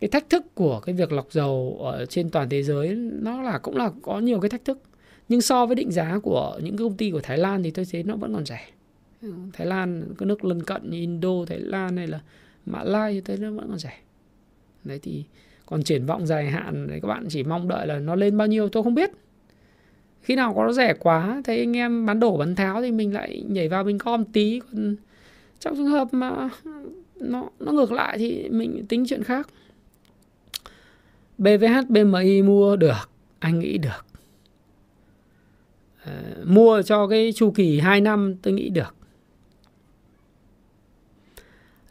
cái thách thức của cái việc lọc dầu ở trên toàn thế giới nó là cũng là có nhiều cái thách thức. Nhưng so với định giá của những công ty của Thái Lan thì tôi thấy nó vẫn còn rẻ. Thái Lan các nước lân cận như Indo Thái Lan hay là Mã Lai thì thấy nó vẫn còn rẻ đấy thì còn triển vọng dài hạn đấy các bạn chỉ mong đợi là nó lên bao nhiêu tôi không biết. Khi nào có nó rẻ quá thấy anh em bán đổ bán tháo thì mình lại nhảy vào mình com tí. Còn trong trường hợp mà nó nó ngược lại thì mình tính chuyện khác. BVH BMI mua được anh nghĩ được? À, mua cho cái chu kỳ 2 năm tôi nghĩ được.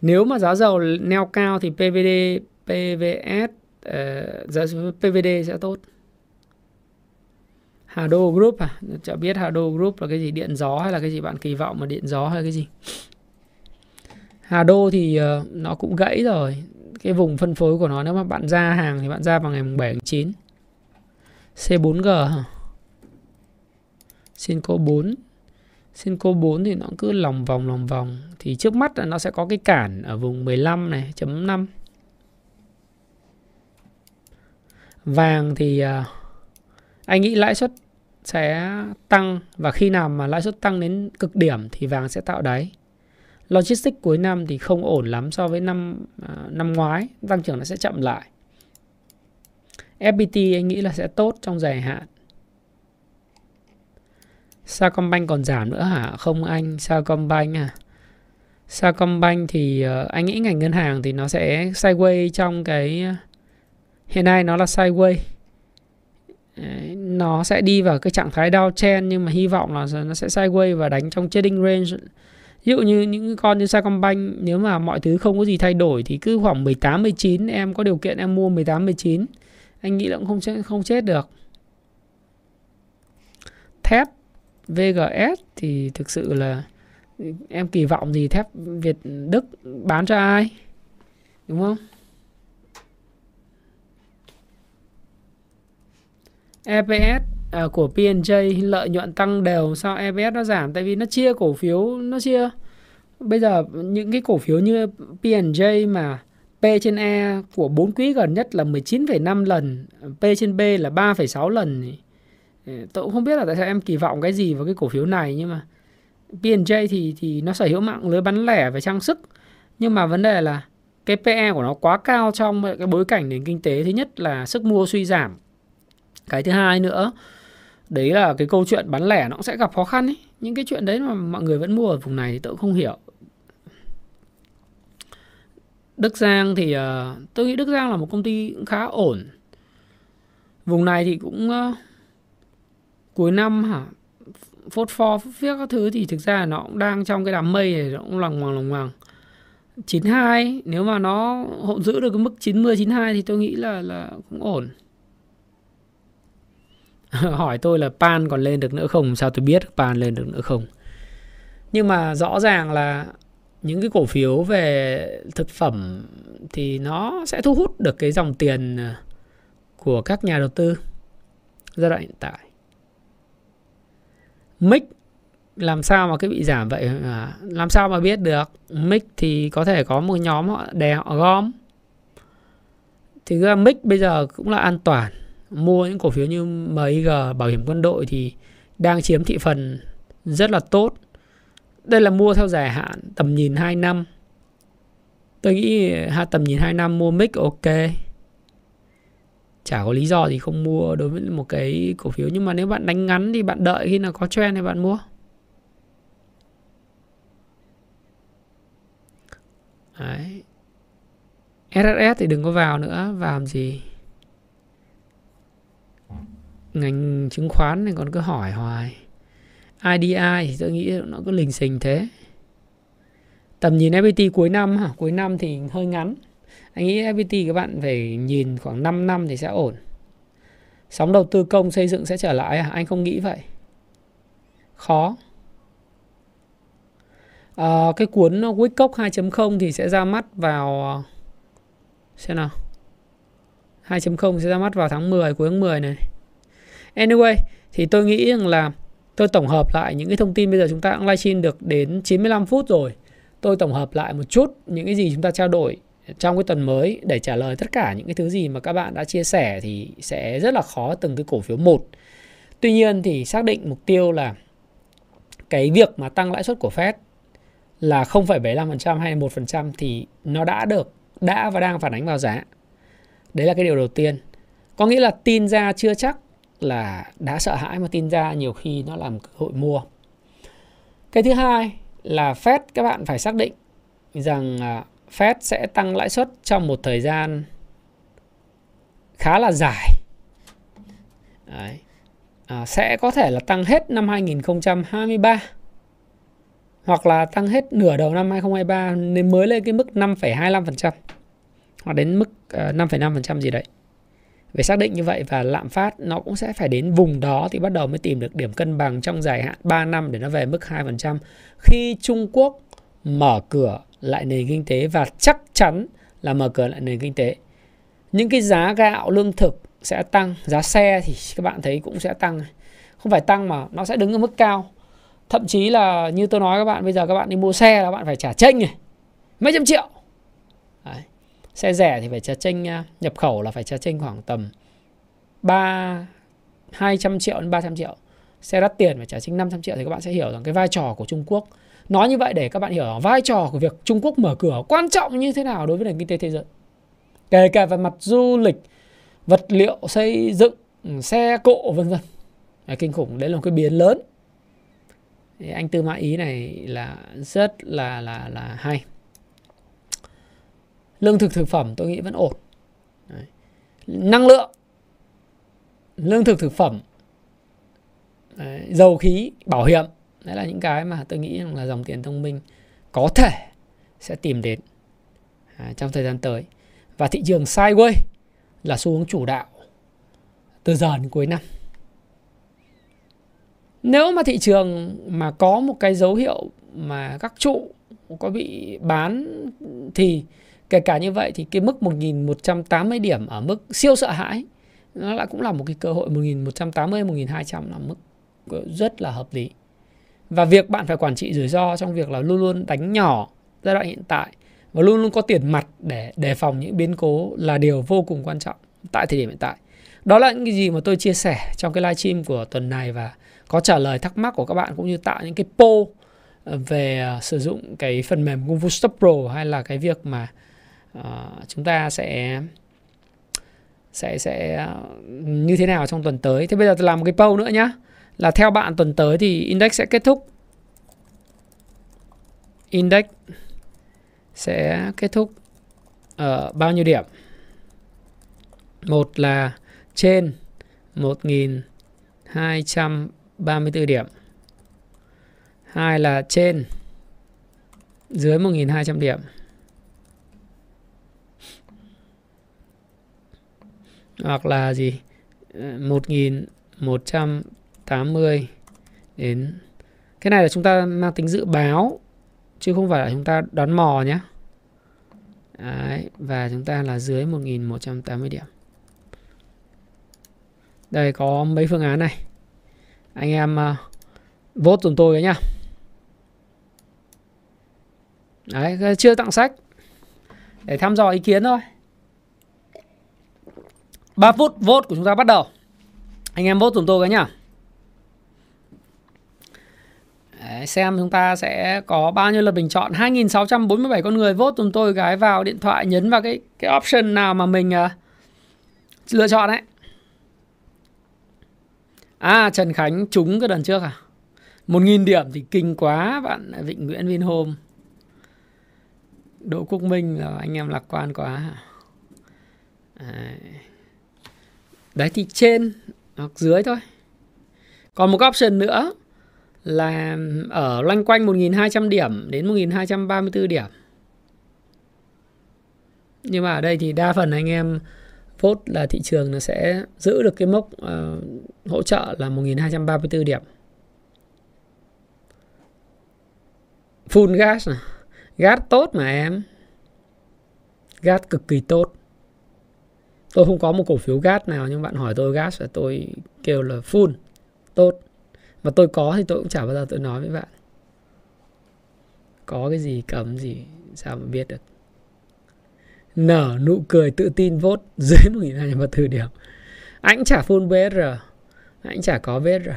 Nếu mà giá dầu neo cao thì PVD PVS uh, ờ, giá PVD sẽ tốt. Hà Đô Group à? Chả biết Hà Đô Group là cái gì? Điện gió hay là cái gì bạn? Kỳ vọng mà điện gió hay cái gì? Hà Đô thì uh, nó cũng gãy rồi. Cái vùng phân phối của nó nếu mà bạn ra hàng thì bạn ra vào ngày 7 tháng 9 C4G hả? Sinco 4 Sinco 4 thì nó cứ lòng vòng lòng vòng. Thì trước mắt là nó sẽ có cái cản ở vùng 15 này chấm 5 vàng thì à, anh nghĩ lãi suất sẽ tăng và khi nào mà lãi suất tăng đến cực điểm thì vàng sẽ tạo đáy logistics cuối năm thì không ổn lắm so với năm à, năm ngoái tăng trưởng nó sẽ chậm lại FPT anh nghĩ là sẽ tốt trong dài hạn Sacombank còn giảm nữa hả? Không anh, Sacombank à. Sacombank thì à, anh nghĩ ngành ngân hàng thì nó sẽ sideways trong cái hiện nay nó là sideways. Đấy, nó sẽ đi vào cái trạng thái downtrend nhưng mà hy vọng là nó sẽ sideways và đánh trong trading range. Ví dụ như những con như Sacombank nếu mà mọi thứ không có gì thay đổi thì cứ khoảng 18 19 em có điều kiện em mua 18 19. Anh nghĩ là cũng không chết không chết được. Thép VGS thì thực sự là em kỳ vọng gì thép Việt Đức bán cho ai đúng không EPS à, của P&J lợi nhuận tăng đều. Sao EPS nó giảm? Tại vì nó chia cổ phiếu nó chia. Bây giờ những cái cổ phiếu như P&J mà P trên E của 4 quý gần nhất là 19,5 lần P trên B là 3,6 lần ờ, tôi cũng không biết là tại sao em kỳ vọng cái gì vào cái cổ phiếu này nhưng mà P&J thì thì nó sở hữu mạng lưới bán lẻ về trang sức. Nhưng mà vấn đề là cái PE của nó quá cao trong cái bối cảnh nền kinh tế. Thứ nhất là sức mua suy giảm cái thứ hai nữa đấy là cái câu chuyện bán lẻ nó cũng sẽ gặp khó khăn ấy. Những cái chuyện đấy mà mọi người vẫn mua ở vùng này thì tôi cũng không hiểu. Đức Giang thì ờ, uh, tôi nghĩ Đức Giang là một công ty cũng khá ổn. Vùng này thì cũng uh, cuối năm hả? Phốt pho phốt phiếc các thứ thì thực ra nó cũng đang trong cái đám mây này nó cũng lòng hoàng lòng hoàng 92 nếu mà nó hộ giữ được cái mức 90 92 thì tôi nghĩ là là cũng ổn. hỏi tôi là pan còn lên được nữa không? Sao tôi biết pan lên được nữa không? Nhưng mà rõ ràng là những cái cổ phiếu về thực phẩm thì nó sẽ thu hút được cái dòng tiền ờ, của các nhà đầu tư giai đoạn hiện tại. Mic làm sao mà cái bị giảm vậy? À? làm sao mà biết được? Mic thì có thể có một nhóm họ đè họ gom. Thì ra mic bây giờ cũng là an toàn mua những cổ phiếu như MIG bảo hiểm quân đội thì đang chiếm thị phần rất là tốt. Đây là mua theo dài hạn tầm nhìn 2 năm. Tôi nghĩ tầm nhìn 2 năm mua mic ok. Chả có lý do gì không mua đối với một cái cổ phiếu. Nhưng mà nếu bạn đánh ngắn thì bạn đợi khi nào có trend thì bạn mua. Đấy. SSS thì đừng có vào nữa. Vào làm gì? Ngành chứng khoán này còn cứ hỏi hoài. IDI thì tôi nghĩ nó cứ lình xình thế. Tầm nhìn FPT cuối năm hả? Cuối năm thì hơi ngắn. Anh nghĩ FPT các bạn phải nhìn khoảng 5 năm thì sẽ ổn. Sóng đầu tư công xây dựng sẽ trở lại à? anh không nghĩ vậy. Khó. À, cái cuốn Wickock 2.0 thì sẽ ra mắt vào xem nào. 2.0 sẽ ra mắt vào tháng 10 cuối tháng 10 này anyway thì tôi nghĩ rằng là tôi tổng hợp lại những cái thông tin bây giờ chúng ta cũng livestream được đến 95 phút rồi tôi tổng hợp lại một chút những cái gì chúng ta trao đổi trong cái tuần mới để trả lời tất cả những cái thứ gì mà các bạn đã chia sẻ thì sẽ rất là khó từng cái cổ phiếu một. Tuy nhiên thì xác định mục tiêu là cái việc mà tăng lãi suất của Fed là 0,75% hay 1% thì nó đã được đã và đang phản ánh vào giá. Đấy là cái điều đầu tiên. Có nghĩa là tin ra chưa chắc là đã sợ hãi mà tin ra nhiều khi nó làm cơ hội mua. Cái thứ hai là Fed các bạn phải xác định rằng à, Fed sẽ tăng lãi suất trong một thời gian khá là dài Đấy. À, sẽ có thể là tăng hết năm 2023 hoặc là tăng hết nửa đầu năm 2023 nên mới lên cái mức 5,25% hoặc đến mức à, uh, 5,5% gì đấy về xác định như vậy và lạm phát nó cũng sẽ phải đến vùng đó thì bắt đầu mới tìm được điểm cân bằng trong dài hạn 3 năm để nó về mức 2%. Khi Trung Quốc mở cửa lại nền kinh tế và chắc chắn là mở cửa lại nền kinh tế. Những cái giá gạo, lương thực sẽ tăng, giá xe thì các bạn thấy cũng sẽ tăng. Không phải tăng mà nó sẽ đứng ở mức cao. Thậm chí là như tôi nói các bạn bây giờ các bạn đi mua xe là bạn phải trả chênh này. Mấy trăm triệu. Xe rẻ thì phải trả chênh à, nhập khẩu là phải trả chênh khoảng tầm 3 200 triệu đến 300 triệu. Xe đắt tiền phải trả chênh 500 triệu thì các bạn sẽ hiểu rằng cái vai trò của Trung Quốc. Nói như vậy để các bạn hiểu rằng vai trò của việc Trung Quốc mở cửa quan trọng như thế nào đối với nền kinh tế thế giới. Kể cả về mặt du lịch, vật liệu xây dựng, xe cộ, vân vân. Kinh khủng, đấy là một cái biến lớn. Thì anh tư mã ý này là rất là là là hay lương thực thực phẩm tôi nghĩ vẫn ổn. Đấy. năng lượng. Lương thực thực phẩm. Đấy. dầu khí bảo hiểm. Đấy là những cái mà tôi nghĩ là dòng tiền thông minh có thể sẽ tìm đến à, trong thời gian tới. Và thị trường sideways là xu hướng chủ đạo từ giờ đến cuối năm. Nếu mà thị trường mà có một cái dấu hiệu mà các trụ có bị bán thì Kể cả như vậy thì cái mức 1180 điểm ở mức siêu sợ hãi, nó lại cũng là một cái cơ hội 1180 1200 là mức rất là hợp lý. Và việc bạn phải quản trị rủi ro trong việc là luôn luôn đánh nhỏ giai đoạn hiện tại và luôn luôn có tiền mặt để đề phòng những biến cố là điều vô cùng quan trọng tại thời điểm hiện tại. Đó là những cái gì mà tôi chia sẻ trong cái livestream của tuần này và có trả lời thắc mắc của các bạn cũng như tạo những cái poll về à, sử dụng cái phần mềm Kung Fu Stop Pro hay là cái việc mà uh, chúng ta sẽ sẽ sẽ như thế nào trong tuần tới. Thế bây giờ tôi làm một cái poll nữa nhá. Là theo bạn tuần tới thì index sẽ kết thúc index sẽ kết thúc ở bao nhiêu điểm? Một là trên 1234 điểm. Hai là trên dưới 1200 điểm. Hoặc là gì ờ, 1180 đến. Cái này là chúng ta mang tính dự báo chứ không phải là chúng ta đón mò nhé. Đấy, và chúng ta là dưới 1180 điểm. Đây có mấy phương án này. Anh em uh, vote dùm tôi đấy nhá. Đấy chưa tặng sách. Để thăm dò ý kiến thôi. 3 phút vote của chúng ta bắt đầu. Anh em vote dùm tôi cái nhá. Đấy, xem chúng ta sẽ có bao nhiêu lượt bình chọn. 2.647 con người vote dùm tôi cái vào điện thoại nhấn vào cái cái option nào mà mình uh, lựa chọn đấy À Trần Khánh trúng cái lần trước à? 1.000 điểm thì kinh quá bạn Vịnh Nguyễn Vinhome. Đỗ Quốc Minh là anh em lạc quan quá à. Đấy. Đấy thì trên hoặc dưới thôi. Còn một option nữa là ở loanh quanh 1.200 điểm đến 1.234 điểm. Nhưng mà ở đây thì đa phần anh em vote là thị trường nó sẽ giữ được cái mốc uh, hỗ trợ là 1234 điểm. Full gas này. Gas tốt mà em. Gas cực kỳ tốt tôi không có một cổ phiếu gas nào, nhưng bạn hỏi tôi gas là tôi kêu là full, tốt. Mà tôi có thì tôi cũng chả bao giờ tôi nói với bạn. Có cái gì cấm gì, sao mà biết được. Nở nụ cười tự tin vốt dưới 1234 điểm. Anh chả full BR anh chả có BR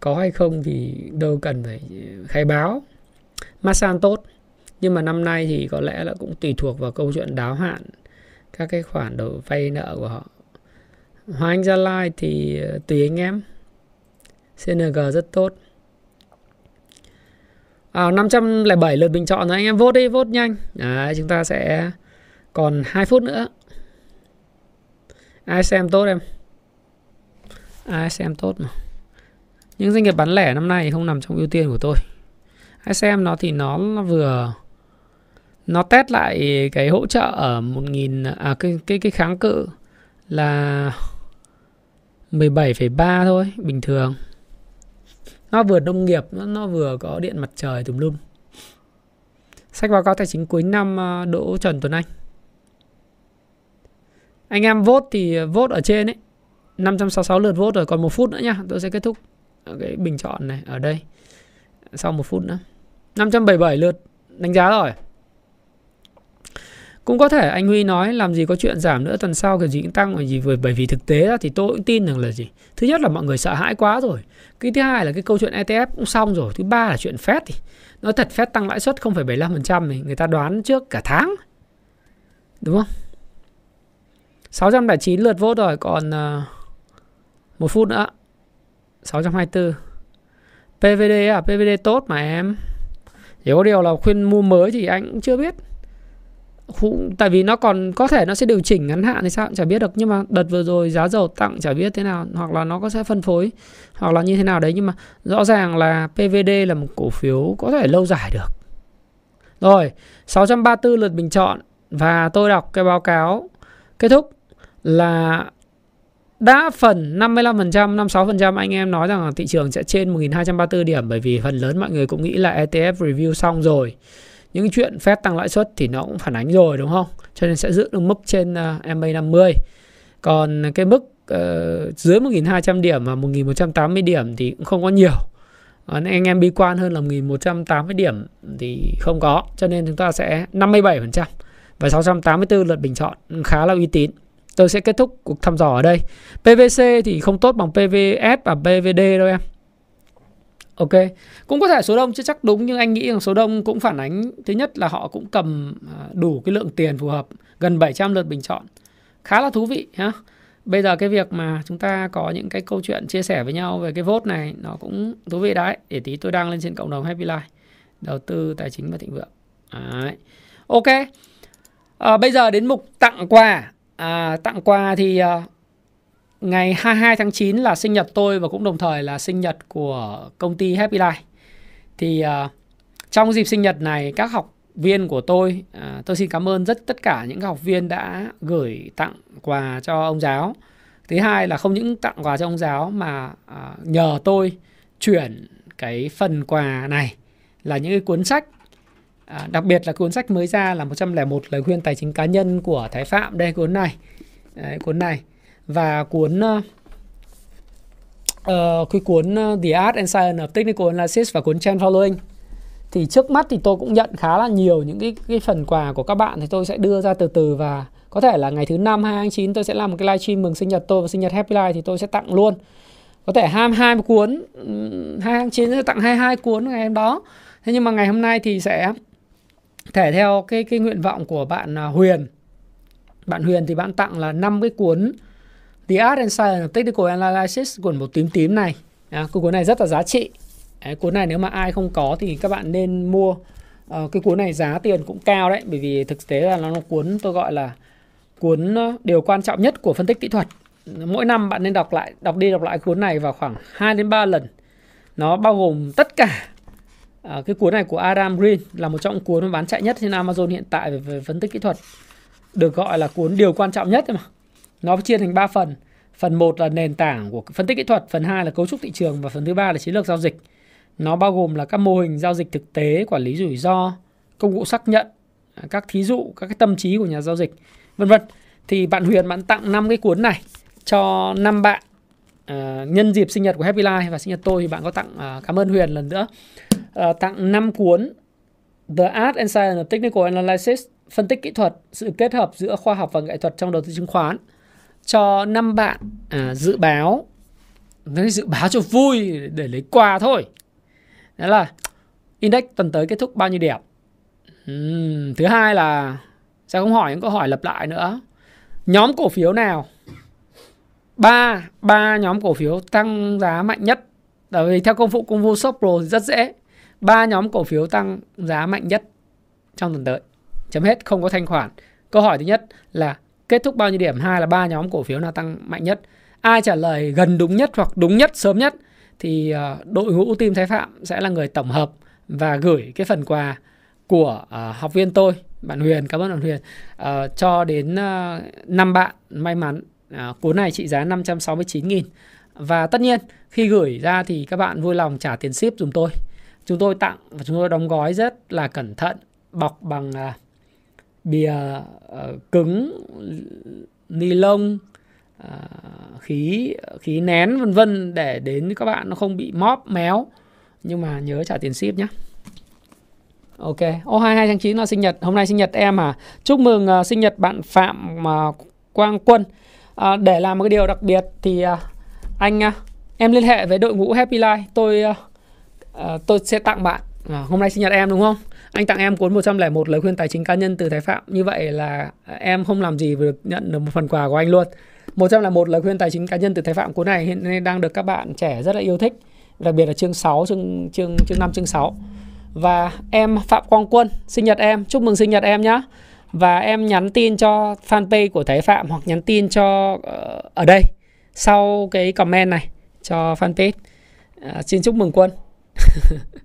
có hay không thì đâu cần phải khai báo. Masan tốt, nhưng mà năm nay thì có lẽ là cũng tùy thuộc vào câu chuyện đáo hạn các cái khoản đầu vay nợ của họ. Hoa Anh Gia Lai thì ờ, tùy anh em. CNG rất tốt. À, 507 lượt bình chọn rồi anh em vote đi vote nhanh. Đấy, chúng ta sẽ còn 2 phút nữa. Ai xem tốt em? Ai xem tốt mà? Những doanh nghiệp bán lẻ năm nay không nằm trong ưu tiên của tôi. Ai xem nó thì nó vừa nó test lại cái hỗ trợ ở 1000 à cái cái cái kháng cự là 17,3 thôi, bình thường. Nó vừa nông nghiệp, nó, nó vừa có điện mặt trời tùm lum. Sách báo cáo tài chính cuối năm à, Đỗ Trần Tuấn Anh. Anh em vote thì vote ở trên ấy. 566 lượt vote rồi, còn một phút nữa nha. Tôi sẽ kết thúc cái bình chọn này ở đây. Sau một phút nữa. 577 lượt đánh giá rồi. Cũng có thể anh Huy nói làm gì có chuyện giảm nữa tuần sau kiểu gì cũng tăng bởi vì bởi vì thực tế thì tôi cũng tin rằng là gì. Thứ nhất là mọi người sợ hãi quá rồi. Cái thứ hai là cái câu chuyện ETF cũng xong rồi. Thứ ba là chuyện Fed thì nói thật Fed tăng lãi suất 0,75% thì người ta đoán trước cả tháng. Đúng không? 609 lượt vote rồi còn uh, một phút nữa. 624. PVD à, PVD tốt mà em. Chỉ có điều là khuyên mua mới thì anh cũng chưa biết tại vì nó còn có thể nó sẽ điều chỉnh ngắn hạn thì sao chả biết được. Nhưng mà đợt vừa rồi giá dầu tặng chả biết thế nào hoặc là nó có sẽ phân phối hoặc là như thế nào đấy. Nhưng mà rõ ràng là PVD là một cổ phiếu có thể lâu dài được. Rồi 634 lượt bình chọn. Và tôi đọc cái báo cáo kết thúc là đã phần 55%, 56% anh em nói rằng là thị trường sẽ trên 1234 điểm. Bởi vì phần lớn mọi người cũng nghĩ là ETF review xong rồi những cái chuyện phép tăng lãi suất thì nó cũng phản ánh rồi đúng không? Cho nên sẽ giữ được mức trên à, uh, MA50. Còn cái mức uh, dưới 1.200 điểm và 1.180 điểm thì cũng không có nhiều. Còn anh em bi quan hơn là 1.180 điểm thì không có. Cho nên chúng ta sẽ 57% và 684 lượt bình chọn khá là uy tín. Tôi sẽ kết thúc cuộc thăm dò ở đây. PVC thì không tốt bằng PVS và PVD đâu em. Ok, cũng có thể số đông chưa chắc đúng nhưng anh nghĩ rằng số đông cũng phản ánh thứ nhất là họ cũng cầm à, đủ cái lượng tiền phù hợp, gần 700 lượt bình chọn. Khá là thú vị ha. Bây giờ cái việc mà chúng ta có những cái câu chuyện chia sẻ với nhau về cái vote này nó cũng thú vị đấy. Để tí tôi đăng lên trên cộng đồng Happy Life. Đầu tư tài chính và thịnh vượng. Đấy. Ok. À, bây giờ đến mục tặng quà. À, tặng quà thì ờ, ngày 22 tháng 9 là sinh nhật tôi và cũng đồng thời là sinh nhật của công ty Happy Life. Thì uh, trong dịp sinh nhật này các học viên của tôi, uh, tôi xin cảm ơn rất tất cả những học viên đã gửi tặng quà cho ông giáo. Thứ hai là không những tặng quà cho ông giáo mà uh, nhờ tôi chuyển cái phần quà này là những cái cuốn sách À, đặc biệt là cuốn sách mới ra là 101 lời khuyên tài chính cá nhân của Thái Phạm đây cuốn này. Đấy, cuốn này và cuốn uh, cái cuốn ờ, The Art and Science of Technical Analysis và cuốn Trend Following. Thì trước mắt thì tôi cũng nhận khá là nhiều những cái cái phần quà của các bạn thì tôi sẽ đưa ra từ từ và có thể là ngày thứ năm 2 tháng 9 tôi sẽ làm một cái livestream mừng sinh nhật tôi và sinh nhật Happy Life thì tôi sẽ tặng luôn. Có thể 22 cuốn 2 tháng 9 sẽ tặng 22 cuốn ngày hôm đó. Thế nhưng mà ngày hôm nay thì sẽ thể theo cái cái nguyện vọng của bạn à, Huyền. Bạn Huyền thì bạn tặng là 5 cái cuốn The Art and Science of Technical Analysis cuốn một tím tím này. À, cuốn này rất là giá trị. Đấy, cuốn này nếu mà ai không có thì các bạn nên mua. À, cái cuốn này giá tiền cũng cao đấy bởi vì thực tế là nó là cuốn tôi gọi là cuốn ờ, điều quan trọng nhất của phân tích kỹ thuật. Mỗi năm bạn nên đọc lại đọc đi đọc lại cuốn này vào khoảng 2 đến 3 lần. Nó bao gồm tất cả à, cái cuốn này của Adam Green là một trong cuốn bán chạy nhất trên Amazon hiện tại về, về phân tích kỹ thuật. Được gọi là cuốn điều quan trọng nhất mà nó chia thành 3 phần. Phần 1 là nền tảng của phân tích kỹ thuật, phần 2 là cấu trúc thị trường và phần thứ ba là chiến lược giao dịch. Nó bao gồm là các mô hình giao dịch thực tế, quản lý rủi ro, công cụ xác nhận, các thí dụ, các cái tâm trí của nhà giao dịch, vân vân. Thì bạn Huyền bạn tặng 5 cái cuốn này cho 5 bạn à, nhân dịp sinh nhật của Happy Life và sinh nhật tôi thì bạn có tặng à, cảm ơn Huyền lần nữa. À, tặng 5 cuốn The Art and Science of Technical Analysis phân tích kỹ thuật, sự kết hợp giữa khoa học và nghệ thuật trong đầu tư chứng khoán cho năm bạn à, dự báo nói dự báo cho vui để lấy quà thôi. Đó là index tuần tới kết thúc bao nhiêu điểm? Uhm, thứ hai là sẽ không hỏi những câu hỏi lặp lại nữa. Nhóm cổ phiếu nào? Ba ba nhóm cổ phiếu tăng giá mạnh nhất. Bởi vì theo công vụ công vụ shop pro thì rất dễ. Ba nhóm cổ phiếu tăng giá mạnh nhất trong tuần tới. Chấm hết không có thanh khoản. Câu hỏi thứ nhất là kết thúc bao nhiêu điểm? Hai là ba nhóm cổ phiếu nào tăng mạnh nhất? Ai trả lời gần đúng nhất hoặc đúng nhất sớm nhất? Thì ờ, đội ngũ team Thái Phạm sẽ là người tổng hợp và gửi cái phần quà của uh, học viên tôi bạn Huyền cảm ơn bạn Huyền uh, cho đến uh, 5 bạn. May mắn uh, cuốn này trị giá 569.000 và tất nhiên khi gửi ra thì các bạn vui lòng trả tiền ship dùm tôi. Chúng tôi tặng và chúng tôi đóng gói rất là cẩn thận bọc bằng uh, bìa uh, cứng ni lông uh, khí khí nén vân vân để đến các bạn nó không bị móp méo nhưng mà nhớ trả tiền ship nhé Ok, ô 22 tháng 9 là sinh nhật, hôm nay sinh nhật em à. Chúc mừng uh, sinh nhật bạn Phạm uh, Quang Quân. Uh, để làm một cái điều đặc biệt thì uh, anh uh, em liên hệ với đội ngũ Happy Life, tôi uh, uh, tôi sẽ tặng bạn. Uh, hôm nay sinh nhật em đúng không? Anh tặng em cuốn 101 lời khuyên tài chính cá nhân từ Thái Phạm. Như vậy là à, em không làm gì được nhận được một phần quà của anh luôn. 101 lời khuyên tài chính cá nhân từ Thái Phạm cuốn này hiện nay đang được các bạn trẻ rất là yêu thích. Đặc biệt là chương 6, chương chương chương 5 chương 6 và em Phạm Quang Quân sinh nhật em chúc mừng sinh nhật em nhé và em nhắn tin cho fanpage của Thái Phạm hoặc nhắn tin cho uh, ở đây sau cái comment này cho fanpage uh, xin chúc mừng Quân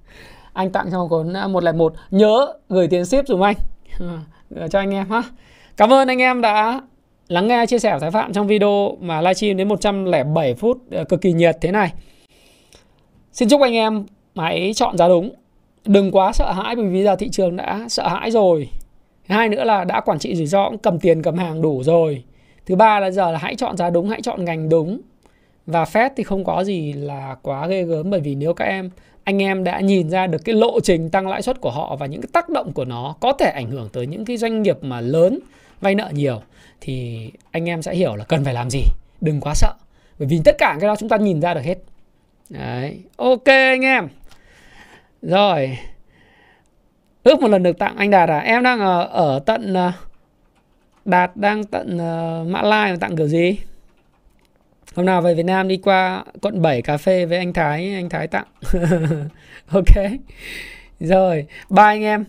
anh tặng cho cuốn một lần một. Nhớ gửi tiền ship dùm anh. Uh, cho anh em ha cảm ơn anh em đã lắng nghe chia sẻ của Thái Phạm trong video mà livestream đến 107 phút uh, cực kỳ nhiệt thế này. Xin chúc anh em hãy chọn giá đúng. Đừng quá sợ hãi bởi vì giờ thị trường đã sợ hãi rồi. Hai nữa là đã quản trị rủi ro cũng cầm tiền cầm hàng đủ rồi. Thứ ba là giờ là hãy chọn giá đúng hãy chọn ngành đúng. Và Fed thì không có gì là quá ghê gớm bởi vì nếu các em anh em đã nhìn ra được cái lộ trình tăng lãi suất của họ và những cái tác động của nó có thể ảnh hưởng tới những cái doanh nghiệp mà lớn vay nợ nhiều thì anh em sẽ hiểu là cần phải làm gì. Đừng quá sợ bởi vì tất cả cái đó chúng ta nhìn ra được hết. Đấy ok anh em. Rồi ước một lần được tặng anh Đạt à? Em đang ở, ở tận ờ, Đạt đang tận uh, Mã Lai tặng kiểu gì? Hôm nào về Việt Nam đi qua quận 7 cà phê với anh Thái anh Thái tặng. Ok. Rồi bye anh em.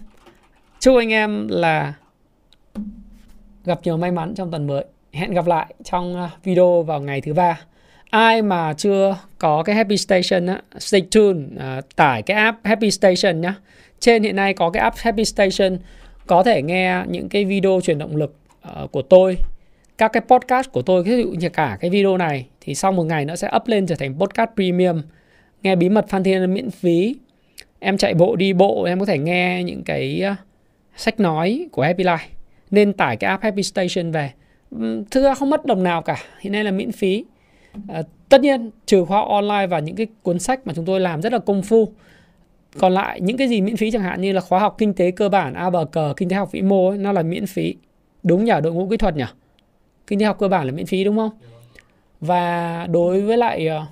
Chúc anh em là gặp nhiều may mắn trong tuần mới. Hẹn gặp lại trong à, video vào ngày thứ ba. Ai mà chưa có cái Happy Station á, stay tuned, à, tải cái app Happy Station nhá. Trên hiện nay có cái app Happy Station có thể nghe những cái video truyền động lực uh, của tôi, các cái podcast của tôi, ví dụ như cả cái video này thì sau một ngày nó sẽ up lên trở thành podcast premium. Nghe bí mật Phan Thiên miễn phí. Em chạy bộ đi bộ em có thể nghe những cái ờ, sách nói của Happy Life. Nên tải cái app Happy Station về. Ừ, thực ra không mất đồng nào cả, hiện nay là miễn phí À, tất nhiên trừ khóa online và những cái cuốn sách mà chúng tôi làm rất là công phu còn lại những cái gì miễn phí chẳng hạn như là khóa học kinh tế cơ bản a bờ cờ kinh tế học vĩ mô ấy, nó là miễn phí đúng nhỉ đội ngũ kỹ thuật nhỉ kinh tế học cơ bản là miễn phí đúng không? Và đối với lại uh,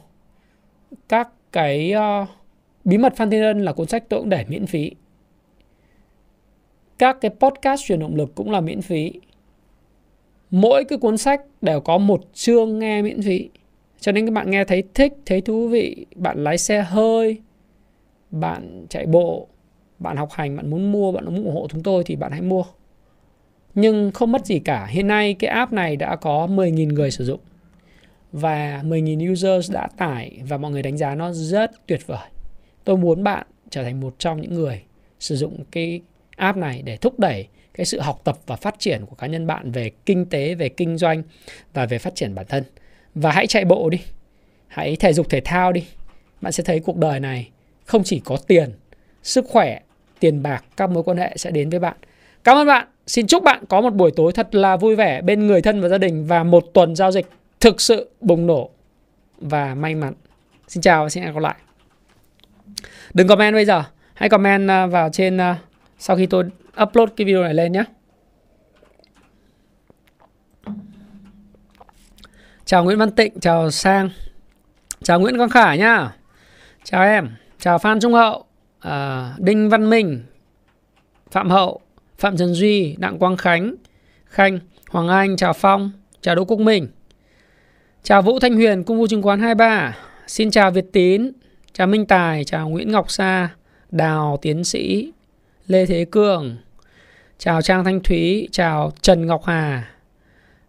các cái uh, bí mật Phan Thiên Ân là cuốn sách tôi cũng để miễn phí. Các cái podcast truyền động lực cũng là miễn phí. Mỗi cái cuốn sách đều có một chương nghe miễn phí. Cho nên các bạn nghe thấy thích thấy thú vị bạn lái xe hơi bạn chạy bộ bạn học hành bạn muốn mua bạn muốn ủng hộ chúng tôi thì bạn hãy mua nhưng không mất gì cả. Hiện nay cái app này đã có 10.000 người sử dụng. Và 10.000 users đã tải và mọi người đánh giá nó rất tuyệt vời. Tôi muốn bạn trở thành một trong những người sử dụng cái app này để thúc đẩy cái sự học tập và phát triển của cá nhân bạn về kinh tế, về kinh doanh và về phát triển bản thân. Và hãy chạy bộ đi. Hãy thể dục, thể thao đi. Bạn sẽ thấy cuộc đời này không chỉ có tiền, sức khỏe, tiền bạc, các mối quan hệ sẽ đến với bạn cảm ơn bạn. Xin chúc bạn có một buổi tối thật là vui vẻ bên người thân và gia đình và một tuần giao dịch thực sự bùng nổ và may mắn. Xin chào và xin hẹn gặp lại. Đừng comment bây giờ. Hãy comment à, vào trên à, sau khi tôi upload cái video này lên nhé. Chào Nguyễn Văn Tịnh, chào Sang. Chào Nguyễn Quang Khải nhá. Chào em, chào Phan Trung Hậu à, Đinh Văn Minh Phạm Hậu, Phạm Trần Duy, Đặng Quang Khánh Khanh, Hoàng Anh, chào Phong Chào Đỗ Quốc Minh. Chào Vũ Thanh Huyền, Cung vụ chứng khoán 23 Xin chào Việt Tín Chào Minh Tài, chào Nguyễn Ngọc Sa Đào Tiến Sĩ Lê Thế Cường. Chào Trang Thanh Thúy, chào Trần Ngọc Hà.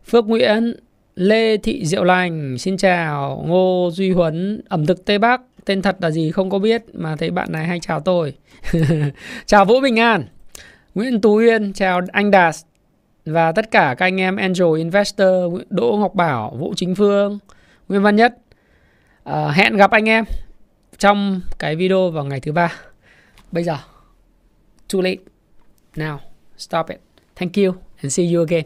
Phước Nguyễn, Lê Thị Diệu Lành, xin chào. Ngô Duy Huấn, ẩm thực Tây Bắc, tên thật là gì không có biết mà thấy bạn này hay chào tôi. chào Vũ Bình An, Nguyễn Tú Uyên, chào anh Đạt và tất cả các anh em Angel Investor, Đỗ Ngọc Bảo, Vũ Chính Phương, Nguyễn Văn Nhất. À, hẹn gặp anh em trong cái video vào ngày thứ ba. Bây giờ, too late. Now, stop it. Thank you and see you again.